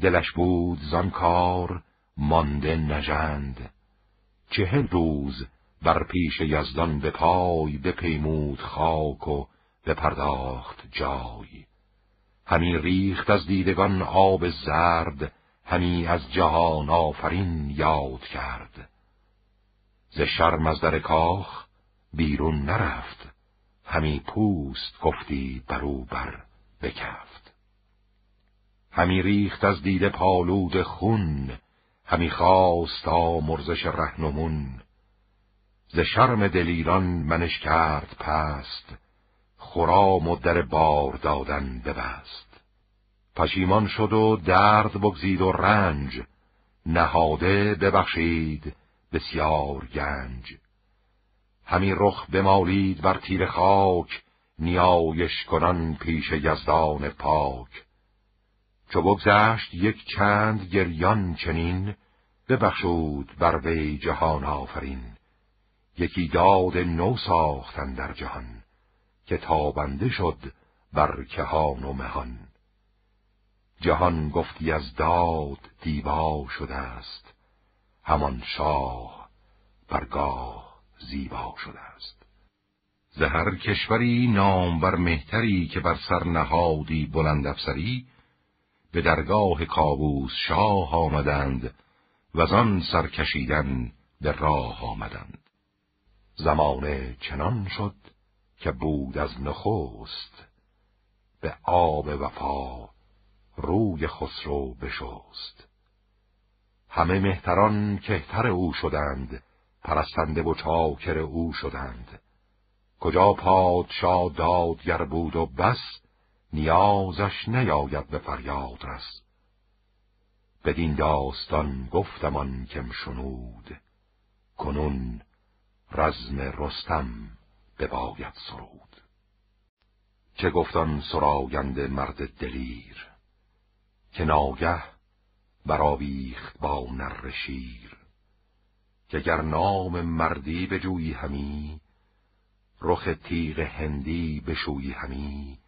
دلش بود زان کار مانده نژند. چهل روز بر پیش یزدان به پای بپیمود خاک و بپرداخت جای. همی ریخت از دیدگان آب زرد همی از جهان آفرین یاد کرد. ز شرم از در کاخ بیرون نرفت. همی پوست گفتی برو بر بکفت. همی ریخت از دیده پالود خون. همی خواست آمرزش رهنمون. ز شرم دلیران منش کرد پست. خرام و در بار دادن ببست. پشیمان شد و درد بگزید و رنج. نهاده ببخشید بسیار گنج. همی رخ بمالید بر تیر خاک نیایش کنان پیش یزدان پاک. چو بگذشت یک چند گریان چنین ببخشود بر وی جهان آفرین. یکی داد نو ساختن در جهان که تابنده شد بر کهان و مهان. جهان گفتی از داد دیبا شده است همان شاه برگاه. زیبا شده است. زهر کشوری نامور مهتری که بر سر نهادی بلند افسری به درگاه کابوس شاه آمدند و آن سر کشیدن به راه آمدند. زمانه چنان شد که بود از نخست به آب وفا روی خسرو بشست. همه مهتران کهتر او شدند پرستنده و چاکر او شدند. کجا پادشاه دادگر بود و بس نیازش نیاید به فریاد رس. بدین داستان گفتمان کم شنود کنون رزم رستم بباید سرود. چه گفتان سراینده مرد دلیر که ناگه برآویخت با نر شیر. که گر نام مردی بجویی همی رخ تیغ هندی بشویی همی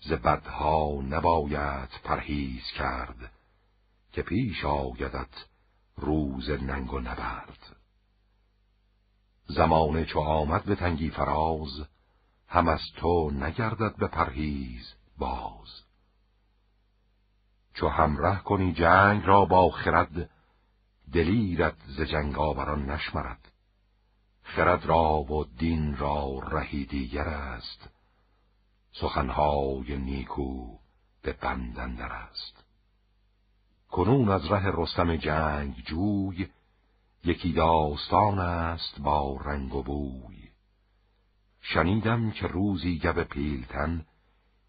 ز بدها نباید پرهیز کرد که پیش آیدت روز ننگ و نبرد. زمانه چو آمد به تنگی فراز هم از تو نگردد به پرهیز باز. چو همره کنی جنگ را با خرد دلیرت ز جنگ آوران نشمرد. خرد را و دین را رهی دیگر است. سخنهای نیکو به بندندر است. کنون از ره رستم جنگ جوی یکی داستان است با رنگ و بوی. شنیدم که روزی گب پیلتن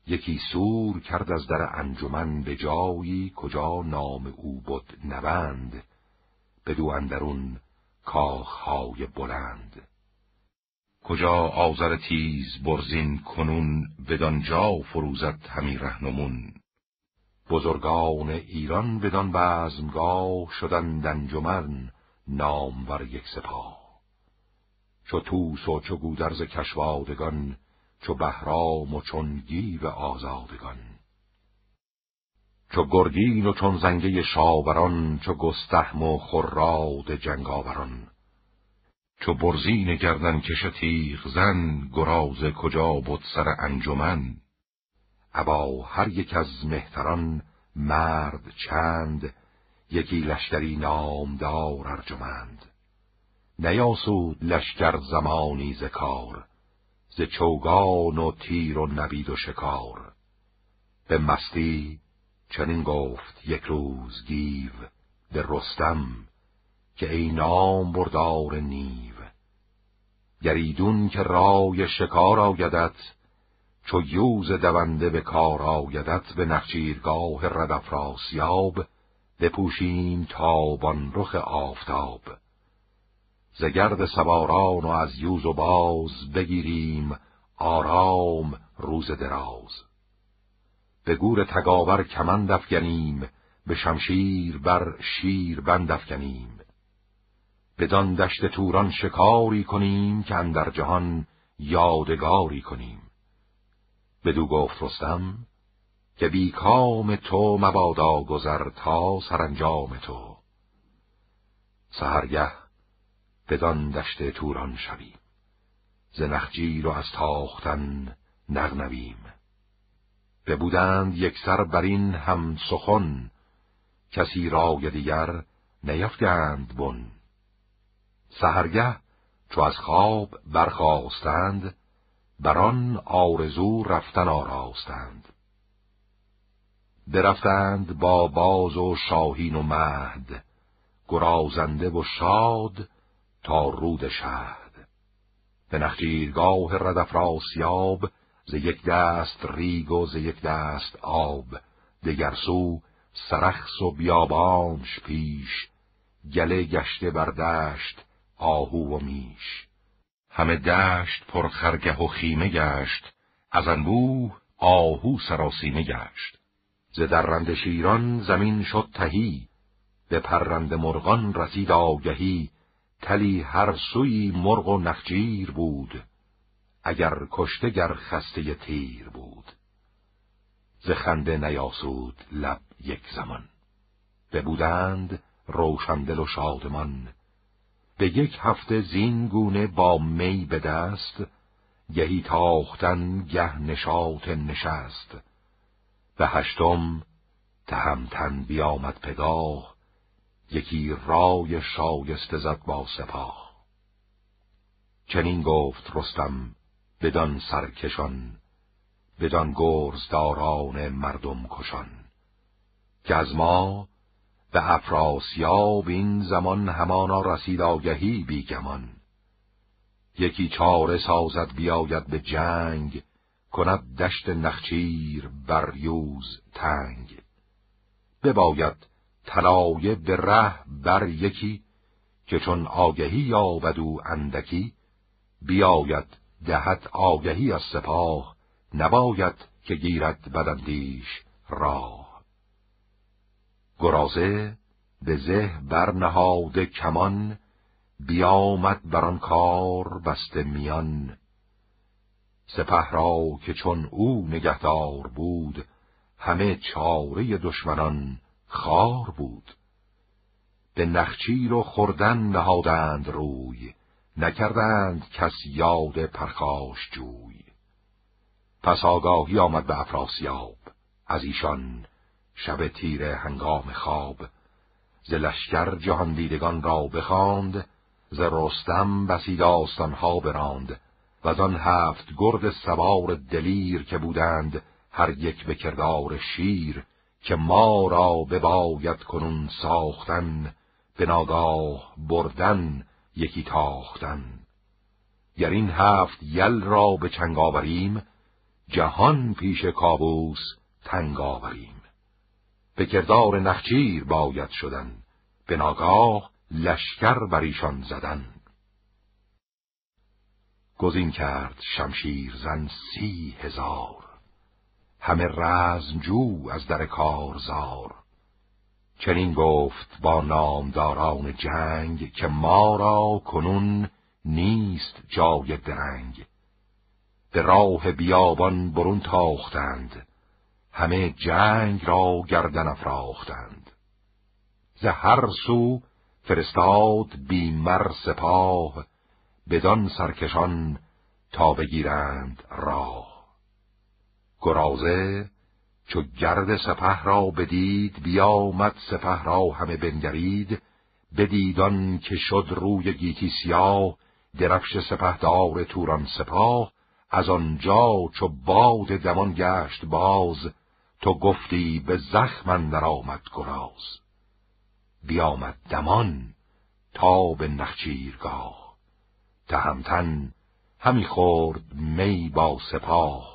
یکی سور کرد از در انجمن به جایی کجا نام او بود نبند. بدو اندرون کاخهای بلند. کجا آذر تیز برزین کنون بدانجا فروزد همی رهنمون. بزرگان ایران بدان بزمگاه شدند انجمن نامور یک سپاه. چو توس و چو گودرز کشوادگان چو بهرام و چون گیو آزادگان. چو گرگین و چون زنگه شاوران چو گستهم و خراد جنگاوران. چو برزین گردن کش تیغ زن گراز کجا بود سر انجمن. ابا هر یک از مهتران مرد چند یکی لشکری نامدار ارجمند. نیاسود لشکر زمانی ز کار ز چوگان و تیر و نبید و شکار. به مستی چنین گفت یک روز گیو به رستم که ای نام بردار نیو. گریدون که رای شکار آیدت چو یوز دونده به کار آیدت به نخچیرگاه ردفراسیاب بپوشیم تابان رخ آفتاب. زگرد سواران و از یوز و باز بگیریم آرام روز دراز. به گور تگاور کمند افگنیم به شمشیر بر شیر بند افگنیم. بدان دشت توران شکاری کنیم که اندر جهان یادگاری کنیم. بدو گفت رستم که بیکام تو مبادا گذر تا سرانجام تو. سهرگه بدان دشت توران شویم ز نخجیر و از تاختن نغنویم. ببودند یک سر بر این هم سخن. کسی رای دیگر نیفگند بن. سهرگه چو از خواب برخواستند بران آرزو رفتن آراستند. برفتند با باز و شاهین و مهد گرازنده و شاد تا رود شهد. به نخجیرگاه ردفراسیاب ز یک دست ریگ و ز یک دست آب دگر سو سرخس و بیابانش پیش گله گشته بر دشت آهو و میش. همه دشت پر خرگه و خیمه گشت از انبوه آهو سراسیمه گشت. ز درند شیران زمین شد تهی به پرند مرغان رسید آگهی تلی هر سوی مرغ و نخجیر بود. اگر کشته گر خسته تیر بود. ز خنده نیاسود لب یک زمان. ببودند روشندل و شادمان. به یک هفته زین گونه با می به دست گهی تاختن گه نشاط نشست. به هشتم تهمتن بیامد پگاه یکی رای شایسته زد با سپاه. چنین گفت رستم بدان سرکشان بدان گرزداران مردم کشان که از ما به افراسیاب این زمان همانا رسید آگهی بیگمان یکی چاره سازد بیاید به جنگ کند دشت نخچیر بر یوز تنگ. بباید طلایه به ره بر یکی که چون آگهی یابد او اندکی بیاید دهد آگهی از سپاه نباید که گیرد بدندیش راه. گرازه به زه برنهاده کمان بیامد بر آن کار بسته میان. سپه را که چون او نگهدار بود همه چاره دشمنان خار بود. به نخچیر و خوردن نهادند روی نکردند کس یاد پرخاش جوی. پس آگاهی آمد به افراسیاب. از ایشان شب تیر هنگام خواب. ز لشکر جهان دیدگان را بخواند ز رستم بسی داستانها براند. و آن هفت گرد سوار دلیر که بودند هر یک به شیر که ما را بباید کنون ساختن به ناگاه بردن یکی تاختن. گر این هفت یل را به چنگ آوریم جهان پیش کابوس تنگ آوریم. به کردار نخچیر باید شدن به ناگاه لشکر بر ایشان زدن. گزین کرد شمشیر زن سی هزار. همه رزم جو از در کارزار. چنین گفت با نامداران جنگ که ما را کنون نیست جای درنگ. به راه بیابان برون تاختند. همه جنگ را گردن افراختند. ز هر سو فرستاد بیمر سپاه بدان سرکشان تا بگیرند راه. گرازه چو گرد سپه را بدید بیامد سپه را همه بنگرید. بدیدان که شد روی گیتی سیاه درفش سپهدار توران سپاه. از آنجا چو باد دمان گشت باز تو گفتی به زخم در آمد گراز. بیامد دمان تا به نخچیرگاه. تهمتن همی خورد می با سپاه.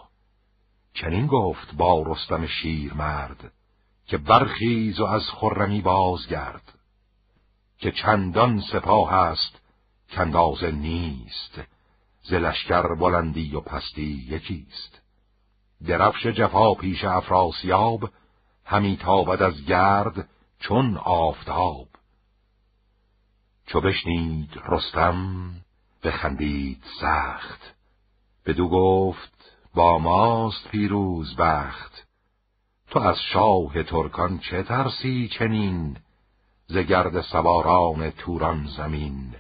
چنین گفت با رستم شیر مرد که برخیز و از خرمی بازگرد که چندان سپاه است کندازه نیست ز لشکر بلندی و پستی یکیست. درفش جفا پیش افراسیاب همی تابد از گرد چون آفتاب. چو بشنید رستم بخندید سخت. بدو گفت با ماست پیروز بخت. تو از شاه ترکان چه ترسی چنین؟ ز گرد سواران توران زمین.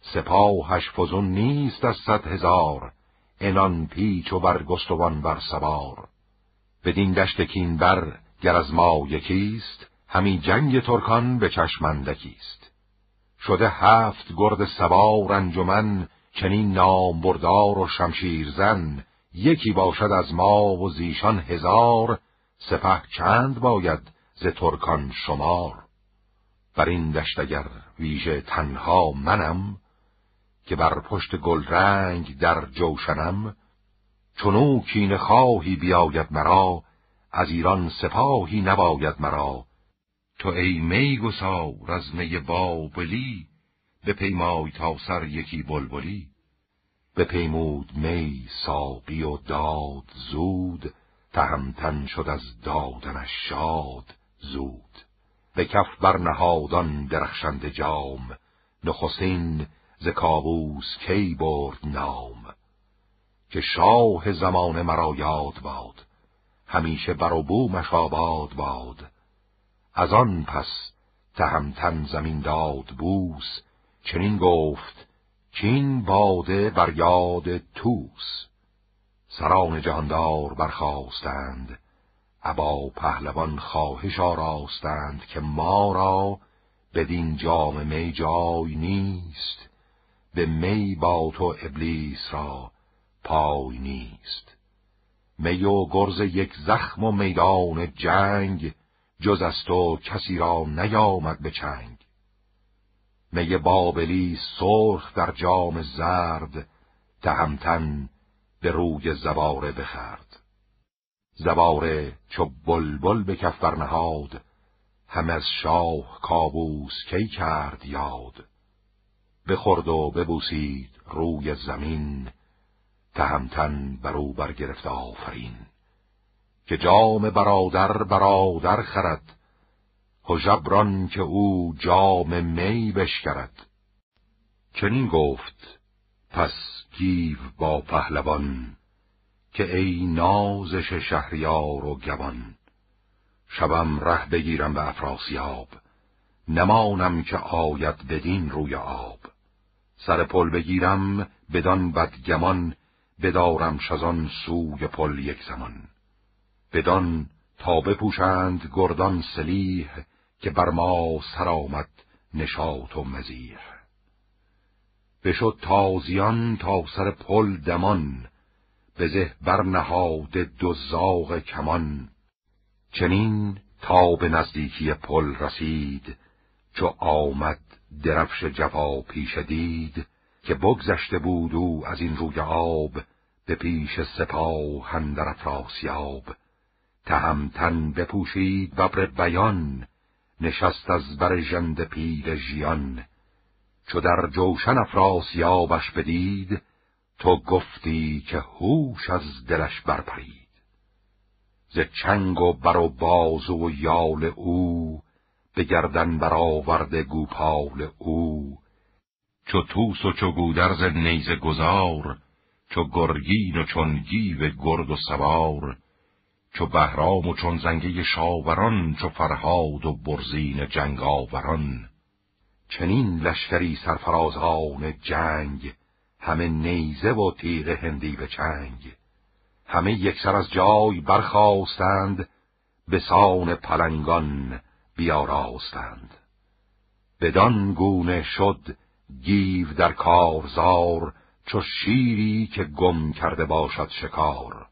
سپاهش فزون نیست از صد هزار انان پیچ و برگستوان بر سوار. بدین دشت کین بر گر از ما یکیست همی جنگ ترکان به چشمندکیست شده هفت گرد سوار انجمن چنین نام بردار و شمشیر زن یکی باشد از ما و زیشان هزار سپه چند باید ز ترکان شمار. بر این دشت اگر ویژه تنها منم که بر پشت گل رنگ در جوشنم چونو کین خواهی بیاید مرا از ایران سپاهی نباید مرا. تو ای می گسار از می بابلی پیمای تا سر یکی بلبلی. پیمود می ساقی و داد زود تهمتن شد از دادنش شاد زود. به کف برنهادان درخشنده جام نخستین ز کابوس کی برد نام. که شاه زمان مرا یاد باد همیشه بر و بومش آباد باد. از آن پس تهمتن زمین داد بوس چنین گفت چین باده بر یاد توس سران جهاندار برخواستند ابا پهلوان خواهش آراستند که ما را بدین جام می جای نیست. به می با تو ابلیس را پای نیست. می و گرز یک زخم و میدان جنگ جز از تو کسی را نیامد به چنگ. می بابلی سرخ در جام زرد تهمتن به روی زواره بخرد؟ زواره چو بلبل به کف برنهاد هم از شاه کابوس کی کرد یاد؟ بخورد و ببوسید روی زمین تهمتن بر او برگرفت آفرین. که جام برادر برادر خرد هژبران که او جام می بشکرد. چنین گفت پس گیو با پهلوان که ای نازش شهریار و گوان. شبم ره بگیرم به افراسیاب نمانم که آید بدین روی آب. سر پل بگیرم بدان بدگمان بدارم شزان سوی پل یک زمان. بدان تا بپوشند گردان سلیح که بر ما سر آمد نشاط و مزیح بشد تازیان تا سر پل دمان به برنهاد دو زاغ کمان. چنین تا به نزدیکی پل رسید چو آمد درفش جفا پیش دید که بگذشته بود او از این روی آب به پیش سپاه هندر افراسیاب. تهمتن بپوشید ببر بیان نشست از بر ژند پیر ژیان. چو در جوشن افراسیابش بدید تو گفتی که هوش از دلش برپرید. ز چنگ و بر و بازو و یال او به گردن برآورده گوپال او. چو توس و چو گودرز نیز گذار چو گرگین و چون گیو گرد و سوار. چو بهرام و چون زنگه شاوران چو فرهاد و برزین جنگاوران. چنین لشکری سرفرازان جنگ همه نیزه و تیغ هندی به چنگ. همه یکسر از جای برخواستند به سان پلنگان بیاراستند. بدان گونه شد گیو در کارزار چو شیری که گم کرده باشد شکار.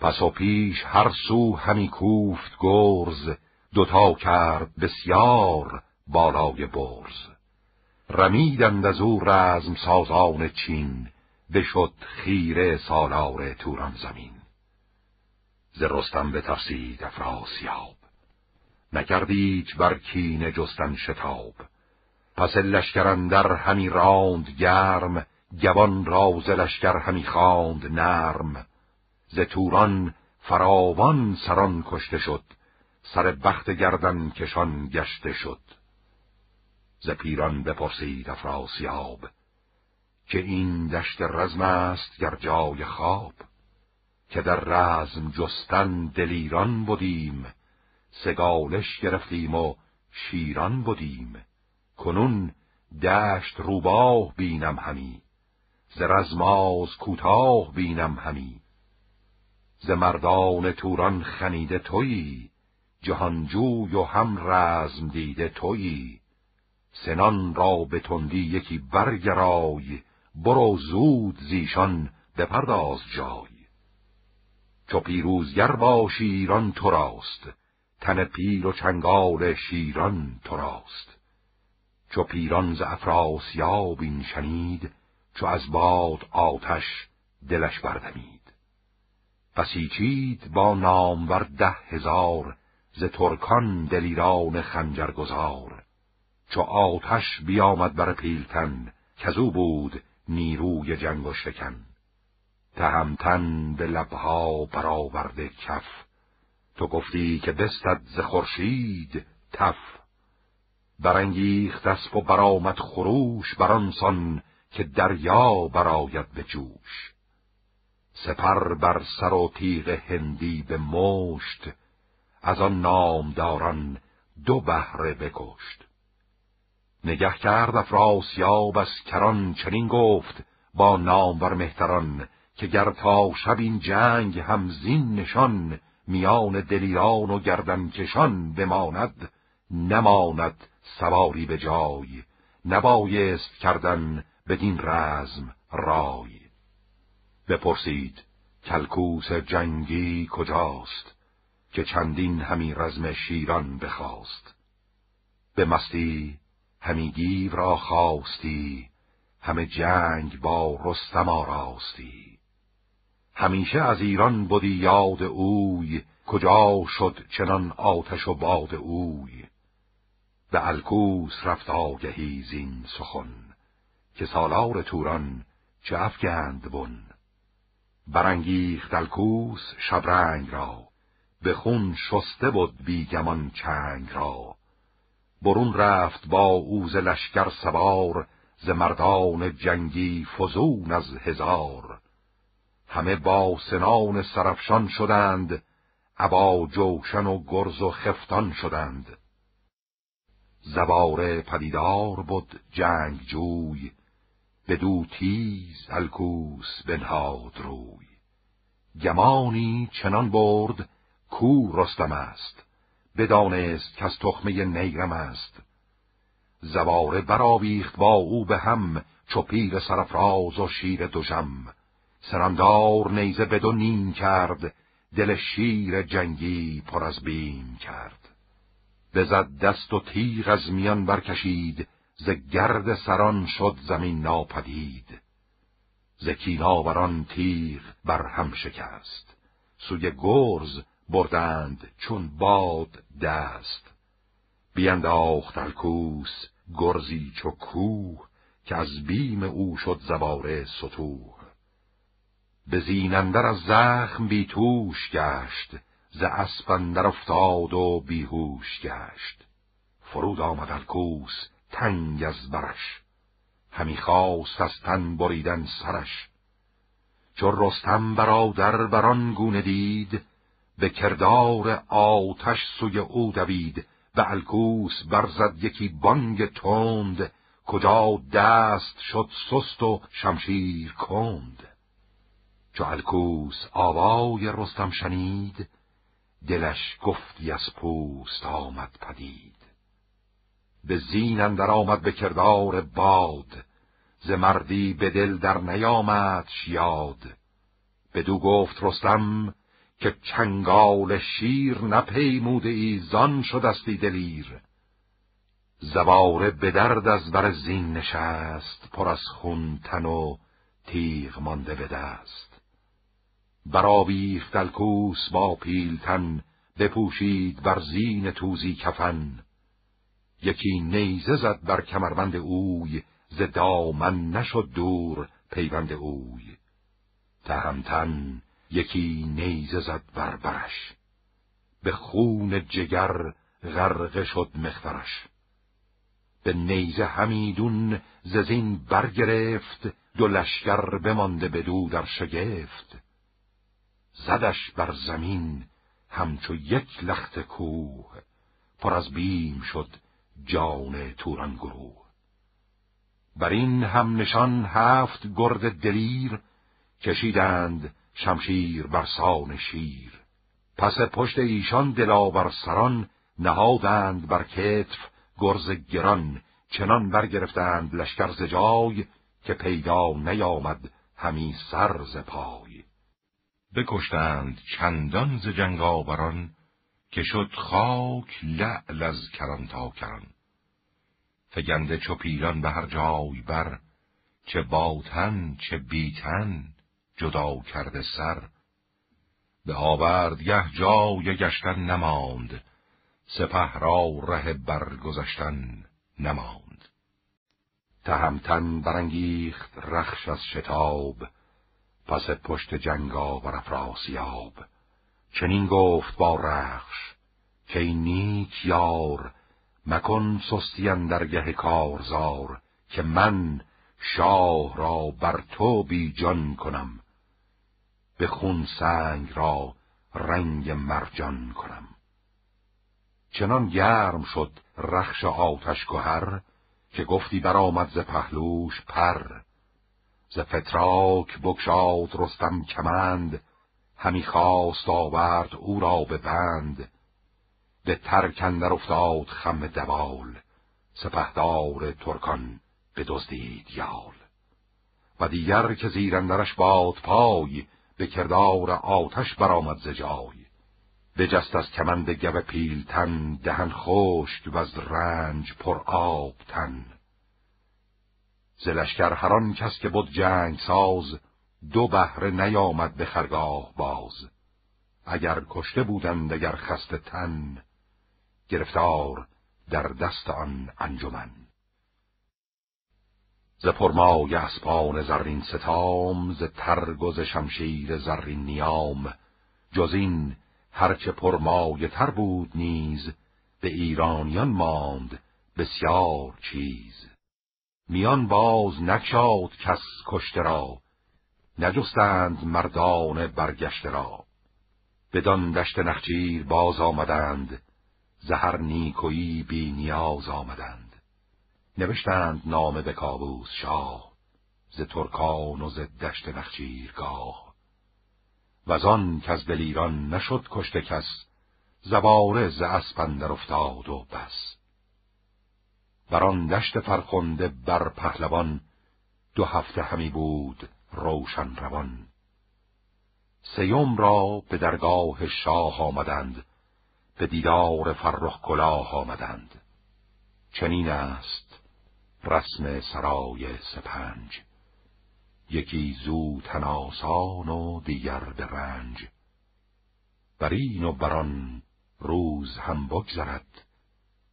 پس و پیش هر سو همی کوفت گرز دوتا کرد بسیار بالای برز. رمیدند از او رزم سازان چین بشد خیره سالار توران زمین. ز رستم به تفسید افراسیاب نکردیچ بر کین جستن شتاب. پس لشکرندر همی راند گرم گوان راز لشکر همی خواند نرم. ز توران فراوان سران کشته شد سر بخت گردن کشان گشته شد. ز پیران بپرسید افراسیاب که این دشت رزم است گر جای خواب؟ که در رزم جستن دلیران بودیم سگالش گرفتیم و شیران بودیم کنون دشت روباه بینم همی ز رزماز کوتاه بینم همی. ز مردان توران خنیده تویی جهانجوی و هم رزم دیده تویی. سنان را به تندی یکی برگرای برو زود زیشان بپرداز جای. چو پیروزگر با شیران تو راست تن پیر و چنگال شیران تو راست چو پیران ز افراسیاب این شنید چو از باد آتش دلش بردمید. بسیچید با نامور ده هزار ز ترکان دلیران خنجرگزار. چو آتش بیامد بر پیلتن کزو بود نیروی جنگ و شکن. تهمتن به لبها برآورده کف تو گفتی که بستد ز خورشید تف. برانگیخت اسب و برآمد خروش برانسان که دریا براید به جوش. سپر بر سر و تیغ هندی به مشت از آن نامداران دو بهره بکشت. نگه کرد افراسیاب از کران چنین گفت با نامور مهتران که گر تا شب این جنگ همزین نشان میان دلیران و گردنکشان بماند نماند سواری به جای نبایست کردن بدین رزم رای. بپرسید کلکوس جنگی کجاست که چندین همی رزم شیران بخواست؟ به مستی همی گیو را خواستی همه جنگ با رستم آراستی. همیشه از ایران بودی یاد اوی کجا شد چنان آتش و باد اوی؟ به الکوس رفت آگهی زین سخن که سالار توران چه افگند بن؟ برانگیخت الکوس شبرنگ را به خون شسته بود بیگمان چنگ را. برون رفت با اوز لشکر سوار ز مردان جنگی فزون از هزار. همه با سنان سرفشان شدند ابا جوشن و گرز و خفتان شدند. زباره پدیدار بود جنگ جوی دو تیز الکوس بنهاد روی. گمانی چنان برد کو رستم است. بدانست که از تخمه نیرم است. زواره برآویخت با او به هم چو پیر سرفراز و شیر دوژم سرندار نیزه بدو نیم کرد دل شیر جنگی پر از بیم کرد. بزد دست و تیغ از میان برکشید ز گرد سران شد زمین ناپدید. ز کیناوران تیغ بر هم شکست. سوی گرز بردند چون باد دست. بینداخت الکوس گرزی چو کوه که از بیم او شد زباره ستوه به زینندر از زخم بیتوش گشت ز اسپندر افتاد و بیهوش گشت. فرود آمد الکوس تنگ از برش. همی خواست از تن بریدن سرش. چون رستم برادر بران گونه دید به کردار آتش سوی او دوید. به الکوس برزد یکی بانگ تند کجا دست شد سست و شمشیر کند. چو الکوس آوای رستم شنید دلش گفتی از پوست آمد پدید. به زین اندر آمد به کردار باد. ز مردی به دل در نیامد یاد بدو گفت رستم که چنگال شیر نپیموده ای زان شدستی دلیر. زواره به درد از بر زین نشست پر از خون تن و تیغ مانده به دست. برآویخت الکوس با پیلتن بپوشید بر زین توزی کفن. یکی نیزه زد بر کمربند اوی ز دامن نشد دور پیوند اوی. تهمتن یکی نیزه زد بر برش به خون جگر غرق شد مخترش. به نیزه همیدون ززین برگرفت دو لشکر بمانده بدو در شگفت. زدش بر زمین همچو یک لخت کوه پر از بیم شد جان توران گروه. بر این هم نشان هفت گرد دلیر کشیدند شمشیر بر سان شیر. پس پشت ایشان دلاور سران نهادند بر کتف گرز گران چنان برگرفتند لشکر ز جای که پیدا نیامد همی سر ز پای. بکشتند چندان ز جنگاوران که شد خاک لعل از کران تا کران. فگنده چو پیلان به هر جای بر چه باتن چه بیتن جدا کرده سر. به آوردگه جای گشتن نماند سپه را ره برگذشتن نماند. تهمتن برانگیخت رخش از شتاب پس پشت جنگا و افراسیاب. چنین گفت با رخش که این نیک یار مکن سستی درگه کارزار که من شاه را بر تو بی جان کنم. به خون سنگ را رنگ مرجان کنم. چنان گرم شد رخش آتش گهر که گفتی برآمد ز پهلوش پر. ز فتراک بگشاد رستم کمند همی خواست آورد او را به بند. به ترکندر افتاد خم دوال سپهدار ترکان به دزدید یال. و دیگر که زیرندرش باد پای به کردار آتش برآمد ز جای. بجست از کمند گو پیلتن دهن خشک و از رنج پر آب تن. ز لشکر هران کس که بود جنگ ساز دو بهره نیامد به خرگاه باز. اگر کشته بودند اگر خسته تن گرفتار در دست آن انجمن. ز پرمای اسپان زرین ستام ز ترگ و ز شمشیر زرین نیام. جز این هرچه پرمایه تر بود نیز به ایرانیان ماند بسیار چیز. میان باز نکشاد کس کشته را نجستند مردان برگشته را. بدان دشت نخچیر باز آمدند زهر نیکویی بی نیاز آمدند. نوشتند نام به کابوس شاه ز ترکان و ز دشت نخچیرگاه و آن که از دلیران نشد کشته کس زباره ز اسپندر افتاد و بس. بر آن دشت فرخنده بر پهلوان دو هفته همی بود روشن روان سیوم را به درگاه شاه آمدند به دیدار فرخ کلاه آمدند. چنین است رسم سرای سپنج. یکی زو تناسان و دیگر به رنج. بر این و بران روز هم بگذرد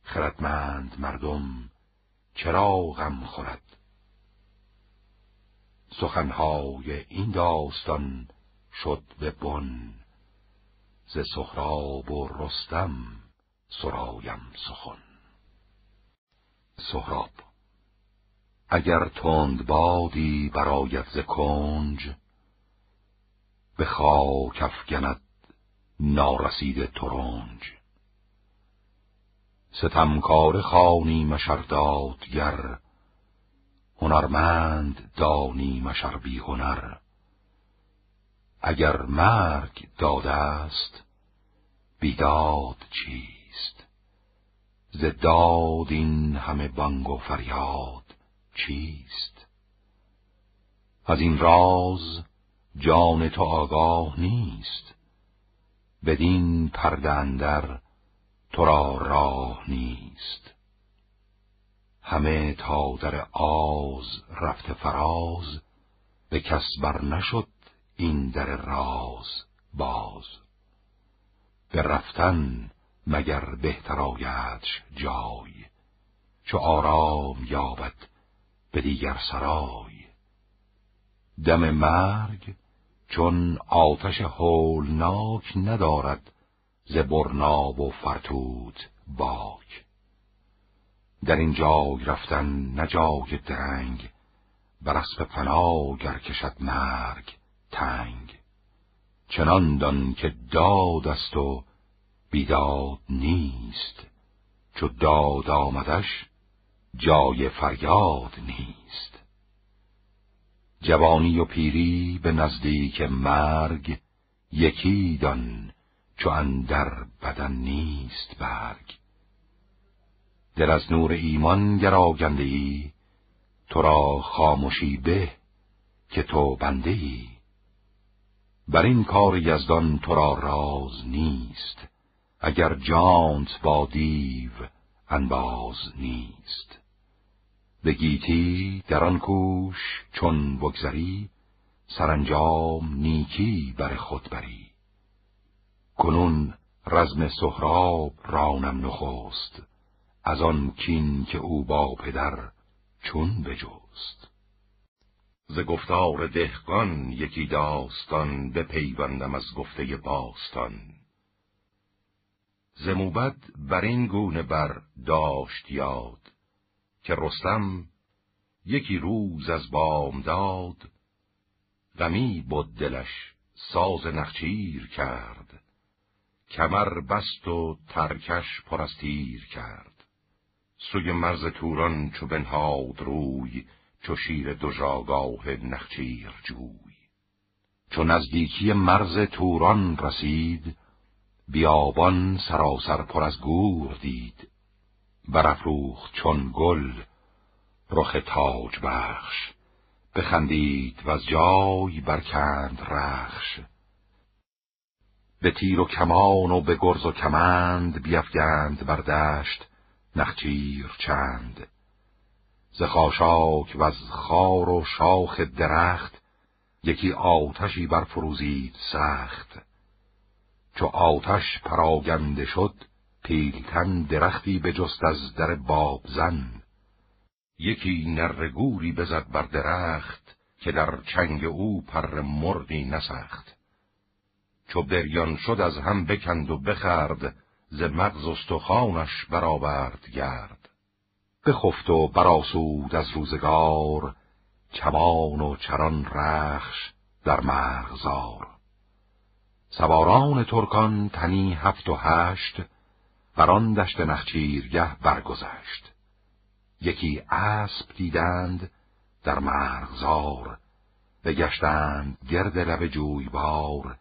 خردمند مردم چرا غم خورد. سخنهای این داستان شد به بن. ز سهراب و رستم سرایم سخن. سهراب اگر تند بادی برایت ز کنج به خاک افگند نارسید ترنج. ستمکار خانی مشر دادگر هنرمند دانی مشر بی هنر. اگر مرگ داده است بیداد چیست؟ ز داد این همه بانگ و فریاد چیست؟ از این راز جان تو آگاه نیست. بدین پرده اندر تو را راه نیست. همه تا در آز رفته فراز به کس بر نشد این در راز باز. به رفتن مگر بهتر آیدش جای چو آرام یابد به دیگر سرای. دم مرگ چون آتش هولناک ندارد ز برناب و فرتوت باک. در این جای رفتن نجای درنگ بر اسب فنا گر کشد مرگ تنگ. چنان دان که داد است و بیداد نیست چو داد آمدش جای فریاد نیست. جوانی و پیری به نزدیک مرگ یکی دان چو اندر بدن نیست برگ. دل از نور ایمان گراگنده ای تو را خاموشی به که تو بنده ای بر این کار یزدان تو را راز نیست اگر جانت با دیو انباز نیست. به گیتی در آن کوش چون بگذری سرانجام نیکی بر خود بری. کنون رزم سهراب رانم نخست از آن کین که او با پدر چون بجست. ز گفتار دهقان یکی داستان بپیوندم از گفته باستان. ز موبد بر این گونه بر داشت یاد که رستم یکی روز از بام داد غمی بود دلش ساز نخچیر کرد. کمر بست و ترکش پر کرد. سوی مرز توران چو بنهاد روی چو شیر دو جاگاه نخچیر جوی. چو نزدیکی مرز توران رسید بیابان سراسر پر از گور دید. برافروخت چون گل رخ تاج بخش. بخندید و از جای برکند رخش. به تیر و کمان و به گرز و کمند بیفگند بر دشت نخچیر چند. ز خاشاک و از خار و شاخ درخت یکی آتشی برفروزید سخت. چو آتش پراگنده شد پیلتن درختی بجست از در بابزن. یکی نرگوری بزد بر درخت که در چنگ او پر مرغی نسخت. چو بریان شد از هم بکند و بخرد ز مغز استخوانش برآورد گرد. بخفت و براسود از روزگار چمان و چران رخش در مرغزار. سواران ترکان تنی هفت و هشت بران دشت نخچیرگه برگذشت. یکی اسب دیدند در مرغزار بگشتند گرد لب جویبار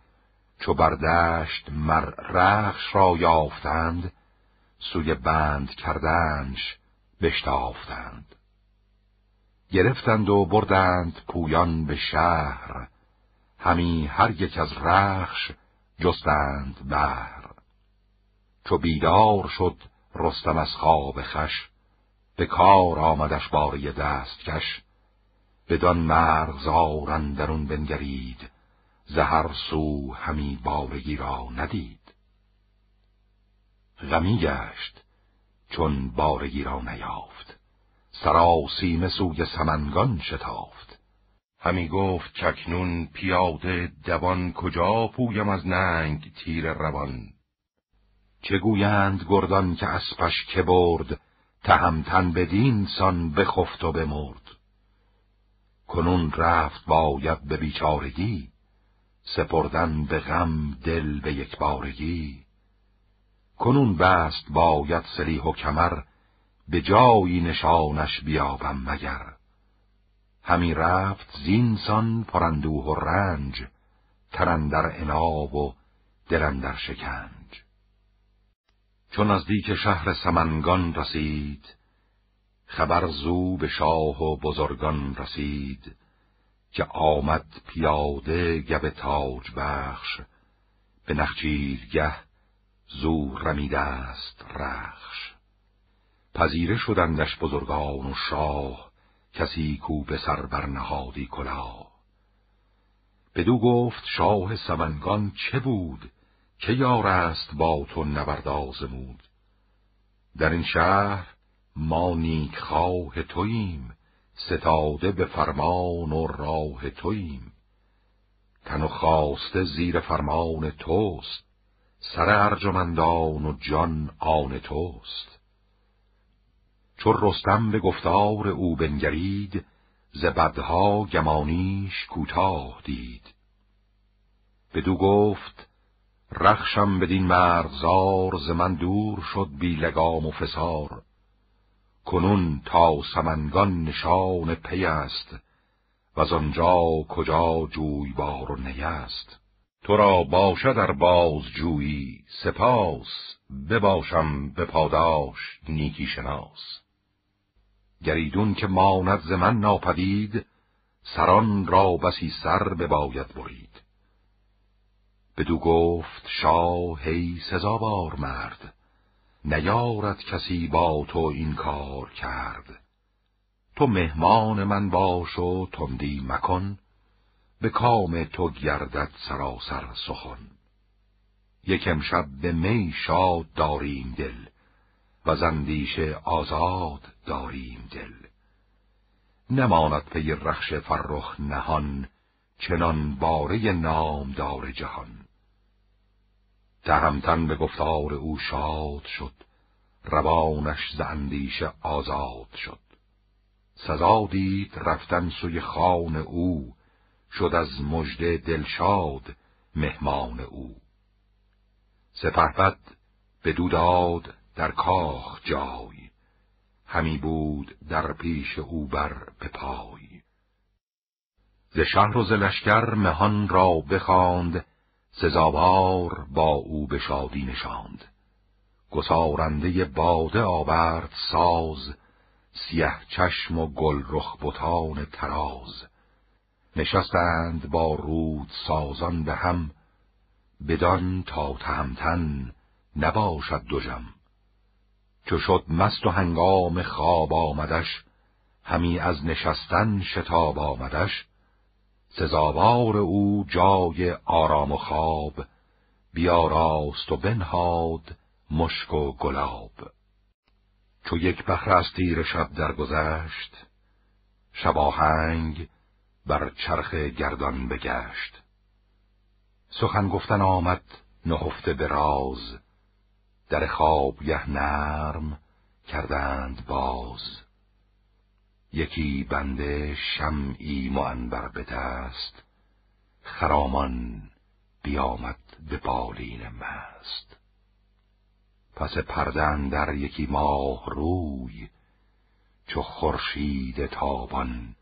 چو بردشت مر رخش را یافتند سوی بند کردنش بشتافتند. گرفتند و بردند پویان به شهر همی هر یک از رخش جستند بر چو بیدار شد رستم از خواب خش به کار آمدش باری دستکش بدان مرغزار اندرون بنگرید. زهر سو همی بارگی را ندید. غمی گشت چون بارگی را نیافت. سراسیمه سوی سمنگان شتافت. همی گفت چکنون پیاده دوان کجا پویم از ننگ تیر روان. چه گویند گردان که اسپش که برد تهمتن بدین سان بخفت و بمرد. کنون رفت باید به بیچارگی سپردن به غم دل به یک بارگی کنون بست باید سلیح و کمر به جایی نشانش بیابم مگر. همی رفت زینسان پرندوه و رنج ترندر اناب و دلندر شکنج. چون نزدیک شهر سمنگان رسید خبر زو به شاه و بزرگان رسید. که آمد پیاده گب تاج بخش به نخچیرگه زو رمیده است رخش. پذیره شدندش بزرگان و شاه کسی کو به سر برنهادی کلاه بدو گفت شاه سمنگان چه بود؟ که یار است با تو نبرد در این شهر ما نیک خواه توییم. ستاده به فرمان و راه توییم. تن و خواسته زیر فرمان توست سر ارجمندان و جان آن توست. چون رستم به گفتار او بنگرید ز بدها گمانیش کوتاه دید. بدو گفت رخشم بدین مرغزار ز من دور شد بی لگام و فسار. کنون تا سمنگان نشان پی است و آنجا کجا جویبار و نیست. تو را باشد در باز جویی سپاس بباشم به پاداش نیکی شناس. گریدون که ماند ز من ناپدید سران را بسی سر بباید برید. بدو گفت شاه هی سزاوار مرد نیارد کسی با تو این کار کرد. تو مهمان من باش و تندی مکن به کام تو گردد سراسر سخن. یک امشب به می شاد داریم دل و زندیش آزاد داریم دل. نماند پی رخش فرخ نهان چنان باره نامدار جهان. تهمتن به گفتار او شاد شد روانش ز اندیشه آزاد شد. سزا دید رفتن سوی خان او شد از مژده دلشاد مهمان او. سپهبد به داد در کاخ جای همی بود در پیش او بر به پای. ز شهر و ز لشکر مهان را بخواند سزاوار با او به شادی نشاند. گسارنده باده آورد ساز سیه چشم و گل رخ بتان تراز نشستند با رود سازان به هم بدان تا تهمتن نباشد دوژم چو شد مست و هنگام خواب آمدش همی از نشستن شتاب آمدش. سزاوار او جای آرام و خواب بیاراست و بنهاد مشک و گلاب. چو یک بخر از تیر شب درگذشت شباهنگ بر چرخ گردان بگشت. سخن گفتن آمد نهفته به راز در خواب یه نرم کردند باز. یکی بنده شمعی معنبر به دست خرامان بیامد به بالین مست. پس پردن در یکی ماه روی چو خورشید تابان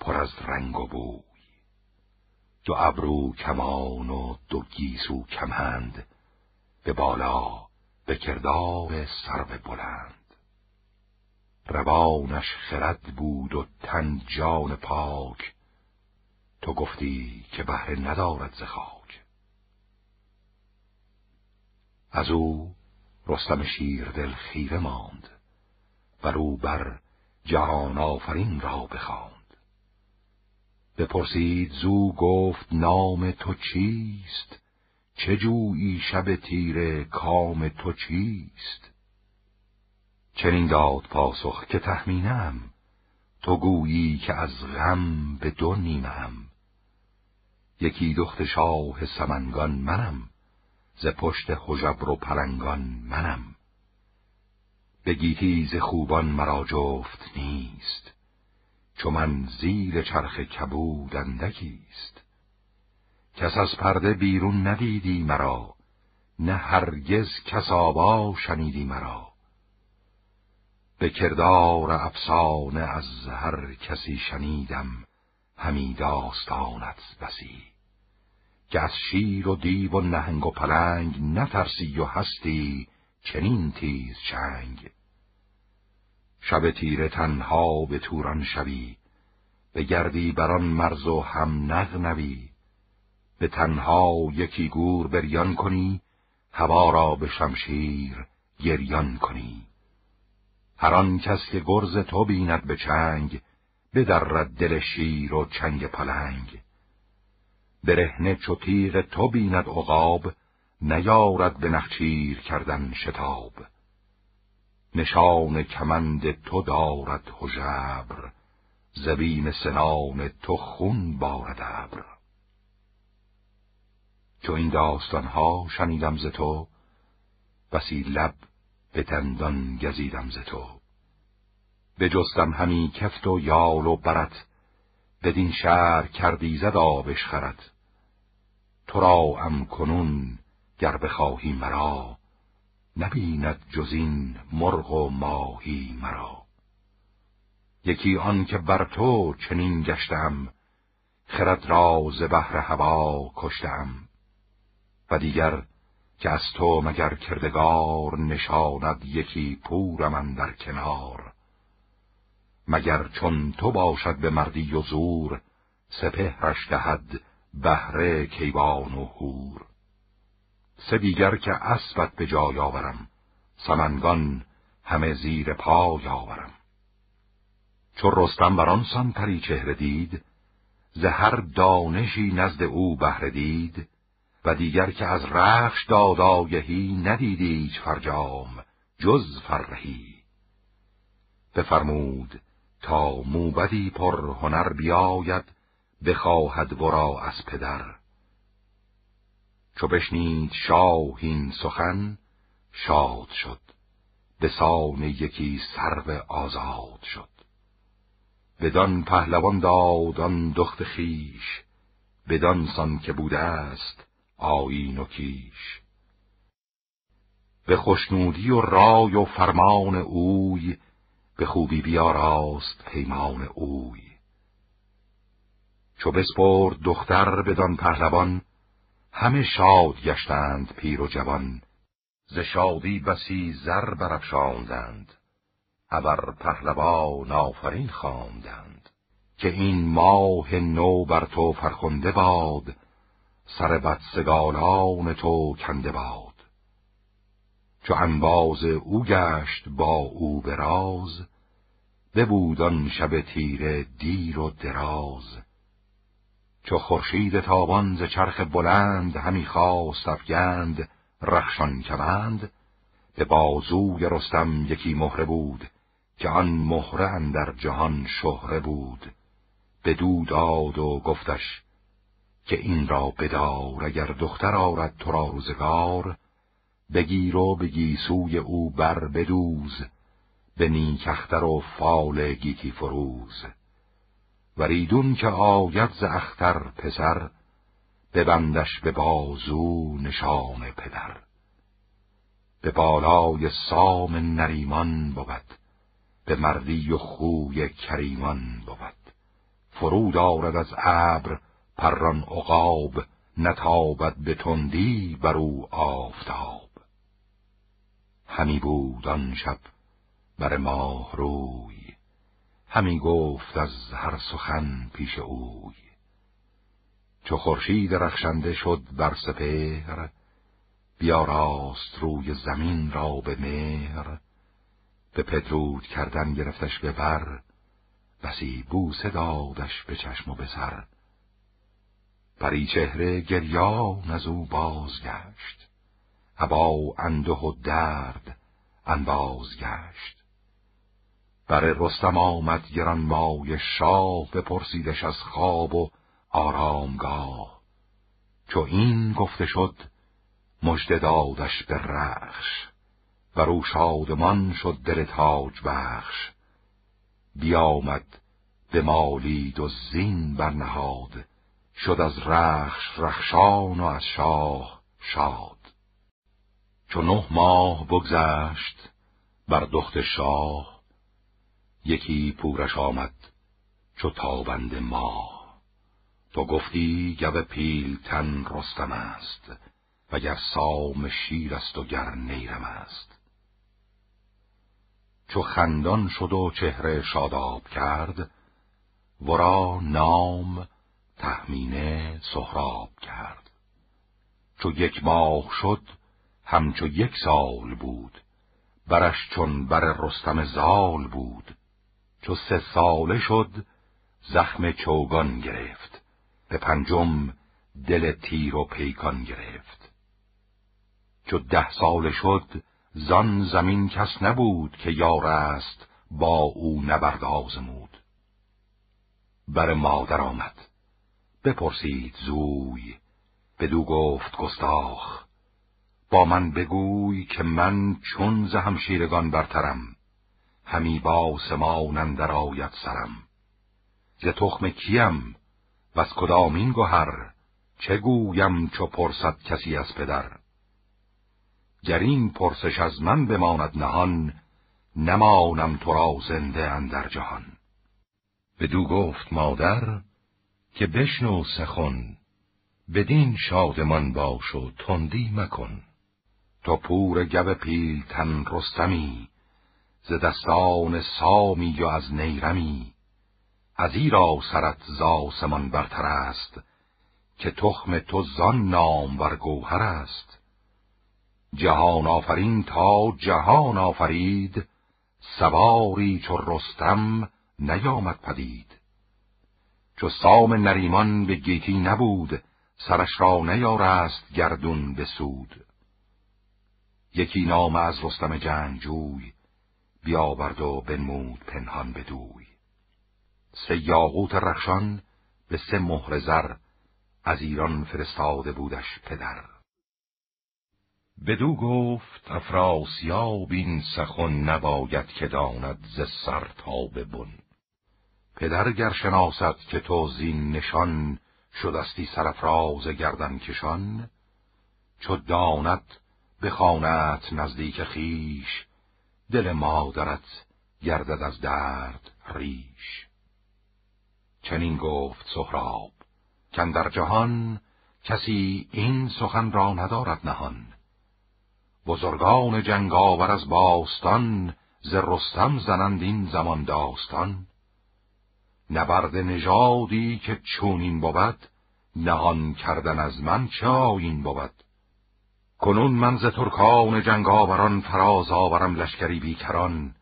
پر از رنگ و بوی. دو ابرو کمان و دو گیسو کمند به بالا به کردار سرو بلند. روانش خرد بود و تن جان پاک تو گفتی که بهره ندارد ز خاک. از او رستم دل خیره ماند و رو بر جهان آفرین را بخواند. بپرسید زو گفت نام تو چیست؟ چه جویی شب تیره کام تو چیست؟ چنین داد پاسخ که تخمینم تو گویی که از غم به دو نیمم. یکی دخت شاه سمنگان منم ز پشت حجبر و پلنگان منم. به گیتی ز خوبان مرا جفت نیست چو من زیر چرخ کبود اندکیست. کس از پرده بیرون ندیدی مرا نه هرگز کسابا شنیدی مرا. به کردار افسانه از هر کسی شنیدم همی داستانت بسی. که از شیر و دیو و نهنگ و پلنگ نترسی و هستی چنین تیز چنگ. شب تیره تنها به توران شوی گردی بران مرز و هم نغنوی. به تنها یکی گور بریان کنی هوا را به شمشیر گریان کنی. هر آن کس که گرز تو بیند به چنگ بدرد دل شیر و چنگ پلنگ. برهنه چو تیغ تو بیند عقاب نیارد به نخچیر کردن شتاب. نشان کمند تو دارد هژبر زبین سنان تو خون بارد ابر. چو این داستانها شنیدم ز تو بسی لب به دندان گزیدم ز تو. بجستم همی کفت و یال و برت بدین شهر کردی زد آبش خرد تو را ام کنون گر بخواهی مرا نبیند جز این مرغ و ماهی مرا. یکی آن که بر تو چنین گشتم خرد را ز هوا کشتم. و دیگر که از تو مگر کردگار نشاند یکی پورم در کنار. مگر چون تو باشد به مردی و زور سپهرش دهد بهره کیوان و هور سه دیگر که اسبت به جای آورم سمنگان همه زیر پای آورم. چو رستم بران سان پری چهره دید ز هر دانشی نزد او بهره دید و دیگر که از رخش دادایهی ندیدیچ فرجام جز فرهی. بفرمود تا موبدی پر هنر بیاید بخواهد ورا از پدر. چو بشنید شاهین سخن شاد شد. به سان یکی سرو آزاد شد. بدان پهلوان داد آن دخت خیش بدان سان که بوده است آیین و کیش. به خوشنودی و رای و فرمان اوی به خوبی بیاراست پیمان اوی. چو بسپرد دختر بدان پهلوان همه شاد گشتند پیر و جوان. ز شادی بسی زر برافشاندند ابر پهلوان آفرین خواندند. که این ماه نو بر تو فرخنده باد سر بدسگالان تو کنده باد. چو انباز او گشت با او براز ببود شب تیره دیر و دراز. چو خورشید تابان ز چرخ بلند همی خواست افگند رخشان کمند. به بازوی رستم یکی مهره بود که آن مهره اندر جهان شهره بود. بدو داد و گفتش که این را بدار اگر دختر آرد تو را روزگار. بگیر و بگی سوی او بر بدوز به نیکختر و فال گیتی فروز. وریدون که آید ز اختر پسر ببندش به بازو نشان پدر. به بالای سام نریمان بود به مردی و خوی کریمان بود. فرود آرد از ابر پران عقاب نتابد به تندی بر او آفتاب. همی بود آن شب بر ماه روی. همی گفت از هر سخن پیش اوی. چو خورشید رخشنده شد بر سپهر بیاراست روی زمین را به مهر. به پدرود کردن گرفتش به بر بسی بوسه دادش به چشم و به سر. پری چهره گریان از او بازگشت. هوا انده و درد انباز گشت بر رستم آمد گران مای شاه بپرسیدش از خواب و آرامگاه. چو این گفته شد مژده دادش به رخش و رو شادمان شد دل تاج بخش. بیامد به مالید و زین برنهاد شد از رخش رخشان و از شاه شاد. چو نه ماه بگذشت بر دخت شاه یکی پورش آمد چو تابند ماه تو گفتی گو پیل تن رستم است وگر سام شیر است و گر نیرم است. چو خندان شد و چهره شاداب کرد ورا نام تهمینه سهراب کرد. چو یک ماه شد همچو یک سال بود برش چون بر رستم زال بود. چو سه ساله شد زخم چوگان گرفت. به پنجم دل تیر و پیکان گرفت. چو ده ساله شد زان زمین کس نبود که یار است با او نبرد آزمود. بر مادر آمد. بپرسید زوی. بدو گفت گستاخ با من بگوی که من چون ز همشیرگان برترم. همی با سمان اندر آید سرم. ز تخم کیم و از کدامین گوهر چه گویم چو پرسد کسی از پدر؟ گر این پرسش از من بماند نهان نمانم تو را زنده اندر جهان. بدو گفت مادر که بشنو سخن بدین شادمان باش و تندی مکن. تو پور گو پیل تن رستمی ز دستان سامی و از نیرمی از ایرا سرت زاسمان برتر است که تخم تو زان نام ور گوهر است. جهان آفرین تا جهان آفرید سواری چو رستم نیامد پدید. چو سام نریمان به گیتی نبود سرش را نیارست گردون بسود یکی نام از رستم جنگجوی بیاورد و بنمود پنهان بدوی. سه یاقوت رخشان به سه مهر زر از ایران فرستاده بودش پدر. بدو گفت افراسیاب این سخن نباید که داند ز سر تا به بن. پدر گر شناسد که تو زین نشان شدستی سرفراز گردن کشان چو داند بخواند نزدیک خیش دل مادرت گردد از درد ریش. چنین گفت سهراب کن در جهان کسی این سخن را ندارد نهان. بزرگان جنگاور از باستان ز رستم زنند این زمان داستان. نبرد نژادی که چونین بود نهان کردن از من چه آیین بود؟ کنون من ز ترکان جنگاوران فراز آورم لشکری بیکران.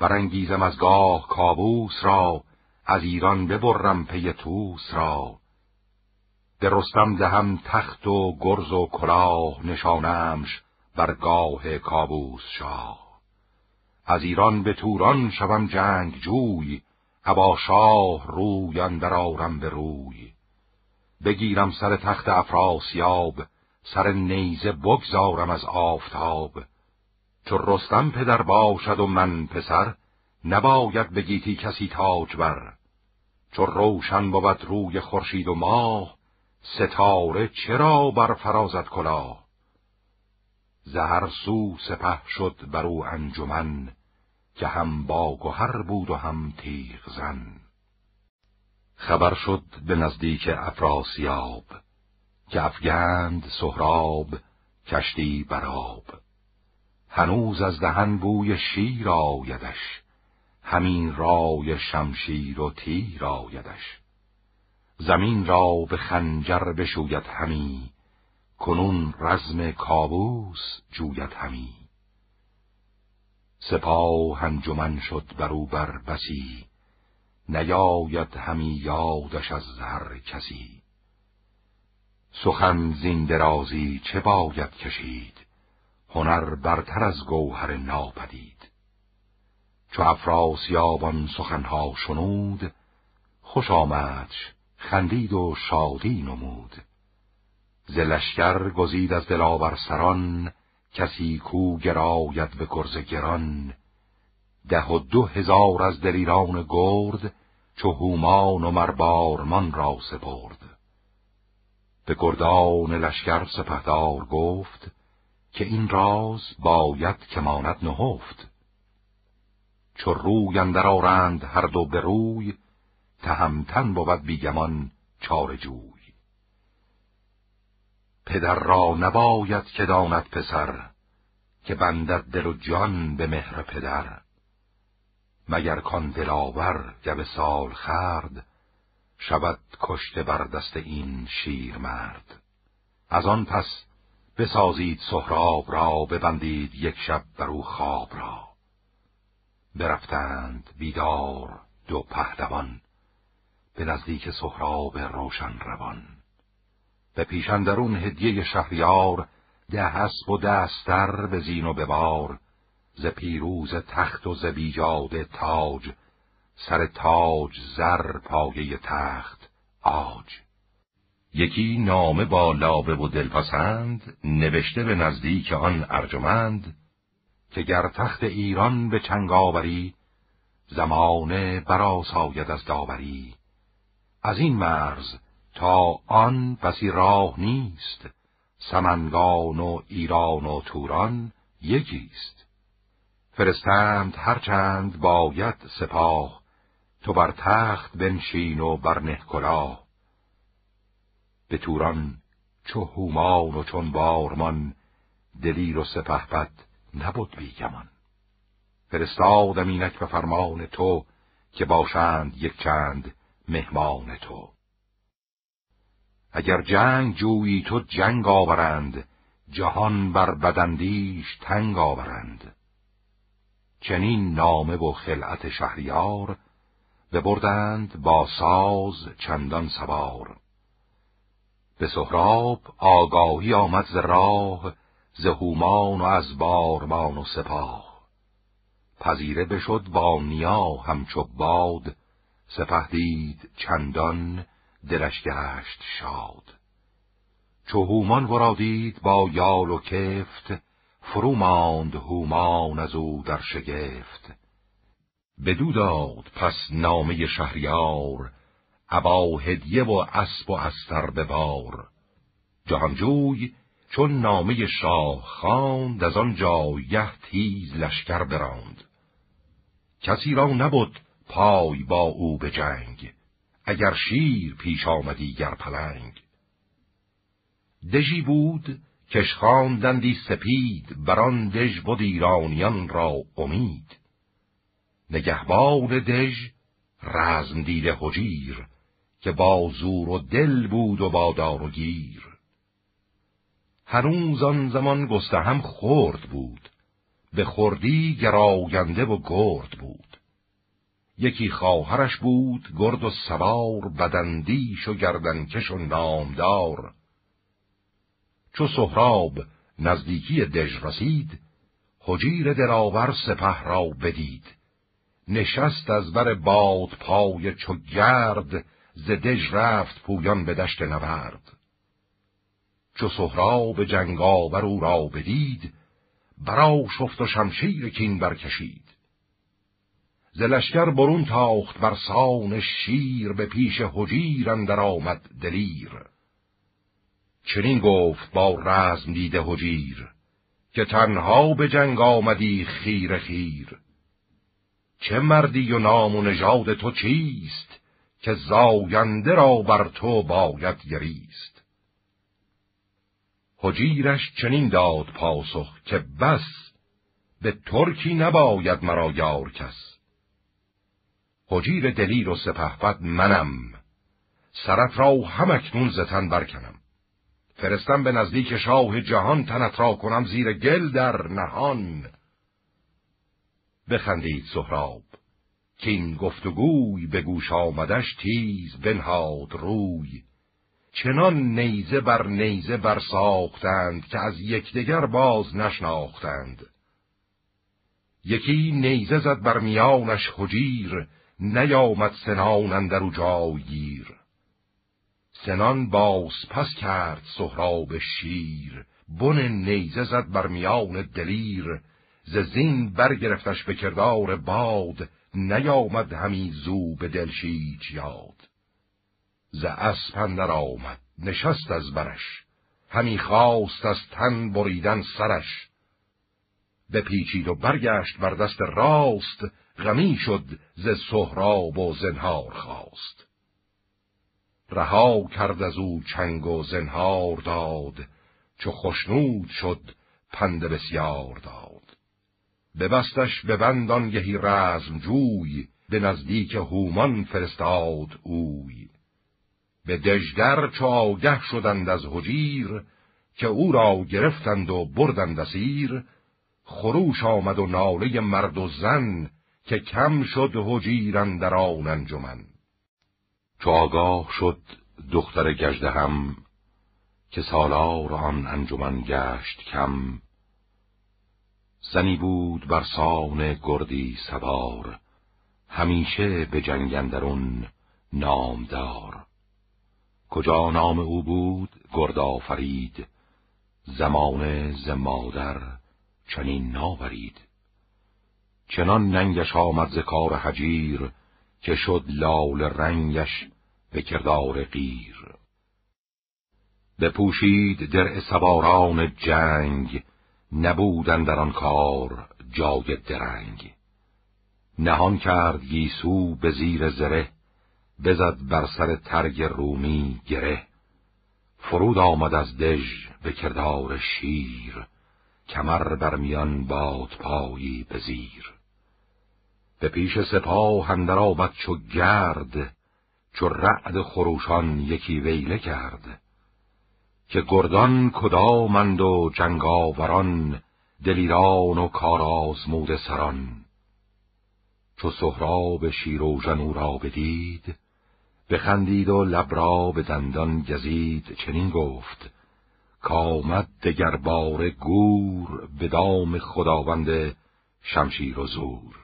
برانگیزم از گاه کابوس را از ایران ببرم پی توس را. به رستم دهم تخت و گرز و کلاه نشانمش بر گاه کابوس شاه. از ایران به توران شوم جنگ جوی ابا شاه روی اندر آرم به روی. بگیرم سر تخت افراسیاب سر نیزه بگذارم از آفتاب. چو رستم پدر باشد و من پسر نباید بگیتی کسی تاج بر. چو روشن بود روی خورشید و ماه ستاره چرا بر فرازت کلاه؟ زهر سو سپه شد بر او انجمن که هم با گهر بود و هم تیغ زن. خبر شد به نزدیک افراسیاب. که افگند سهراب کشتی براب هنوز از دهن بوی شیر آیدش همین رای شمشیر و تیر آیدش. زمین را به خنجر بشوید همی کنون رزم کابوس جوید همی. سپاه انجمن شد برو بر بسی نیاید همی یادش از هر کسی. سخن زین درازی چه باید کشید؟ هنر برتر از گوهر ناپدید. چو افراسیابان سخنها شنود خوش آمدش خندید و شادی نمود. ز لشکر گزید از دلاور سران کسی کو گراید به گرز گران. ده و دو هزار از دلیران گرد چو هومان و مربارمان را سپرد. به گردان لشکر سپهدار گفت که این راز باید که ماند نهفت. چو روی اندر آرند هر دو به روی تهمتن بود بیگمان چار جوی. پدر را نباید که داند پسر که بندد دل و جان به مهر پدر. مگر کان دلاور گب سال خرد شود کشته بر دست این شیر مرد از آن پس بسازید سهراب را ببندید یک شب بر او خواب را. برفتند بیدار دو پهلوان به نزدیک سهراب روشن روان. به پیشندرون هدیه شهریار ده اسب و دستر به زین و ببار. ز پیروز تخت و ز بیجاد تاج سر تاج زر پایه تخت آج. یکی نامه با لابه و دلپسند نوشته به نزدیک آن ارجمند که گر تخت ایران به چنگ آوری زمانه براساید از داوری. از این مرز تا آن بسی راه نیست سمنگان و ایران و توران یکیست. فرستند هرچند باید سپاه تو بر تخت بنشین و بر نه کلاه. به توران چو هومان و چون بارمان دلیر و سپهبد نبود بیگمان فرستادم اینک به فرمان تو که باشند یک چند مهمان تو. اگر جنگ جویی تو جنگ آورند جهان بر بدندیش تنگ آورند. چنین نامه و خلعت شهریار ببردند با ساز چندان سوار. به سهراب آگاهی آمد ز راه ز هومان و از بارمان و سپاه. پذیره بشد با نیا همچو باد سپه دید چندان دلش گشت شاد. چو هومان ورا دید با یال و کفت فرو ماند هومان از او در شگفت. بدو داد پس نامه شهریار ابا هدیه و اسب و استر به بار. جهانجوی چون نامه شاه خواند از آن جایه تیز لشکر براند. کسی را نبود پای با او به جنگ اگر شیر پیش آمدی گر پلنگ. دژی بود کش خواندندی سپید بران دژ بود ایرانیان را امید. نگهبان دژ رزم دیده حجیر که با زور و دل بود و با دار و گیر. هنوز آن زمان هم خورد بود به خوردی گراینده و گرد بود. یکی خواهرش بود گرد و سوار بدندیش و گردنکش و نامدار. چو سهراب نزدیکی دژ رسید حجیر دلاور سپه را بدید. نشست از بر باد پای چو گرد ز دژ رفت پویان به دشت نورد. چو سهراب جنگاور او را بدید برا شفت و شمشیر کین برکشید. ز لشکر برون تاخت بر سان شیر به پیش حجیر اندر آمد دلیر. چنین گفت با رزم دیده حجیر که تنها به جنگ آمدی خیر خیر. چه مردی و نام و نژاد تو چیست که زاینده را بر تو باید گریست؟ حجیرش چنین داد پاسخ که بس به ترکی نباید مرا یار کس. حجیر دلیر و سپهبد منم سرت را همکنون زتن برکنم. فرستم به نزدیک شاه جهان تنت را کنم زیر گل در نهان. بخندید سهراب. که این گفتگوی به گوش آمدش تیز بنهاد روی. چنان نیزه بر نیزه بر ساختند که از یکدیگر باز نشناختند. یکی نیزه زد بر میانش خجیر نیامد سنان اندرو جایگیر. سنان باز پس کرد سهراب شیر بن نیزه زد بر میان دلیر. ز زین برگرفتش به کردار باد نیامد همی زو به دلشیج یاد. ز اسپندر آمد نشست از برش همی خواست از تن بریدن سرش. بپیچید و برگشت بر دست راست غمی شد ز سهراب و زنهار خواست. رها کرد از او چنگ و زنهار داد چو خشنود شد پند بسیار داد. ببستش به بندان گهی رزم جوی به نزدیک هومان فرستاد اوی. به دژدر چو آگه شدند از حجیر که او را گرفتند و بردند اسیر. خروش آمد و ناله مرد و زن که کم شد حجیرن در آن انجمن. چو آگاه شد دختر گجده هم که سالار آن انجمن گشت کم. زنی بود بر سان گردی سوار همیشه به جنگندرون نامدار. کجا نام او بود؟ گرد آفرید زمان ز مادر چنین ناورید. چنان ننگش آمد ز کار حجیر که شد لال رنگش به کردار غیر بپوشید در سواران جنگ نبودن در آن کار جای درنگ. نهان کرد گیسو به زیر زره بزد بر سر ترگ رومی گره. فرود آمد از دژ به کردار شیر کمر بر میان باد پایی به زیر. به پیش سپاه اندر آمد چو گرد چو رعد خروشان یکی ویله کرد. که گردان کدامند و جنگاوران دلیران و کارازمود سران. چو سهراب شیروژن او را بدید بخندید و لب را به دندان گزید چنین گفت کامد دگر بار گور به دام خداوند شمشیر و زور.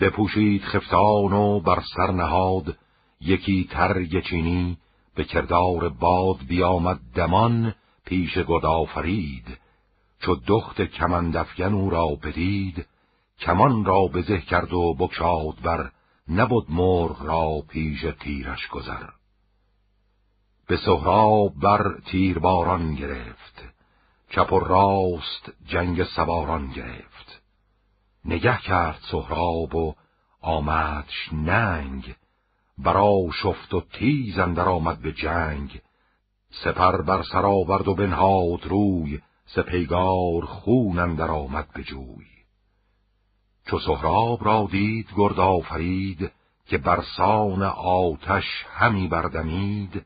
بپوشید خفتان و بر سر نهاد یکی ترگ چینی به کردار باد بیامد دمان پیش گدافرید چو دخت کمندفگن او را بدید کمان را بزه کرد و بکشاد بر نبود مرغ را پیش تیرش گذر. به سهراب بر تیرباران گرفت چپ و راست جنگ سواران گرفت. نگه کرد سهراب و آمدش ننگ برا شفت و تیز اندر آمد به جنگ. سپر بر سر آورد و بنهاد روی ز پیگار خون اندر آمد به جوی. چو سهراب را دید گرد آفرید که برسان آتش همی بردمید.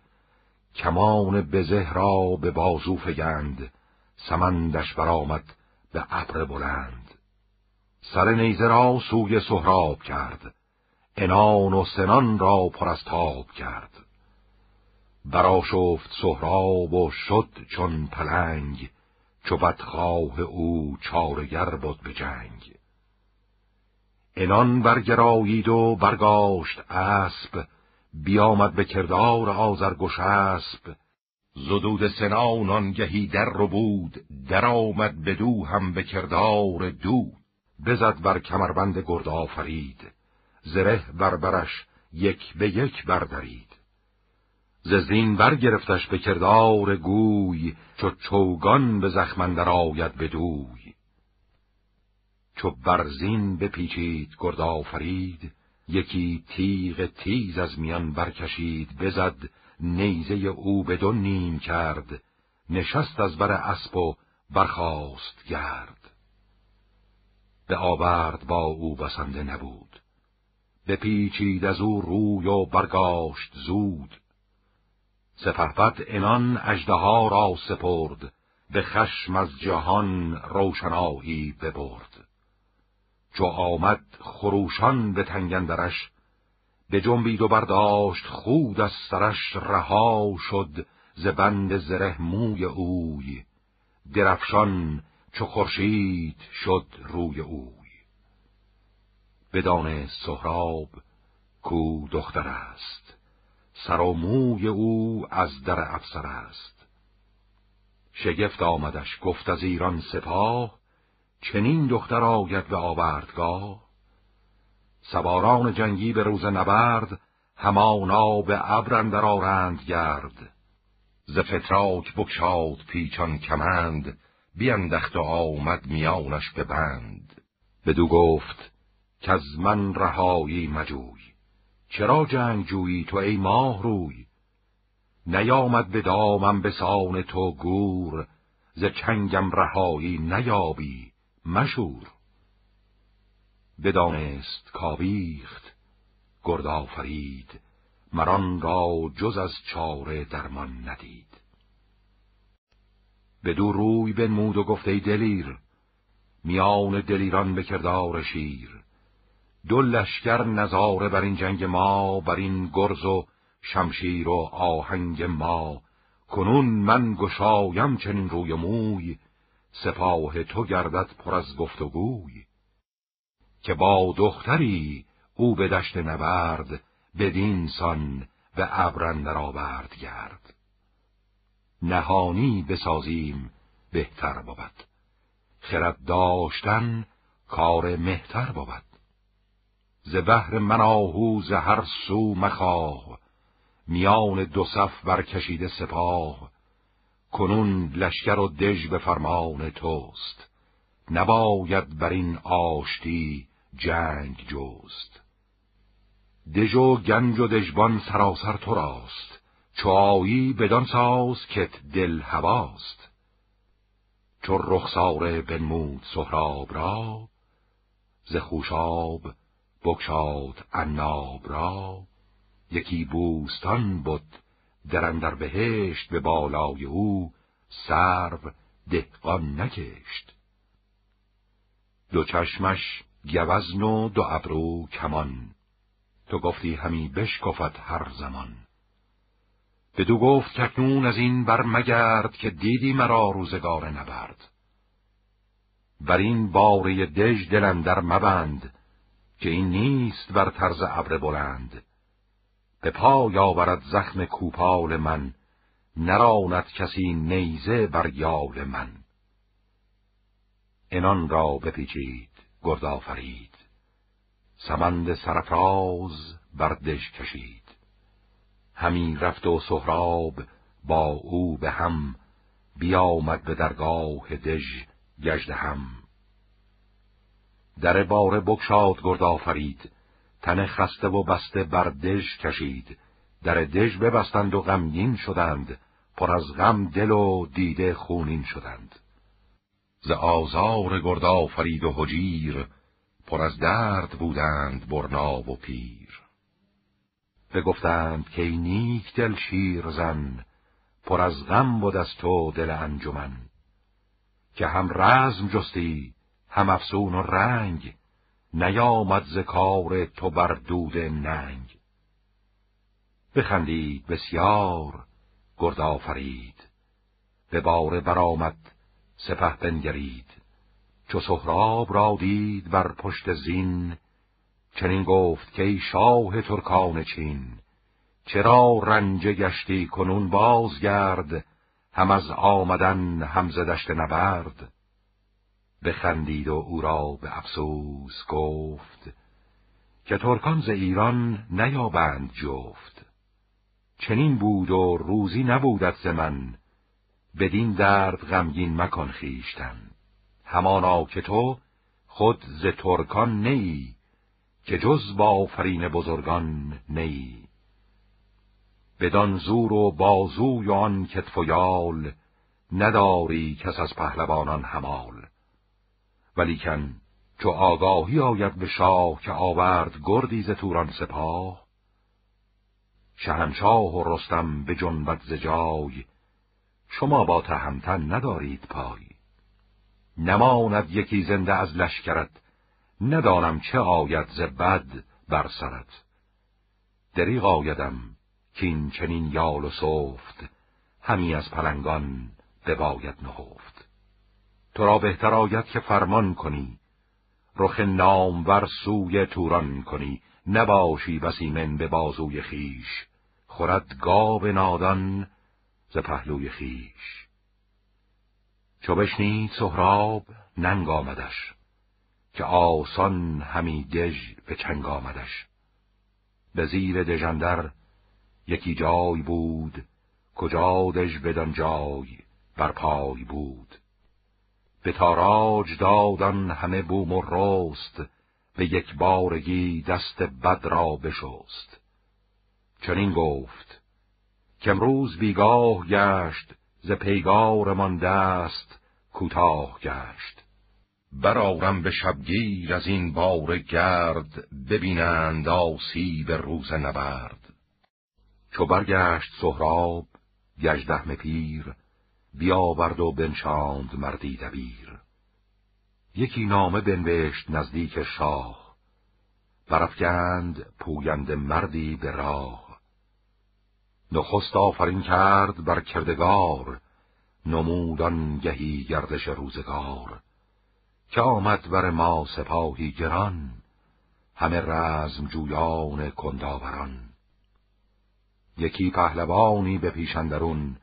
کمان بزه را به بازو فگند سمندش برآمد به ابر بلند. سر نیزه را سوی سهراب کرد. انان و سنان را پر از تاب کرد. براشفت سهراب و شد چون پلنگ چو بدخواه او چارگر بود به جنگ. انان برگرایید و برگاشت اسب بیامد به کردار آزرگوش اسب زدود سنان آنگهی در رو بود در آمد بدو هم به کردار دود بزد بر کمربند گرد آفرید. زره بربرش یک به یک بردارید. ززین برگرفتش به کردار گوی چو چوگان به زخمندر آید بدوی چو برزین بپیچید گرد آفرید یکی تیغ تیز از میان برکشید بزد نیزه او به دو نیم کرد نشست از بر اسب و برخاست گرد. به آورد با او بسنده نبود. بپیچید از او روی و برگاشت زود. سپرفت انان اجدها را سپرد به خشم از جهان روشنایی ببرد. چو آمد خروشان به تنگندرش به جنبید و برداشت خود از سرش رها شد ز بند زره موی اوی. درفشان چو خورشید شد روی اوی. بدان سهراب کو دختر است. سر و موی او از در افسر است. شگفت آمدش گفت از ایران سپاه چنین دختر آید به آوردگاه. سواران جنگی به روز نبرد همانا به ابر آرند گرد. ز فتراک بکشاد پیچان کمند بیندخت و آمد میانش به بند. بدو گفت که از من رهایی مجوی. چرا جنگ جویی تو ای ماه روی؟ نیامد به دامم به سان تو گور ز چنگم رهایی نیابی مشور. بدانست کاویخت گرد آفرید مران را جز از چاره درمان ندید. دو روی بنمود و گفته دلیر میان دلیران به کردار شیر. دو لشکر نظاره بر این جنگ ما بر این گرز و شمشیر و آهنگ ما. کنون من گشایم چنین روی موی سپاه تو گردد پر از گفتگوی که با دختری او به دشت نبرد بدین سان به ابرندر آورد گرد. نهانی بسازیم بهتر بود. خرد داشتن کار مهتر بود. ز بهر من آهوز هر سو مخواه میان دو صف برکشیده سپاه. کنون لشکر و دژ به فرمان توست نباید بر این آشتی جنگ جوست دژ و گنج و دژبان سراسر تو راست چایی بدان ساز کت دل هواست. چو رخساره بنمود سهراب را ز خوشاب بکشاد عناب را. یکی بوستان بود در بهشت به بالای او سرو دهقان نکشت. دو چشمش گوزن و دو ابرو کمان. تو گفتی همی بشکفت هر زمان. بدو گفت ککنون از این بر مگرد که دیدی مرا روزگار نبرد. بر این باره دژ دلن در مبند. که این نیست بر طرز ابر بلند. به پای آورد زخم کوپال من نراند کسی نیزه بر یال من. انان را بپیچید گرد آفرید. سمند سرفراز بردش کشید. همی رفت و سهراب با او به هم بیامد به درگاه دژ گشت هم در باره بکشاد گرد آفرید. تن خسته و بسته بر دژ کشید. در دژ ببستند و غمگین شدند. پر از غم دل و دیده خونین شدند. ز آزار گرد آفرید و حجیر پر از درد بودند برنا و پیر. بگفتند که نیک دل شیر زن پر از غم بود از تو دل انجمن. که هم رزم جستی هم افسون و رنگ نیامد ز کار تو بر دود ننگ. بخندید بسیار گرد آفرید به باره برآمد سپه بنگرید. چو سهراب را دید بر پشت زین چنین گفت که ای شاه ترکان چین چرا رنج گشتی کنون بازگرد هم از آمدن هم دشت نبرد. بخندید و او را به افسوس گفت که ترکان ز ایران نیابند جفت. چنین بود و روزی نبودت ز من. بدین درد غمگین مکن خیشتن همانا که تو خود ز ترکان نیی که جز با آفرین بزرگان نیی بدان زور و بازوی آن کتف و یال نداری کس از پهلوانان همال ولیکن چو آگاهی آید به شاه که آورد گردی ز توران سپاه شهنشاه و رستم به جنبت ز جای شما با تهمتن ندارید پای. نماند یکی زنده از لشکرت ندانم چه آید ز بد بر سرت. دریغ آیدم کین چنین یال و صفت همی از پلنگان بباید نهفت. تو را بهتر آید که فرمان کنی. رخ نامور سوی توران کنی. نباشی بسی من به بازوی خیش. خورد گاو نادان ز پهلوی خیش. چو بشنید سهراب ننگ آمدش. که آسان همی دژ به چنگ آمدش. به زیر دژندر یکی جای بود. کجا دژ بدان جای بر پای بود. به تاراج دادن همه بوم و رست به یک بارگی دست بد را بشست. چنین گفت که امروز بیگاه گشت ز پیگارمان دست کوتاه گشت. برارم به شبگیر از این بار گرد ببینند آسیب روز نبرد. چو برگشت سهراب گژدهم پیر بیاورد و بنشاند مردی دبیر. یکی نامه بنوشت نزدیک شاه برافگند پویند مردی به راه. نخست آفرین کرد بر کردگار نمودان گهی گردش روزگار. که آمد بر ما سپاهی گران همه رزم جویان کنداوران. یکی پهلوانی به پیشندرون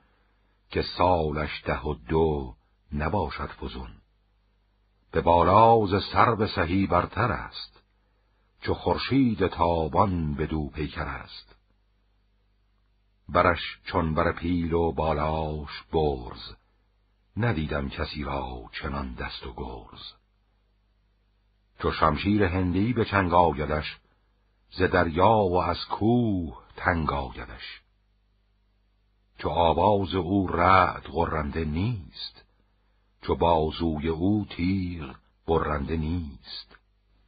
که سالش ده و دو نباشد فزون. به بالاز سر به سهی برتر است چو خورشید تابان به دو پیکر است. برش چون بر پیل و بالاش برز ندیدم کسی را چنان دست و گرز. چو شمشیر هندی به چنگ آیدش ز دریا و از کوه تنگ آیدش. چو آواز او رعد غرنده نیست چو بازوی او تیر برنده نیست.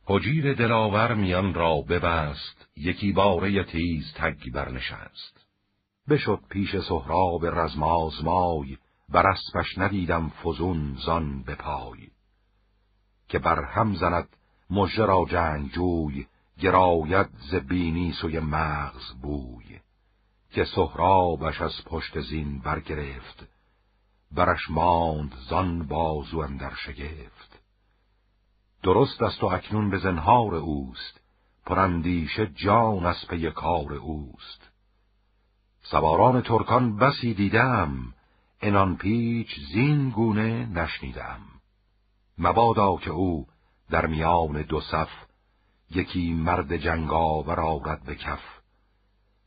حجیر دلاور میان را ببست یکی باره تیز تگ برنشست. بشد پیش سهراب رزمازمای بر اسبش ندیدم فزون زان به پای که بر هم زند مژه را جنگ جوی گراید ز بینی سوی مغز بوی. که سهرابش از پشت زین برگرفت برش ماند زان بازو اندر شگفت. درست است و اکنون به زنهار اوست پرندیشه جان از پی کار اوست. سواران ترکان بسی دیدم انان پیچ زین گونه نشنیدم. مبادا که او در میان دو صف یکی مرد جنگاور آرد به کف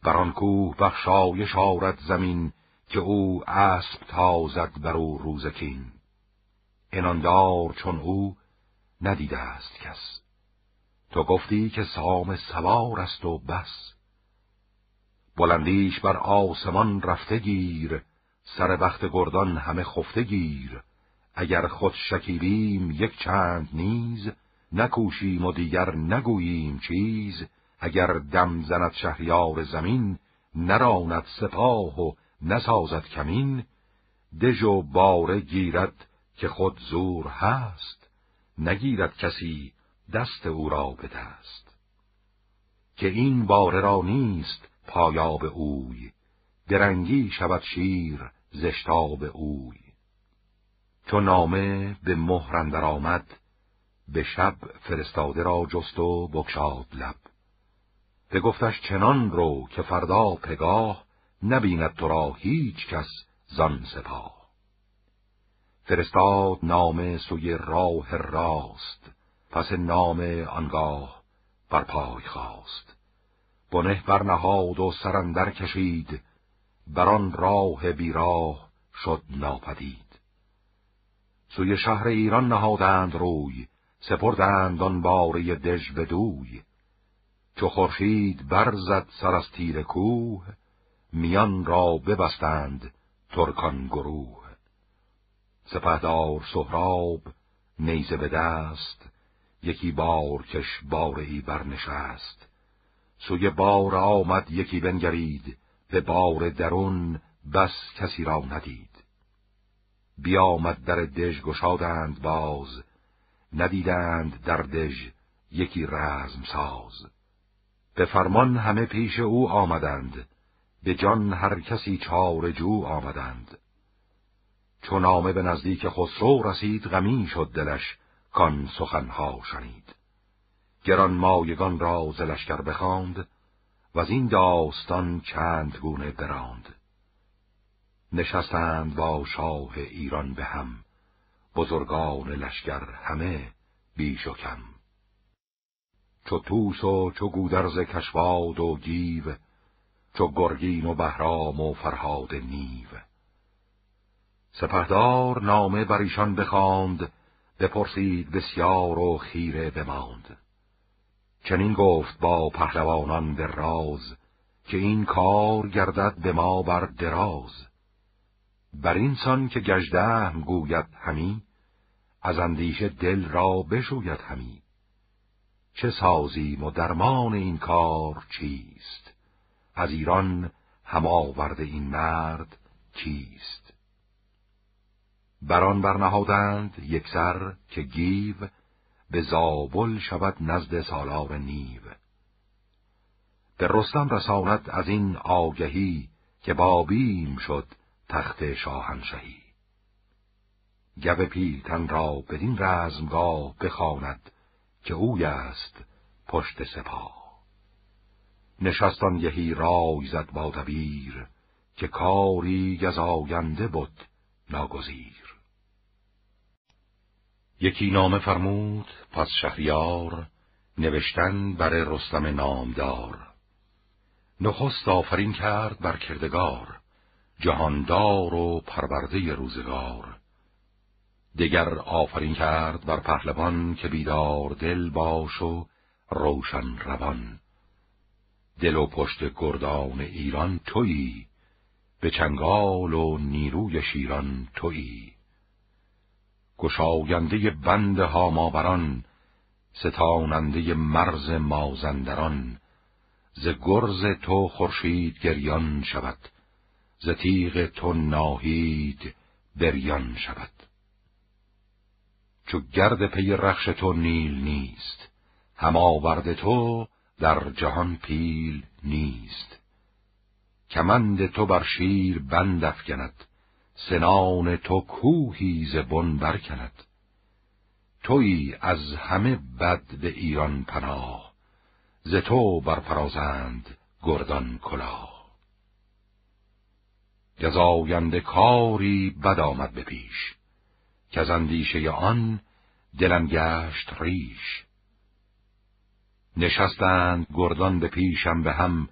بر آن کوه بخشایش آرد زمین که او اسب تازد بر او روزکین اناندار چون او ندیده است کس. تو گفتی که سام سوار است و بس. بلندیش بر آسمان رفته گیر سر بخت گردان همه خفته گیر. اگر خود شکیبیم یک چند نیز نکوشیم و دیگر نگوییم چیز. اگر دم زند شهریار زمین نراند سپاه و نسازد کمین. دژ و باره گیرد که خود زور هست نگیرد کسی دست او را به دست. که این باره را نیست پایاب اوی درنگی شود شیر زشتاب اوی. چون نامه به مهرندر آمد به شب فرستاده را جست و بکشاد لب. به گفتش چنان رو که فردا پگاه نبیند تو را هیچ کس زان سپاه. فرستاد نامه سوی راه راست پس نام آنگاه بر پای خواست بنه برنهاد و سرندر کشید بر آن راه بیراه شد ناپدید. سوی شهر ایران نهادند روی سپردند آن باره دژ بدوی چو خورشید برزد سر از تیر کوه میان را ببستند ترکان گروه. سپهدار سهراب نیزه به دست یکی بار کش باره برنشست. سوی بار آمد یکی بنگرید به بار درون بس کسی را ندید. بیامد در دژ گشادند باز ندیدند در دژ یکی رزم ساز به فرمان همه پیش او آمدند. به جان هر کسی چار جو آمدند. چون نامه به نزدیک خسرو رسید غمی شد دلش کان سخنها شنید. گران مایگان را زلشکر بخواند و از این داستان چند گونه براند. نشستند با شاه ایران به هم بزرگان لشکر همه بیش و کم. چو توس و چو گودرز کشواد و گیو چو گرگین و بهرام و فرهاد نیو. سپهدار نامه بر ایشان بخواند بپرسید بسیار و خیره بماند. چنین گفت با پهلوانان در راز که این کار گردد به ما بر دراز. بر این سان که گژدهم گوید همی از اندیشه دل را بشوید همی. چه سازیم و درمان این کار چیست؟ از ایران هم آورده این مرد کیست؟ بران برنهادند یک سر که گیو به زابل شود نزد سالار نیو. به رستم رساند از این آگهی که بابیم شد تخت شاهنشهی گو پیلتن را بدین رزمگاه بخواند که اوی است پشت سپاه نشستان یهی رای زد با دبیر که کاری گزاینده بود ناگزیر. یکی نامه فرمود پس شهریار نوشتن بر رستم نامدار. نخست آفرین کرد بر کردگار جهاندار و پرورده روزگار. دگر آفرین کرد بر پهلوان که بیدار دل باش و روشن روان. دل و پشت گردان ایران تویی به چنگال و نیروی شیران تویی. گشاینده بند هاماوران ستاننده مرز مازندران. ز گرز تو خورشید گریان شود ز تیغ تو ناهید بریان شود. چو گرد پی رخش تو نیل نیست. هم آورد تو در جهان پیل نیست. کمند تو بر شیر بند افکند. سنان تو کوهی ز بن برکند. تویی از همه بد به ایران پناه. ز تو برفرازند گردان کلاه. گزاینده کاری بد آمد به پیش. که از اندیشه آن دلم گشت ریش. نشستند گردان به پیشم به هم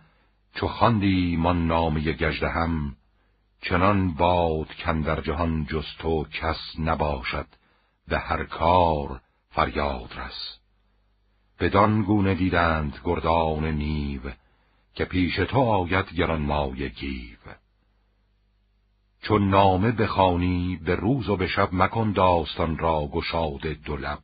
چو خواندی من نامه گجده هم. چنان باد کن در جهان جز تو کس نباشد به هر کار فریاد رس. بدان گونه دیدند گردان نیو که پیش تو آید گران مای گیو. چون نامه بخوانی به روز و به شب مکن داستان را گشاد دو لب.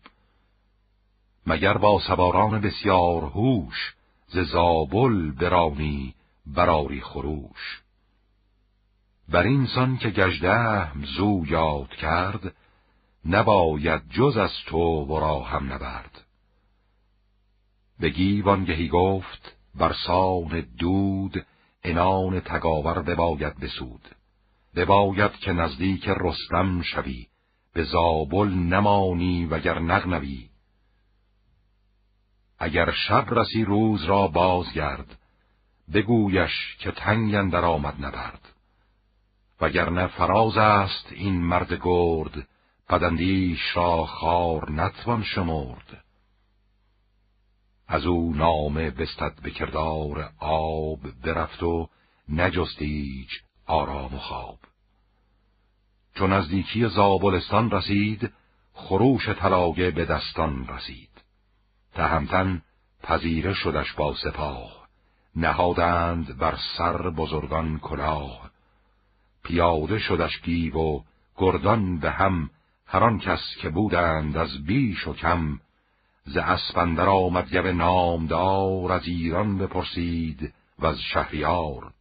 مگر با سواران بسیار هوش ز زابل برانی براری خروش؟ بر اینسان که گجدهم زو یاد کرد نباید جز از تو ورا هم نبرد. بگی وانگهی گفت بر سان دود انان تگاور بباید بسود. بباید که نزدیک رستم شوی به زابل نمانی وگر نغنوی. اگر شب رسی روز را بازگرد بگویش که تنگ در آمد نبرد. وگرنه فراز است این مرد گرد پدندیش را خار نتوان شمرد. از او نامه بستد به آب برفت و نجستیج آرام و خواب. چون نزدیکی زابلستان رسید خروش طلاگه به دستان رسید. تهمتن پذیره شدش با سپاه نهادند بر سر بزرگان کلاه. پیاده شدش گیو و گردان به هم هران کس که بودند از بیش و کم. ز اسپندر آمد گب نامدار از ایران بپرسید و از شهریار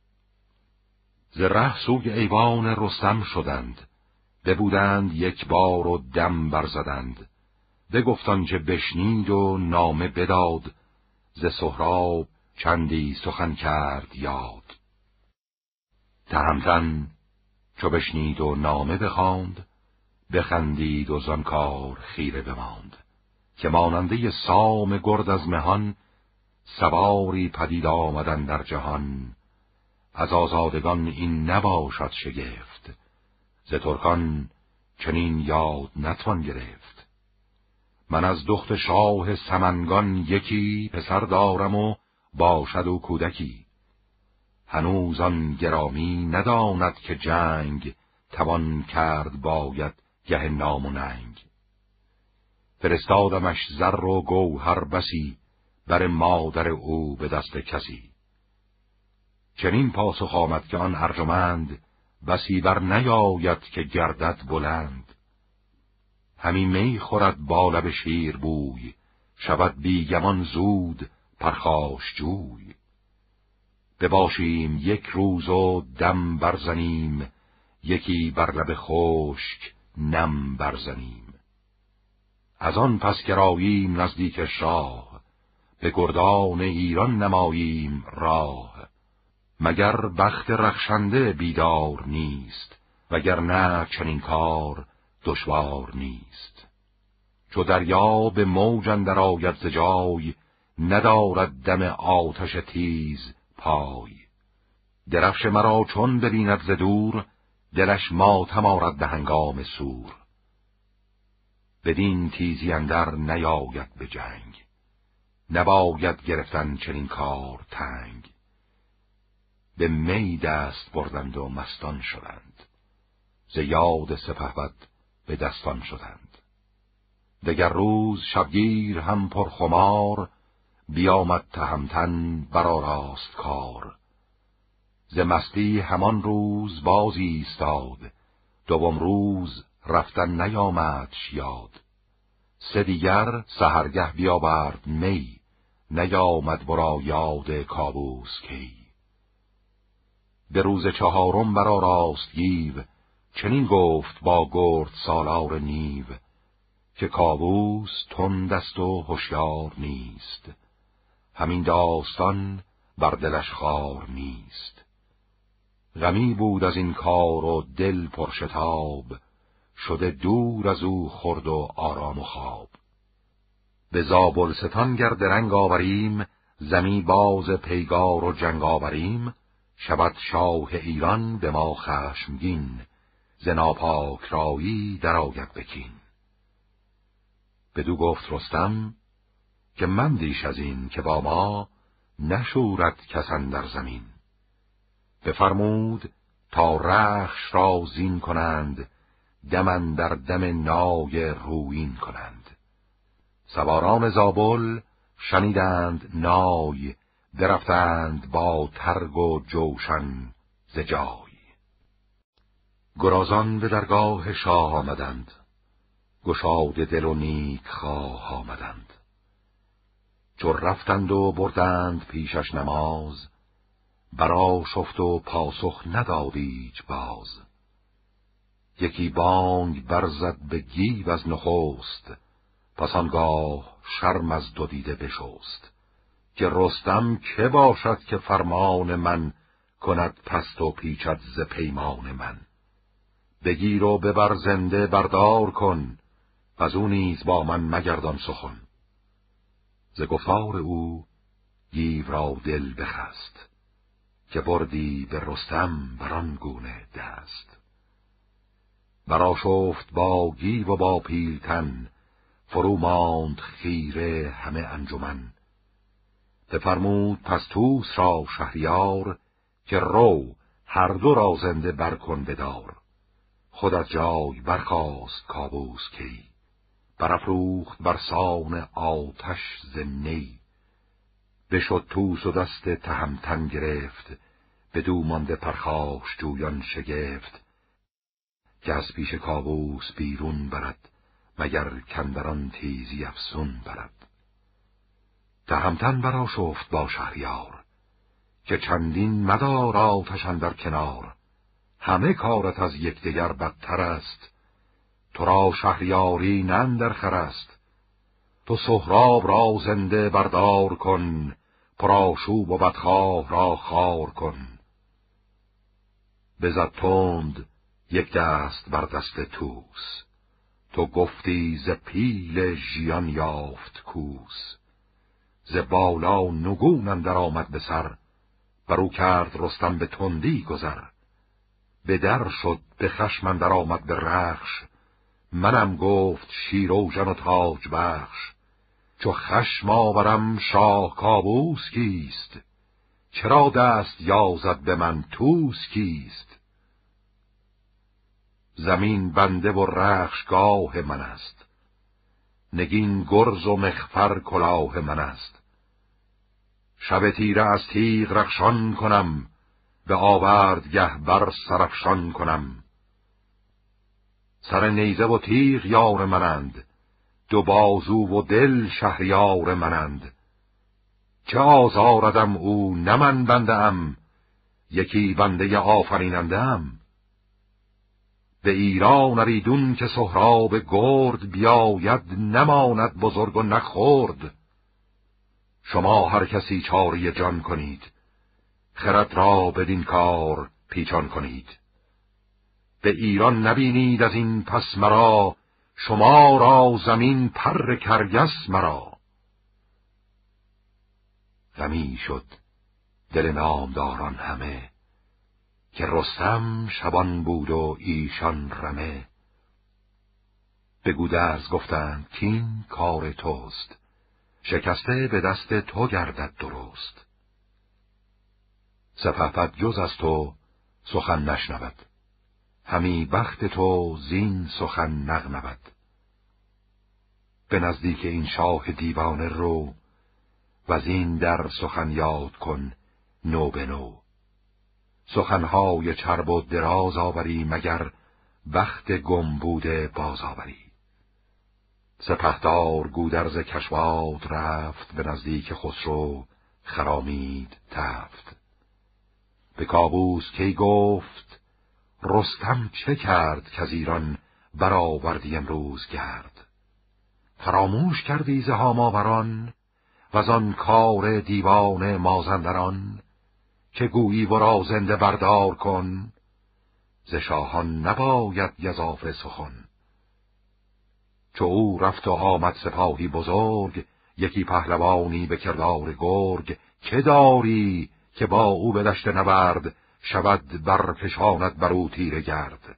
ز ره سوی ایوان رستم شدند. ببودند یک بار و دم برزدند بگفتان که بشنید و نامه بداد. ز سهراب چندی سخن کرد یاد. تهمتن چو بشنید و نامه بخواند بخندید و زانکار خیره بماند. که ماننده سام گرد از مهان سواری پدید آمدن در جهان. از آزادگان این نباشد شگفت. ز ترکان چنین یاد نتوان گرفت. من از دخت شاه سمنگان یکی پسر دارم و باشد و کودکی. هنوز آن گرامی نداند که جنگ توان کرد باید گه نام و ننگ. فرستادمش زر و گوهر بسی بر مادر او به دست کسی. چنین پاسخ آمد که آن ارجمند بسی بر نیاید که گردد بلند. همی می خورد با لب شیر بوی شود بیگمان زود پرخاش جوی. بباشیم یک روز و دم برزنیم یکی بر لب خشک نم برزنیم. از آن پس گراییم نزدیک شاه به گردان ایران نماییم راه. مگر بخت رخشنده بیدار نیست وگر نه چنین کار دشوار نیست. چو دریا به موج اندر آید ز جای ندارد دم آتش تیز پای. درفش مرا چون ببیند ز دور دلش ماتم آرد به هنگام سور. بدین تیزی اندر نیاید به جنگ نباید گرفتن چنین کار تنگ. به می دست بردند و مستان شدند. ز یاد سپهبد به دستان شدند. دگر روز شبگیر هم پرخمار بیامد تهمتن برا راست کار. ز مستی همان روز بازی ایستاد دوم روز رفتن نیامدش یاد. سه دیگر سهرگه بیاورد می نیامد برا یاد کابوس کی. به روز چهارم برا راست گیو چنین گفت با گرد سالار نیو که کابوس تند است و هوشیار نیست. همین داستان بر دلش خار نیست. غمی بود از این کار و دل پرشتاب شده دور از او خرد و آرام و خواب. به زابلستان گرد رنگ آوریم زمی باز پیگار و جنگ آوریم شود شاه ایران به ما خشمگین ز ناپاک رایی درآید بکین بدو گفت رستم که من دیش از این که با ما نشورد کسان در زمین. بفرمود تا رخش را زین کنند دمن در دم نای روین کنند. سواران زابل شنیدند نای درفتند با ترگ و جوشن ز جای. گرازان به درگاه شاه آمدند. گشاد دل و نیک خواه آمدند. چو رفتند و بردند پیشش نماز برا شفت و پاسخ ندادیچ باز. یکی بانگ برزد به گیو از نخست پس آنگاه شرم از دو دیده بشست. که رستم که باشد که فرمان من کند پست و پیچد ز پیمان من. بگیر و ببر زنده بردار کن از او نیز با من مگردان سخن. ز گفتار او گیو را دل بخست که بردی به رستم بران گونه دست. برا شفت با گیو و با پیلتن فرو ماند خیره همه انجمن. بفرمود پس توس را شهریار که رو هر دو را زنده برکن بدار. خود از جای برخاست کابوس کی برافروخت بر سان آتش زنی. بشد توس و دست تهمتن گرفت بدو مانده پرخاش جویان شگفت. که از پیش کابوس بیرون برد مگر کندران تیزی افسون برد. تهمتن برا شفت با شهریار که چندین مدار آتش در کنار. همه کارت از یکدیگر بدتر است. تو را شهریاری نندر خرست تو سهراب را زنده بردار کن پراشوب و بدخواه را خار کن. بزد تند یک دست بر دست توس تو گفتی ز پیل ژیان یافت کوس. ز بالا نگون اندر آمد به سر. برو کرد رستم به تندی گذر. به در شد به خشم اندر آمد به رخش. منم گفت شیروژن و تاج بخش. چو خشم آورم شاه کابوس کیست؟ چرا دست یازد به من توس کیست؟ زمین بنده و رخشگاه من است. نگین گرز و مخفر کلاه من است. شب تیره از تیغ رخشان کنم به آوردگه بر سرفشان کنم. سر نیزه و تیغ یار منند دو بازو و دل شهریار منند. چه آزاردم او نه من بنده ام یکی بنده آفریننده ام به ایران اریدون که سهراب گرد بیاید نماند بزرگ و نخورد. شما هر کسی چاری جان کنید. خرد را بدین کار پیچان کنید. به ایران نبینید از این پس مرا شما را زمین پر کرگس مرا. غمی شد دل نامداران همه که رستم شبان بود و ایشان رمه. به گودرز گفتند کین کار توست؟ شکسته به دست تو گردد درست. سپهبد جز از تو سخن نشنود. همی بخت تو زین سخن نغنود. به نزدیک این شاه دیوانه رو و زین در سخن یاد کن نو به نو. سخنهای چرب و دراز آوری مگر وقت گم بوده باز آوری سپهدار گودرز کشواد رفت به نزدیک خسرو خرامید تفت. به کابوس کی گفت رستم چه کرد که از ایران برآوردی امروز گرد؟ فراموش کردی ز هاماوران و آن کار دیوان مازندران که گویی ورا زنده بردار کن ز شاهان نباید یزاف سخن. چو او رفت و آمد سپاهی بزرگ یکی پهلوانی به کردار گرگ که داری که با او به دشت نبرد شود برفشاند بر او تیره گرد.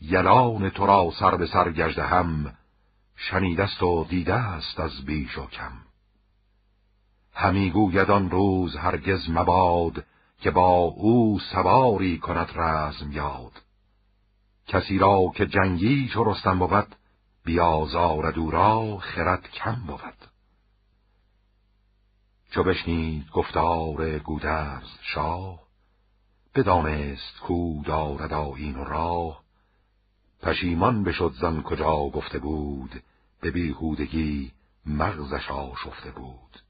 یلان تو را سر به سر گشته هم شنیدست و دیده است از بیش و کم. همی گوید آن روز هرگز مباد که با او سواری کند رزم یاد کسی را که جنگی چو رستم بود بیازارد او را خرد کم بود. چو بشنید گفتار گودرز شاه بدانست کو دارد آیین و راه. پشیمان بشد زن کجا گفته بود به بیهودگی مغزش آشفته بود.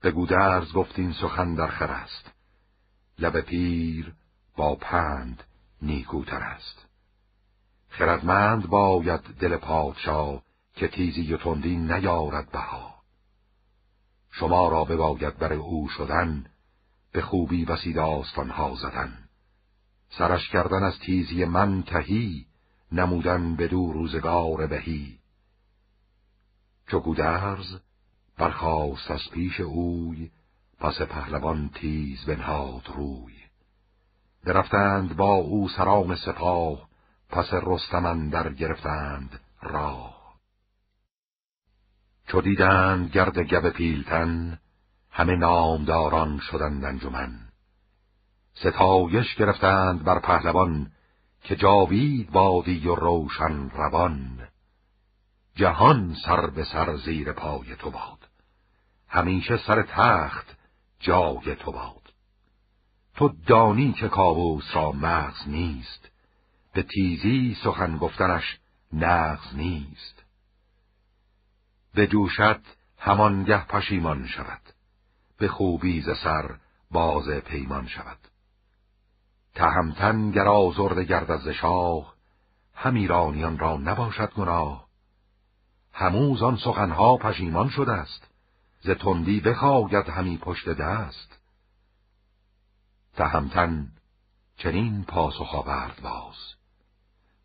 به گودرز گفت این سخن در خر است. لب پیر با پند نیکوتر است. خردمند باید دل پادشاه که تیزی و تندی نیارد بها. شما را بباید بر او شدن به خوبی بسی داستانها زدن. سرش کردن از تیزی من تهی نمودن به دو روزگار بهی. چو گودرز برخواست از پیش اوی پس پهلوان تیز بنهاد روی. درفتند با او سران سپاه پس رستمن در گرفتند راه. چو دیدند گرد گب پیلتن همه نامداران شدند انجمن. ستایش گرفتند بر پهلوان که جاوید بادی و روشن روان. جهان سر به سر زیر پای تو باد همیشه سر تخت جای تو باد. تو دانی که کابوس را مغز نیست. به تیزی سخن گفتنش نغز نیست. به جوشت همانگه پشیمان شود. به خوبی ز سر باز پیمان شود. تهمتن گر آزرده گرد از شاه هم ایرانیان را نباشد گناه. هموز آن سخنها پشیمان شده است. ز تندی بخواید همی پشت دست. تهمتن چنین پاسخ آورد باز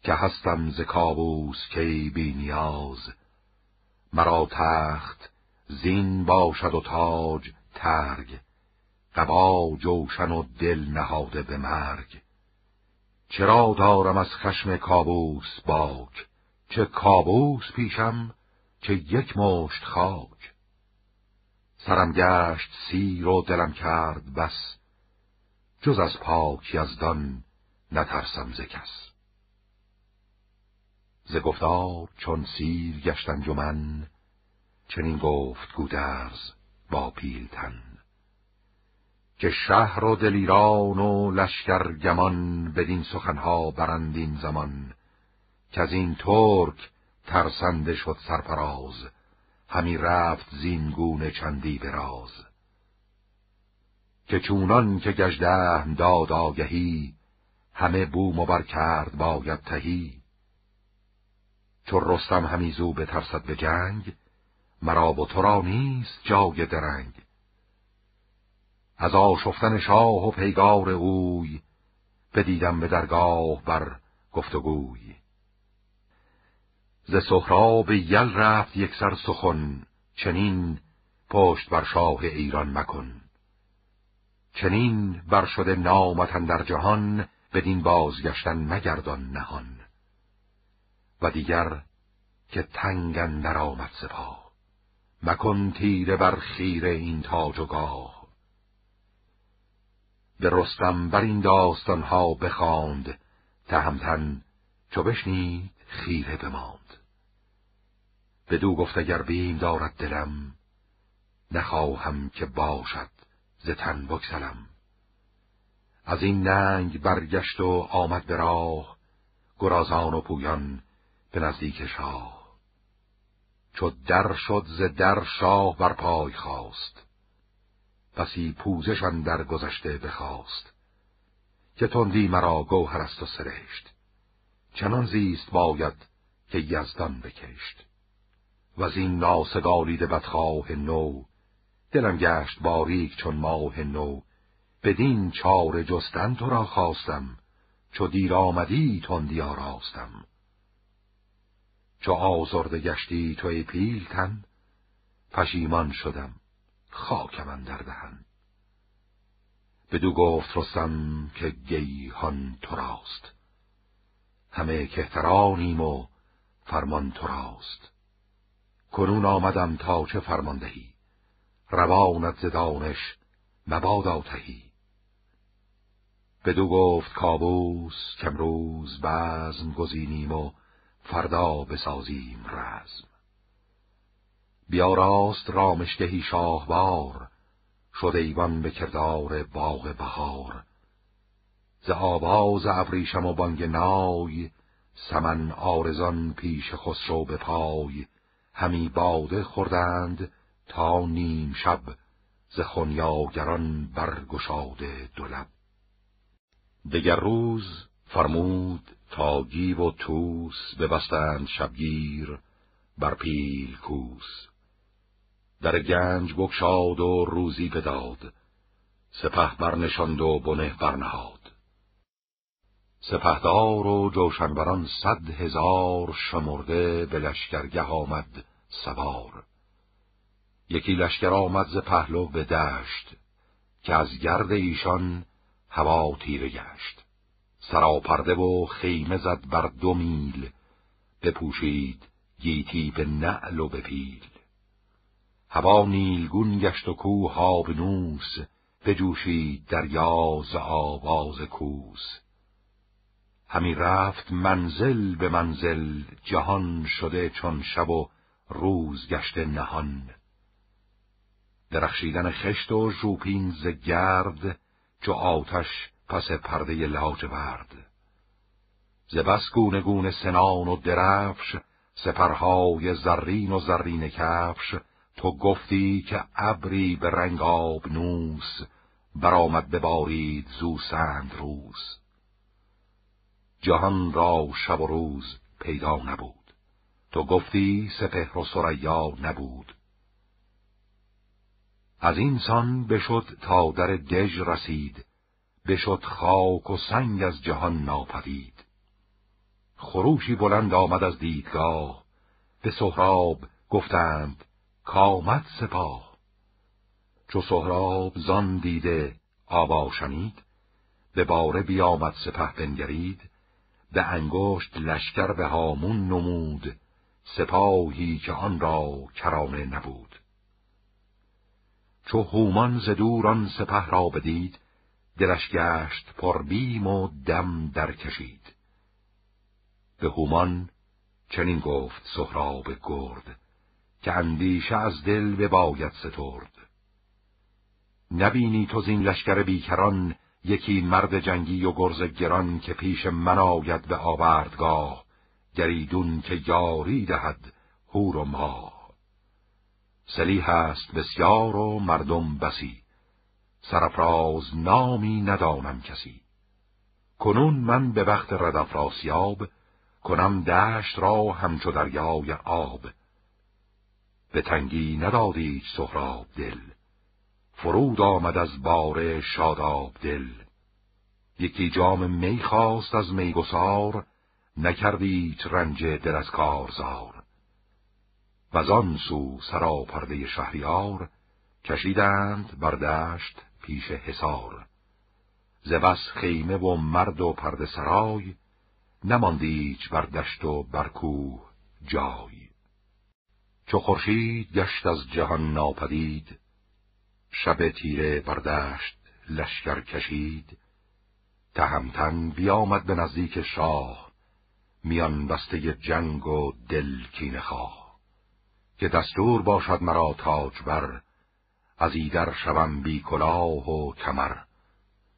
که هستم ز کابوس کی بی نیاز مرا تخت زین باشد و تاج ترگ قبا جوشن و دل نهاده به مرگ. چرا دارم از خشم کابوس باک؟ چه کابوس پیشم چه یک مشت خاک. سرم گشت سیر و دلم کرد بس جز از پاک یزدان نترسم ز کس. ز گفتار چون سیر گشتن جمن چنین گفت گودرز با پیلتن. که شهر و دلیران و لشکر گمان بدین سخنها برندین زمان که از این ترک ترسنده شد سرفراز همی رفت زینگونه چندی براز که چونان که گجدهم داد آگهی همه بوم و بر کرد باید تهی. چو رستم همیزو بترسد به جنگ مرا و تو را نیست جای درنگ. از آشفتن شاه و پیگار اوی بدیدم به درگاه بر گفتگوی. ز سهراب یل رفت یک سر سخن چنین پشت بر شاه ایران مکن. چنین بر شده نامتن در جهان بدین بازگشتن مگردان نهان. و دیگر که تنگن در آمد سپاه مکن تیره بر خیر این تاج و گاه. به رستم بر این داستانها بخواند تهمتن چو بشنید خیره بماند. بدو گفت اگر بیم دارد دلم نخواهم که باشد ز تن بکسلم از این ننگ برگشت و آمد به راه گرازان و پویان به نزدیک شاه. چو در شد ز در شاه بر پای خواست پسی پوزشان در گذشته بخواست که تندی مرا گوهر است و سرشت. چنان زیست باید که یزدان بکشت. و از این ناسگالیده بدخواه نو دلم گشت باریک چون ماه نو. بدین چار جستن تو را خواستم. چو دیر آمدی تندی آراستم چو آزرده گشتی تو ای پیلتن پشیمان شدم خاک من در دهن. بدو گفت رستم که گیهان تو راست. همه کهترانیم و فرمان تو راست. کنون آمدم تا چه فرمان دهی؟ روانت ز دانش مبادا تهی بدو گفت کابوس کمروز بزم گزینیم و فردا بسازیم رزم. بیا راست رامشگهی شاهوار شد ایوان به کردار باغ بهار. ز آواز ابریشم و بانگ نای سمن آرزان پیش خسرو به پای. همی باده خوردند تا نیم شب ز خونیاگران برگشاده دولب دگر روز فرمود تا گیو و توس ببستند شبگیر بر پیل کوس. در گنج بکشاد و روزی بداد سپه برنشاند و بنه برنهاد. سپهدار و جوشنبران صد هزار شمرده به لشکرگه آمد سوار. یکی لشکر آمد ز پهلو به دشت که از گرد ایشان هوا تیره گشت. سراپرده و خیمه زد بر دو میل بپوشید گیتی به نعل و به پیل. هوا نیلگون گشت و کوه آبنوس بجوشید دریا ز آواز کوس. همی رفت منزل به منزل جهان شده چون شب و روز گشت نهان. درخشیدن خشت و ژوپین ز گرد چو آتش پس پرده لاجورد. ز بس گونه گونه سنان و درفش سپرهای زرین و زرین کفش تو گفتی که ابری به رنگ آبنوس برآمد ببارید زو سند روز جهان را شب و روز پیدا نبود. تو گفتی سپهر و سریا نبود. از این سان بشد تا در دژ رسید بشد خاک و سنگ از جهان ناپدید. خروشی بلند آمد از دیدگاه به سهراب گفتند کامد سپاه. چو سهراب زان دیده آوا شنید به باره بیامد سپه بنگرید به انگشت لشکر به هامون نمود سپاهی که آن را کرانه نبود. چو هومان ز دور سپه را بدید دلش گشت پر بیم و دم در کشید به هومان چنین گفت سهراب گرد که اندیشه از دل بباید سترد. نبینی تو زین لشکر بیکران یکی مرد جنگی و گرز گران که پیش من آید به آوردگاه گریدون که یاری دهد هور و ماه سلی هست بسیار و مردم بسی. سرفراز نامی ندانم کسی. کنون من به وقت ردفراسیاب کنم دشت را همچو دریای آب. به تنگی ندادیش سهراب دل. فرود آمد از بار شاداب دل. یکی جام می خواست از میگسار نکردیت رنج دل از کارزار. و آن سو سراپرده شهریار کشیدند بر دشت پیش حسار ز بس خیمه و مرد و پرده سرای نماندیچ بر دشت و بر کوه جای. چو خورشید گشت از جهان ناپدید شب تیره بردشت لشکر کشید. تهمتن بیامد به نزدیک شاه میان بسته جنگ و دل کینه خواه. که دستور باشد مرا تاج بر از ایدر شوم بی کلاه و کمر.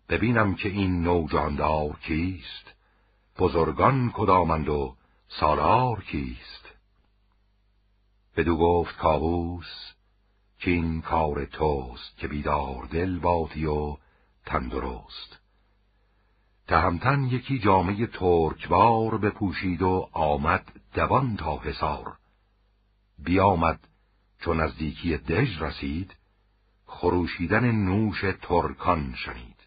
ببینم که این نوجاندار کیست بزرگان کدامند و سالار کیست. بدو گفت کاووس که این کار توست که بیدار دل بادی و تندرست. تهمتن یکی جامعه ترکبار بپوشید و آمد دوان تا حسار بیامد چون نزدیکی دژ رسید خروشیدن نوش ترکان شنید.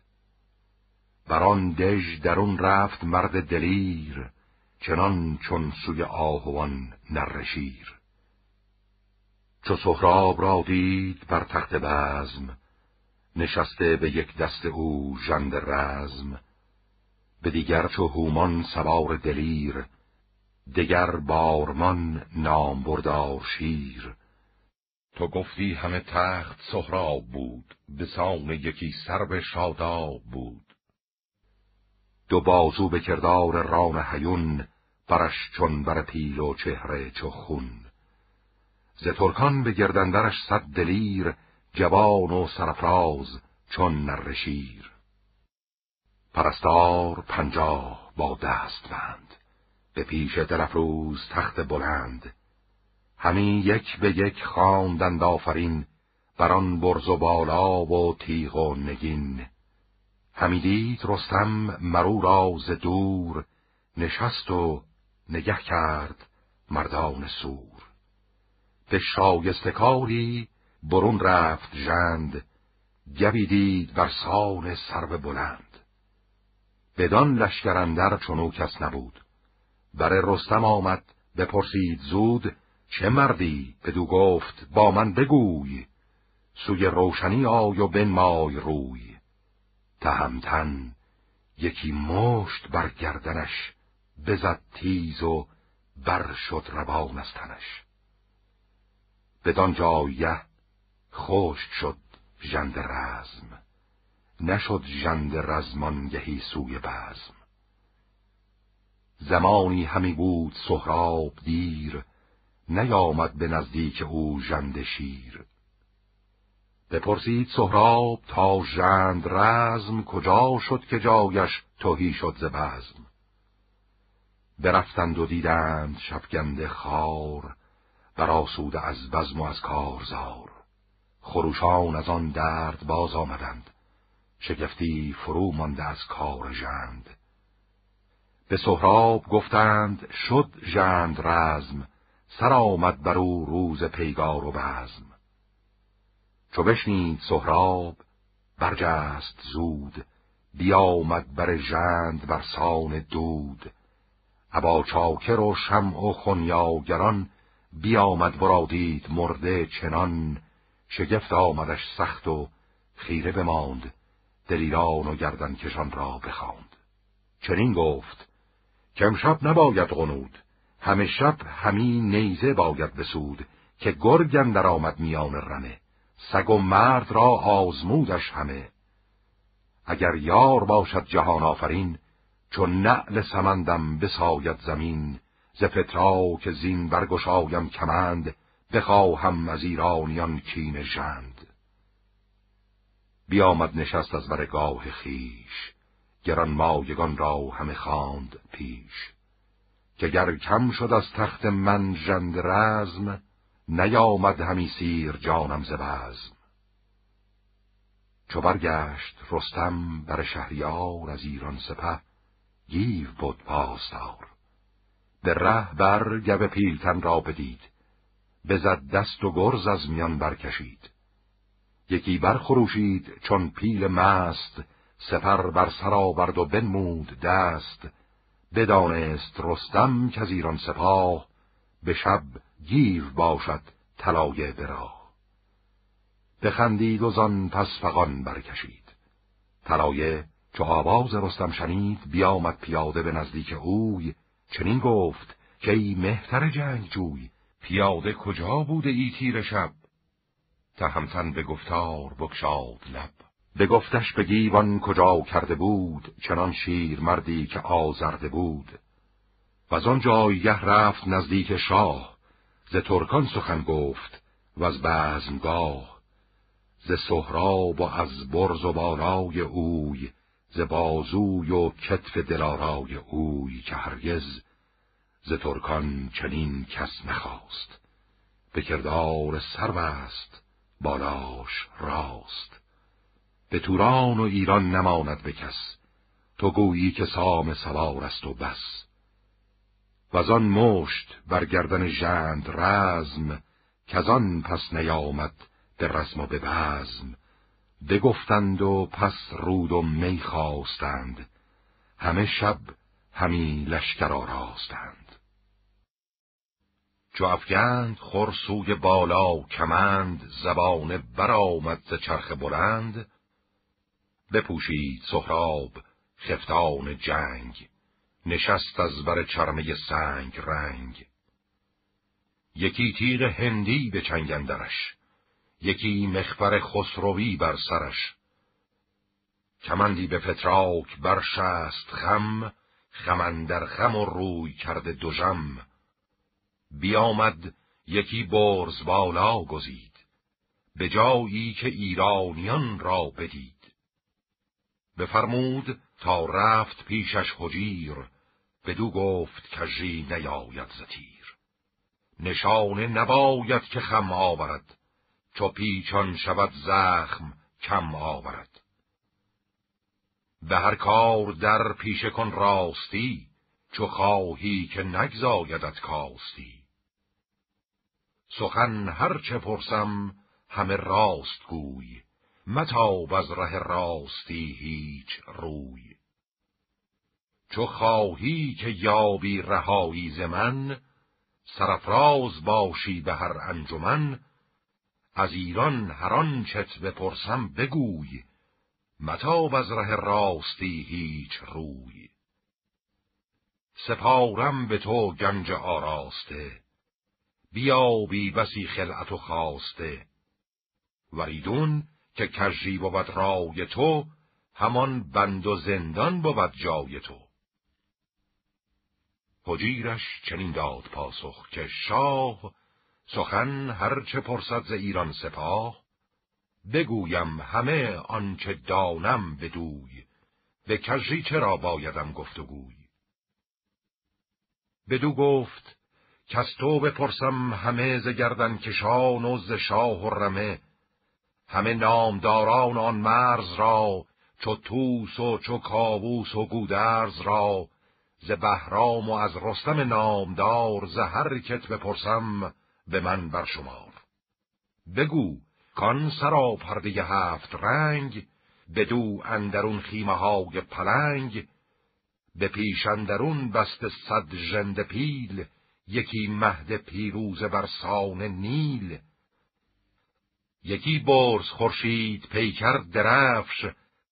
بر آن دژ درون رفت مرد دلیر چنان چون سوی آهوان نرشیر چو سهراب را دید بر تخت بزم نشسته به یک دست او ژند رزم. به دیگر چو هومان سوار دلیر دگر بارمان نام بردار شیر تو گفتی همه تخت سهراب بود به سان یکی سرب شاداب بود. دو بازو به کردار ران هیون برش چون بر پیل و چهره چو خون. ز ترکان به گردندرش صد دلیر جوان و سرفراز چون نرشیر پرستار پنجاه با دست بند به پیش دلفروز تخت بلند. همی یک به یک خواندند آفرین بر آن برز و بالا و تیغ و نگین. همی دید رستم مرو راز دور نشست و نگه کرد مردان سور. به شایستکاری برون رفت ژند گوی دید بر سان سرو بلند. بدان لشکرندر چونو کس نبود. بر رستم آمد بپرسید زود چه مردی؟ بدو گفت با من بگوی. سوی روشنی آی و بنمای روی. تهمتن یکی مشت بر گردنش بزد تیز و بر شد روان از تنش. بدان جایه خشک شد ژند رزم نشد ژند رزمانگهی سوی بزم. زمانی همی بود سهراب دیر نیامد به نزدیک او ژند شیر. بپرسید سهراب تا ژند رزم کجا شد که جایش توهی شد ز بزم. برفتند و دیدند شفگنده خار براسوده از بزم و از کارزار. خروشان از آن درد باز آمدند شگفتی فرو مانده از کار ژند. به سهراب گفتند شد ژند رزم سر آمد بر او روز پیگار و بزم. چو بشنید سهراب برجست زود بیامد بر ژند بر سان دود. ابا چاکر و شمع و خونیاگران بیامد برادید مرده چنان. شگفت آمدش سخت و خیره بماند دلیران و گردن کشان را بخواند. چنین گفت که امشب نباید غنود. همه شب همین نیزه باید بسود که گرگن در آمد میان رمه. سگ و مرد را آزمودش همه. اگر یار باشد جهان آفرین چون نعل سمندم بساید زمین ز که زین برگشایم کمند بخواهم از ایرانیان کین ژند. بیامد نشست از برگاه خیش گران مایگان را همه خواند پیش. که گر کم شد از تخت من ژند رزم نیامد همی سیر جانم ز بزم. چو برگشت رستم بر شهریار از ایران سپه گیو بود پاسدار. به ره بر گو پیلتن را بدید بزد دست و گرز از میان برکشید. یکی برخروشید چون پیل مست سپر بر سر آورد و بنمود دست بدانست رستم که از ایران سپاه به شب گیو باشد طلایه برا بخندید و زان پس فغان برکشید. طلایه چو آواز رستم شنید بیامد پیاده به نزدیک اوی. چنین گفت که ای مهتر جنگ جوی پیاده کجا بوده ای تیر شب؟ تهمتن به گفتار بکشاد لب. به گفتش به گیوان کجا کرده بود چنان شیر مردی که آزرده بود. و از آن جایه رفت نزدیک شاه ز ترکان سخن گفت و از بزمگاه. ز سهراب و از برز و بالای اوی ز بازوی و کتف دلارای اوی که هرگز ز ترکان چنین کس نخواست. به کردار سرو است بالاش راست. به توران و ایران نماند به کس. تو گویی که سام سوار است و بس. و آن مشت بر گردن ژند رزم که آن پس نیامد به رزم و به بزم. بگفتند و پس رود و می خواستند. همه شب همی لشکر آراستند. چو افگند خرسوی بالا کمند زبانه برآمد ز چرخ بلند. بپوشید سهراب خفتان جنگ. نشست از بر چرمه سنگ رنگ. یکی تیغ هندی به چنگندرش یکی مخبر خسروی بر سرش. کمندی به فتراک بر شست خم خمندر خم و روی کرده دوژم بیامد یکی برز بالا گزید به جایی که ایرانیان را بدید. بفرمود تا رفت پیشش حجیر بدو گفت کژی نیاید زتیر نشانه نباید که خم آورد چو پیچان شود زخم کم آورد. به هر کار در پیش کن راستی چو خواهی که نگزایدت کاستی. سخن هر چه پرسم همه راست گوی. متاب از ره راستی هیچ روی. چو خواهی که یابی رهایی ز من سرفراز باشی به هر انجمن. از ایران هر آنچت بپرسم بگوی متاب از ره راستی هیچ روی. سپارم به تو گنج آراسته بیابی بسی خلعت و خواسته وریدون که کژی بود رای تو همان بند و زندان بود جای تو. حجیرش چنین داد پاسخ که شاه سخن هرچه پرسد ز ایران سپاه. بگویم همه آنچه دانم بدوی به کژی چرا بایدم گفتگوی. بدو گفت کس تو بپرسم همه ز گردن کشان و ز شاه و رمه همه نامداران آن مرز را چو توس و چو کاووس و گودرز را. ز بهرام و از رستم نامدار ز هر کت بپرسم به من برشمار. بگو کان سرا پرده هفت رنگ بدو اندرون خیمه های پلنگ. به پیش اندرون بست صد ژنده پیل یکی مهد پیروز بر سان نیل. یکی برز خورشید پیکر درفش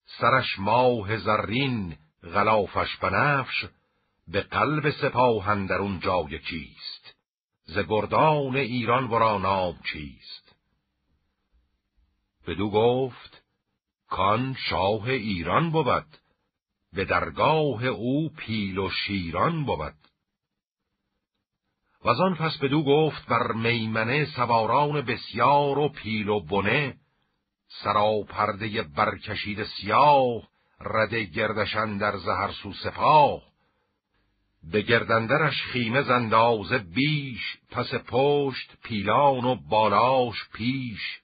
سرش ماه زرین غلافش بنفش به قلب سپاه درون جای چیست؟ ز گردان ایران ورا نام چیست؟ بدو گفت کان شاه ایران بود به درگاه او پیل و شیران بود. و آن پس بدو گفت بر میمنه سواران بسیار و پیل و بنه سرا پرده برکشید سیاه رده گردشن در زهر سو سپاه. به گردندرش خیمه زندازه بیش پس پشت پیلان و بالاش پیش.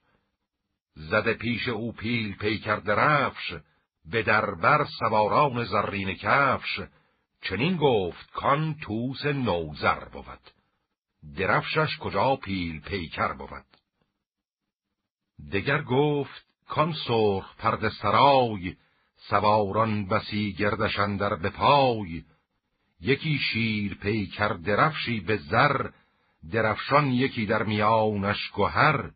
زده پیش او پیل پیکر درفش به دربر سواران زرین کفش. چنین گفت کان توس نوزر بود. درفشش کجا پیل پیکر بود؟ دگر گفت کان سرخ پرد سرای سواران بسی گردشن در بپای یکی شیر پیکر درفشی به زر درفشان یکی در میانش گهر.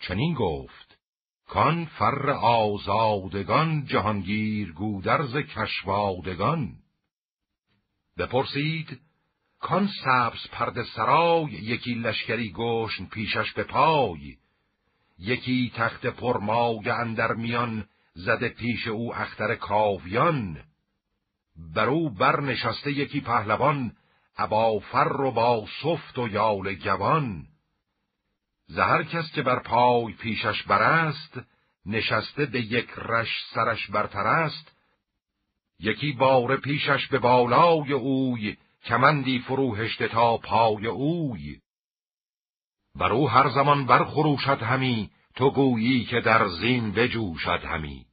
چنین گفت کان فر آزادگان جهانگیر گودرز کشوادگان. بپرسید کان سبز پرد سرای یکی لشکری گشن پیشش به پای. یکی تخت پرمای اندر میان زده پیش او اختر کاویان. بر او برنشسته یکی پهلوان ابا فر و با صفت و یال گوان زهر کس که بر پای پیشش برست نشسته به یک رش سرش برترست یکی بار پیشش به بالای اوی کمندی فروهشته تا پای اوی. بر او هر زمان برخروشد همی تو گویی که در زین بجوشد همی.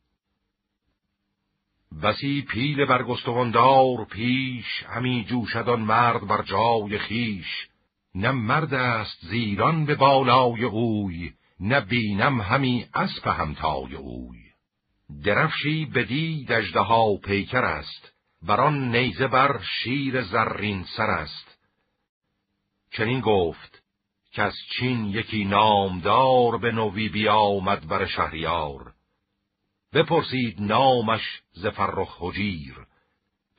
بسی پیل برگستواندار پیش همی جوشد مرد بر جای خیش نه مرد است زیران به بالای اوی نه بینم همی اسب همتای اوی. درفشی بدی دجده پیکر است بران نیزه بر شیر زرین سر است. چنین گفت که از چین یکی نامدار به نوی بیامد بر شهریار. بپرسید نامش ز فرخ حجیر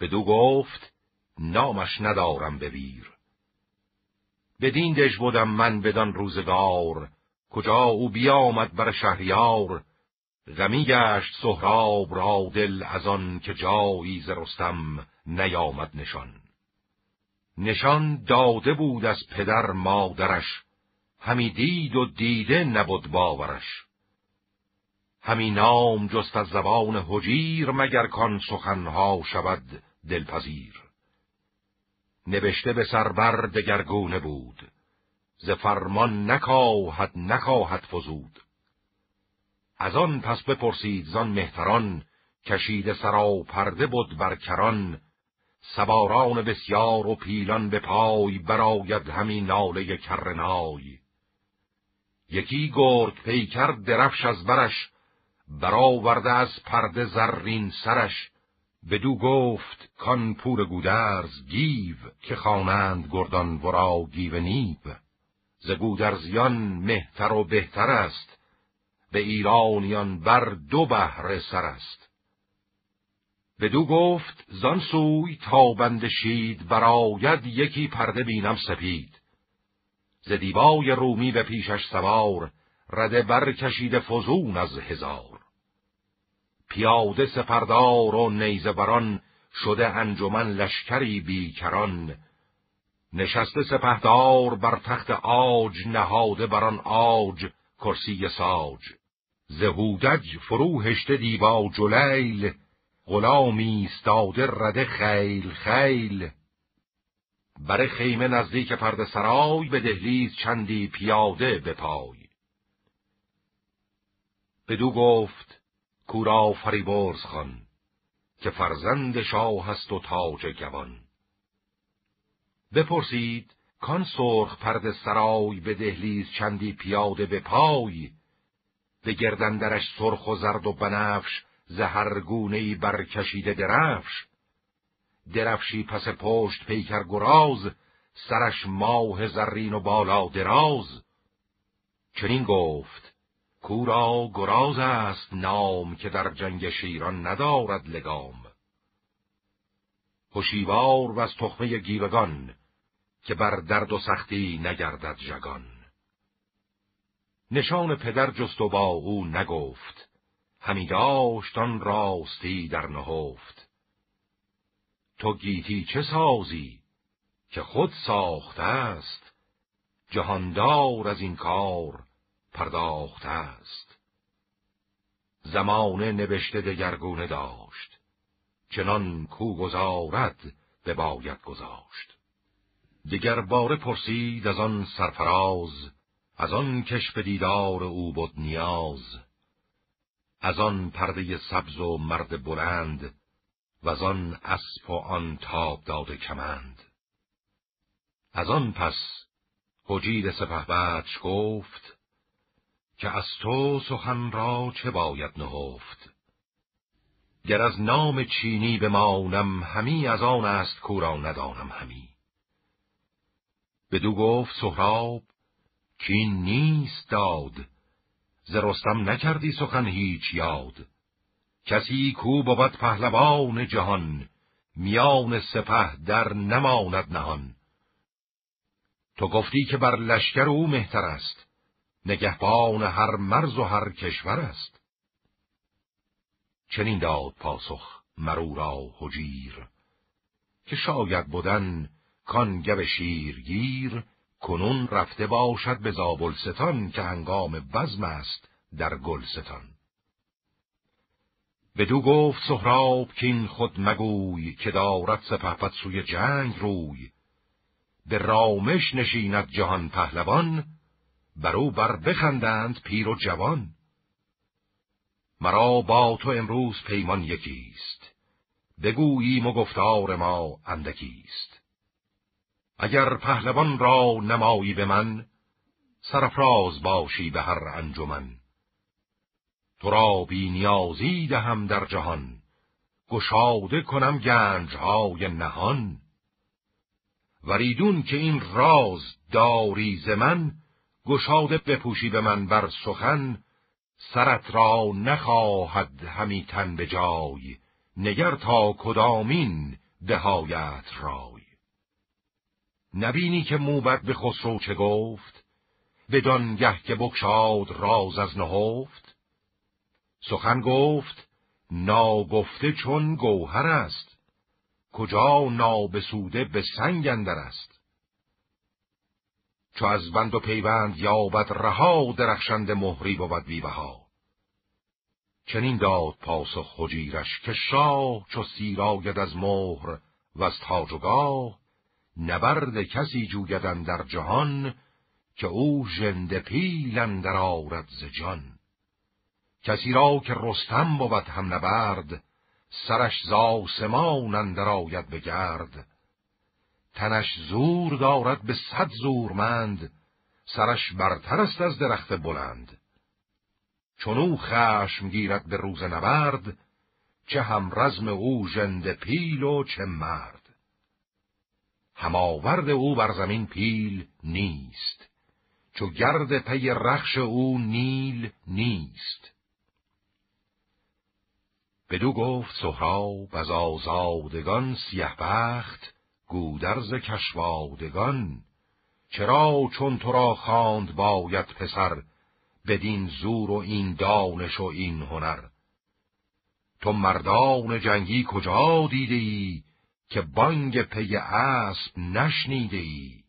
بدو گفت نامش ندارم ببیر بدین دژ بودم من بدان روزگار. کجا او بیامد بر شهریار؟ غمی گشت سهراب را دل از آن که جایی ز رستم نیامد نشان. نشان داده بود از پدر مادرش همی دید و دیده نبود باورش. همی نام جست از زبان حجیر مگر کان سخنها شود دلپذیر. نوشته به سربر دگرگونه بود ز فرمان نکاهد نکاهد فزود. از آن پس بپرسید زان مهتران کشیده سرا پرده بود بر کران. سواران بسیار و پیلان به پای براید همی ناله کرنای یکی گرگ پیکر درفش از برش برآورده از پرده زرین سرش. بدو گفت کان پور گودرز گیو که خوانند گردان ورا گیو نیب ز گودرزیان مهتر و بهتر است. به ایرانیان بر دو بهره سر است. بدو گفت زان سوی تا بندشید براید یکی پرده بینم سپید. ز دیبای رومی به پیشش سوار رده برکشیده فزون از هزار. پیاده سپردار و نیزه بران شده انجمن لشکری بیکران. نشسته سپهدار بر تخت آج نهاده بران آج کرسی ساج. زهودج فرو هشته دیبا جلیل غلامی استاده رده خیل خیل. بر خیمه نزدیک پرده سرای به دهلیز چندی پیاده به پای بدو گفت کورا فریبرز خان که فرزند شاه است و تاج گوان. بپرسید کان سرخ پرد سرای به دهلیز چندی پیاده به پای به گردندرش سرخ و زرد و بنفش زهرگونهی برکشیده درفش. درفشی پس پشت پیکر گراز سرش ماه زرین و بالا دراز. چنین گفت کورا گراز است نام که در جنگ شیران ندارد لگام. هشیوار و از تخمه گیوگان که بر درد و سختی نگردد جگان نشان پدر جست و با او نگفت. همی داشت آن راستی در نهفت. تو گیتی چه سازی که خود ساخته است؟ جهاندار از این کار پرداخته است. زمانه نوشته دگرگونه داشت چنان کو گذارد به باید گذاشت. دگر باره پرسید از آن سرفراز از آن کش به دیدار او بود نیاز از آن پرده سبز و مرد بلند و از آن اسب و آن تاب داده کمند. از آن پس حجید سپهبدش گفت که از تو سخن را چه باید نهفت؟ گر از نام چینی بمانم همی از آن است کورا ندانم همی. بدو گفت سهراب کین نیست داد. ز رستم نکردی سخن هیچ یاد. کسی کو بود پهلوان جهان میان سپه در نماند نهان. تو گفتی که بر لشکر او مهتر است نگهبان هر مرز و هر کشور است. چنین داد پاسخ مرو را حجیر که شاید بودن کان گو شیرگیر کنون رفته باشد به زابلستان که هنگام بزم است در گلستان. بدو گفت سهراب کین خود مگوی که دارد سپهبد سوی جنگ روی. به رامش نشیند جهان پهلوان برو بر بخندند پیر و جوان. مرا با تو امروز پیمان یکیست بگوییم و گفتار ما اندکیست. اگر پهلوان را نمایی به من سرفراز باشی به هر انجمن. تو را بی نیازی دهم در جهان گشاده کنم گنجهای نهان. وریدون که این راز داری ز من گشاده بپوشی به من بر سخن سرت را نخواهد همی تن به جای نگر تا کدامین دهایت رای نبینی که موبت به خسرو چه گفت؟ بدان گه که بکشاد راز از نهفت؟ سخن گفت ناگفته چون گوهر است. کجا نابسوده به سنگ اندر است؟ چو از بند و پیوند یابد رها درخشند مهری بود بیبها چنین داد پاسخ خجیرش که شاه چو سیراید از مهر و از تاج و گاه نبرد کسی جویدن در جهان که او ژنده پیل اندر آرد ز جان. کسی را که رستم بود هم نبرد سرش ز آسمان اندر آید به تنش زور دارد به صد زورمند سرش برتر است از درخت بلند. چون او خشم گیرد به روز نبرد چه هم رزم او ژنده پیل و چه مرد. هماورد او بر زمین پیل نیست. چو گرد پی رخش او نیل نیست. بدو گفت سهراب از آزادگان سیه بخت گودرز کشوادگان. چرا چون تو را خواند باید پسر بدین زور و این دانش و این هنر؟ تو مردان جنگی کجا دیده ای که بانگ پی اسب نشنیده ای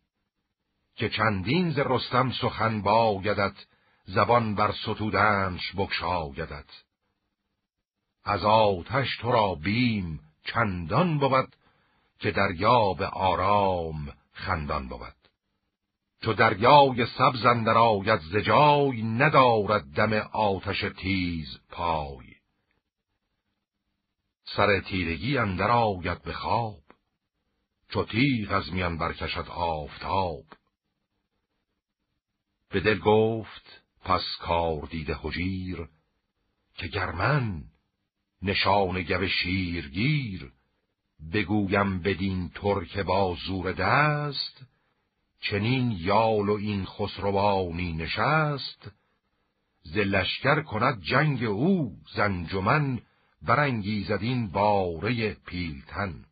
که چندین ز رستم سخن بایدت زبان بر ستودنش بکشایدت از آتش تو را بیم چندان بود که دریا به آرام خندان بود. چو دریای سبز اندر آید ز جای ندارد دم آتش تیز پای. سر تیرگی اندر آید به خواب چو تیغ از میان برکشد آفتاب. به دل گفت پس کار دیده حجیر که گرمن نشان گو شیرگیر بگویم بدین ترک با زور دست چنین یال و این خسروانی نشست ز لشکر کند جنگ او زنجمن برانگیزد این باره پیلتن.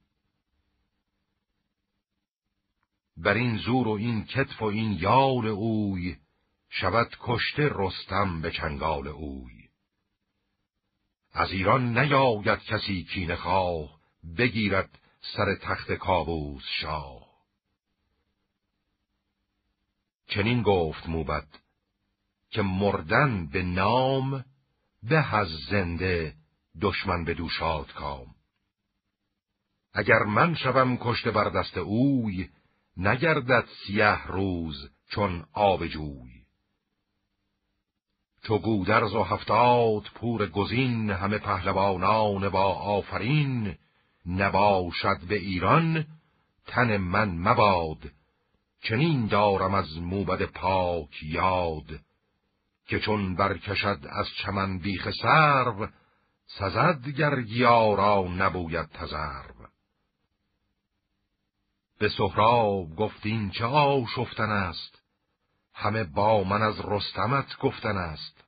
بر این زور و این کتف و این یال اوی شود کشته رستم به چنگال اوی. از ایران نیاید کسی کین خواه بگیرد سر تخت کابوس شاه. چنین گفت موبد که مردن به نام به از زنده دشمن به دوشاد کام. اگر من شوم کشته بر دست اوی نگردد سیه روز چون آب جوی. چو گودرز و هفتاد پور گزین همه پهلوانان با آفرین نباشد به ایران تن من مباد. چنین دارم از موبد پاک یاد که چون برکشد از چمن بیخ سرو سزد گرگیارا نبوید تزرو به سهراب گفتین چه آشفتن است؟ همه با من از رستمت گفتن است.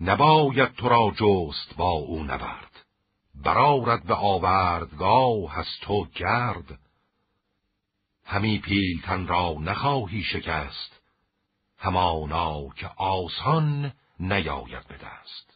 نباید تو را جست با او نبرد. برارد به آوردگاه از تو گرد. همی پیلتن را نخواهی شکست. همانا که آسان نیاید به دست.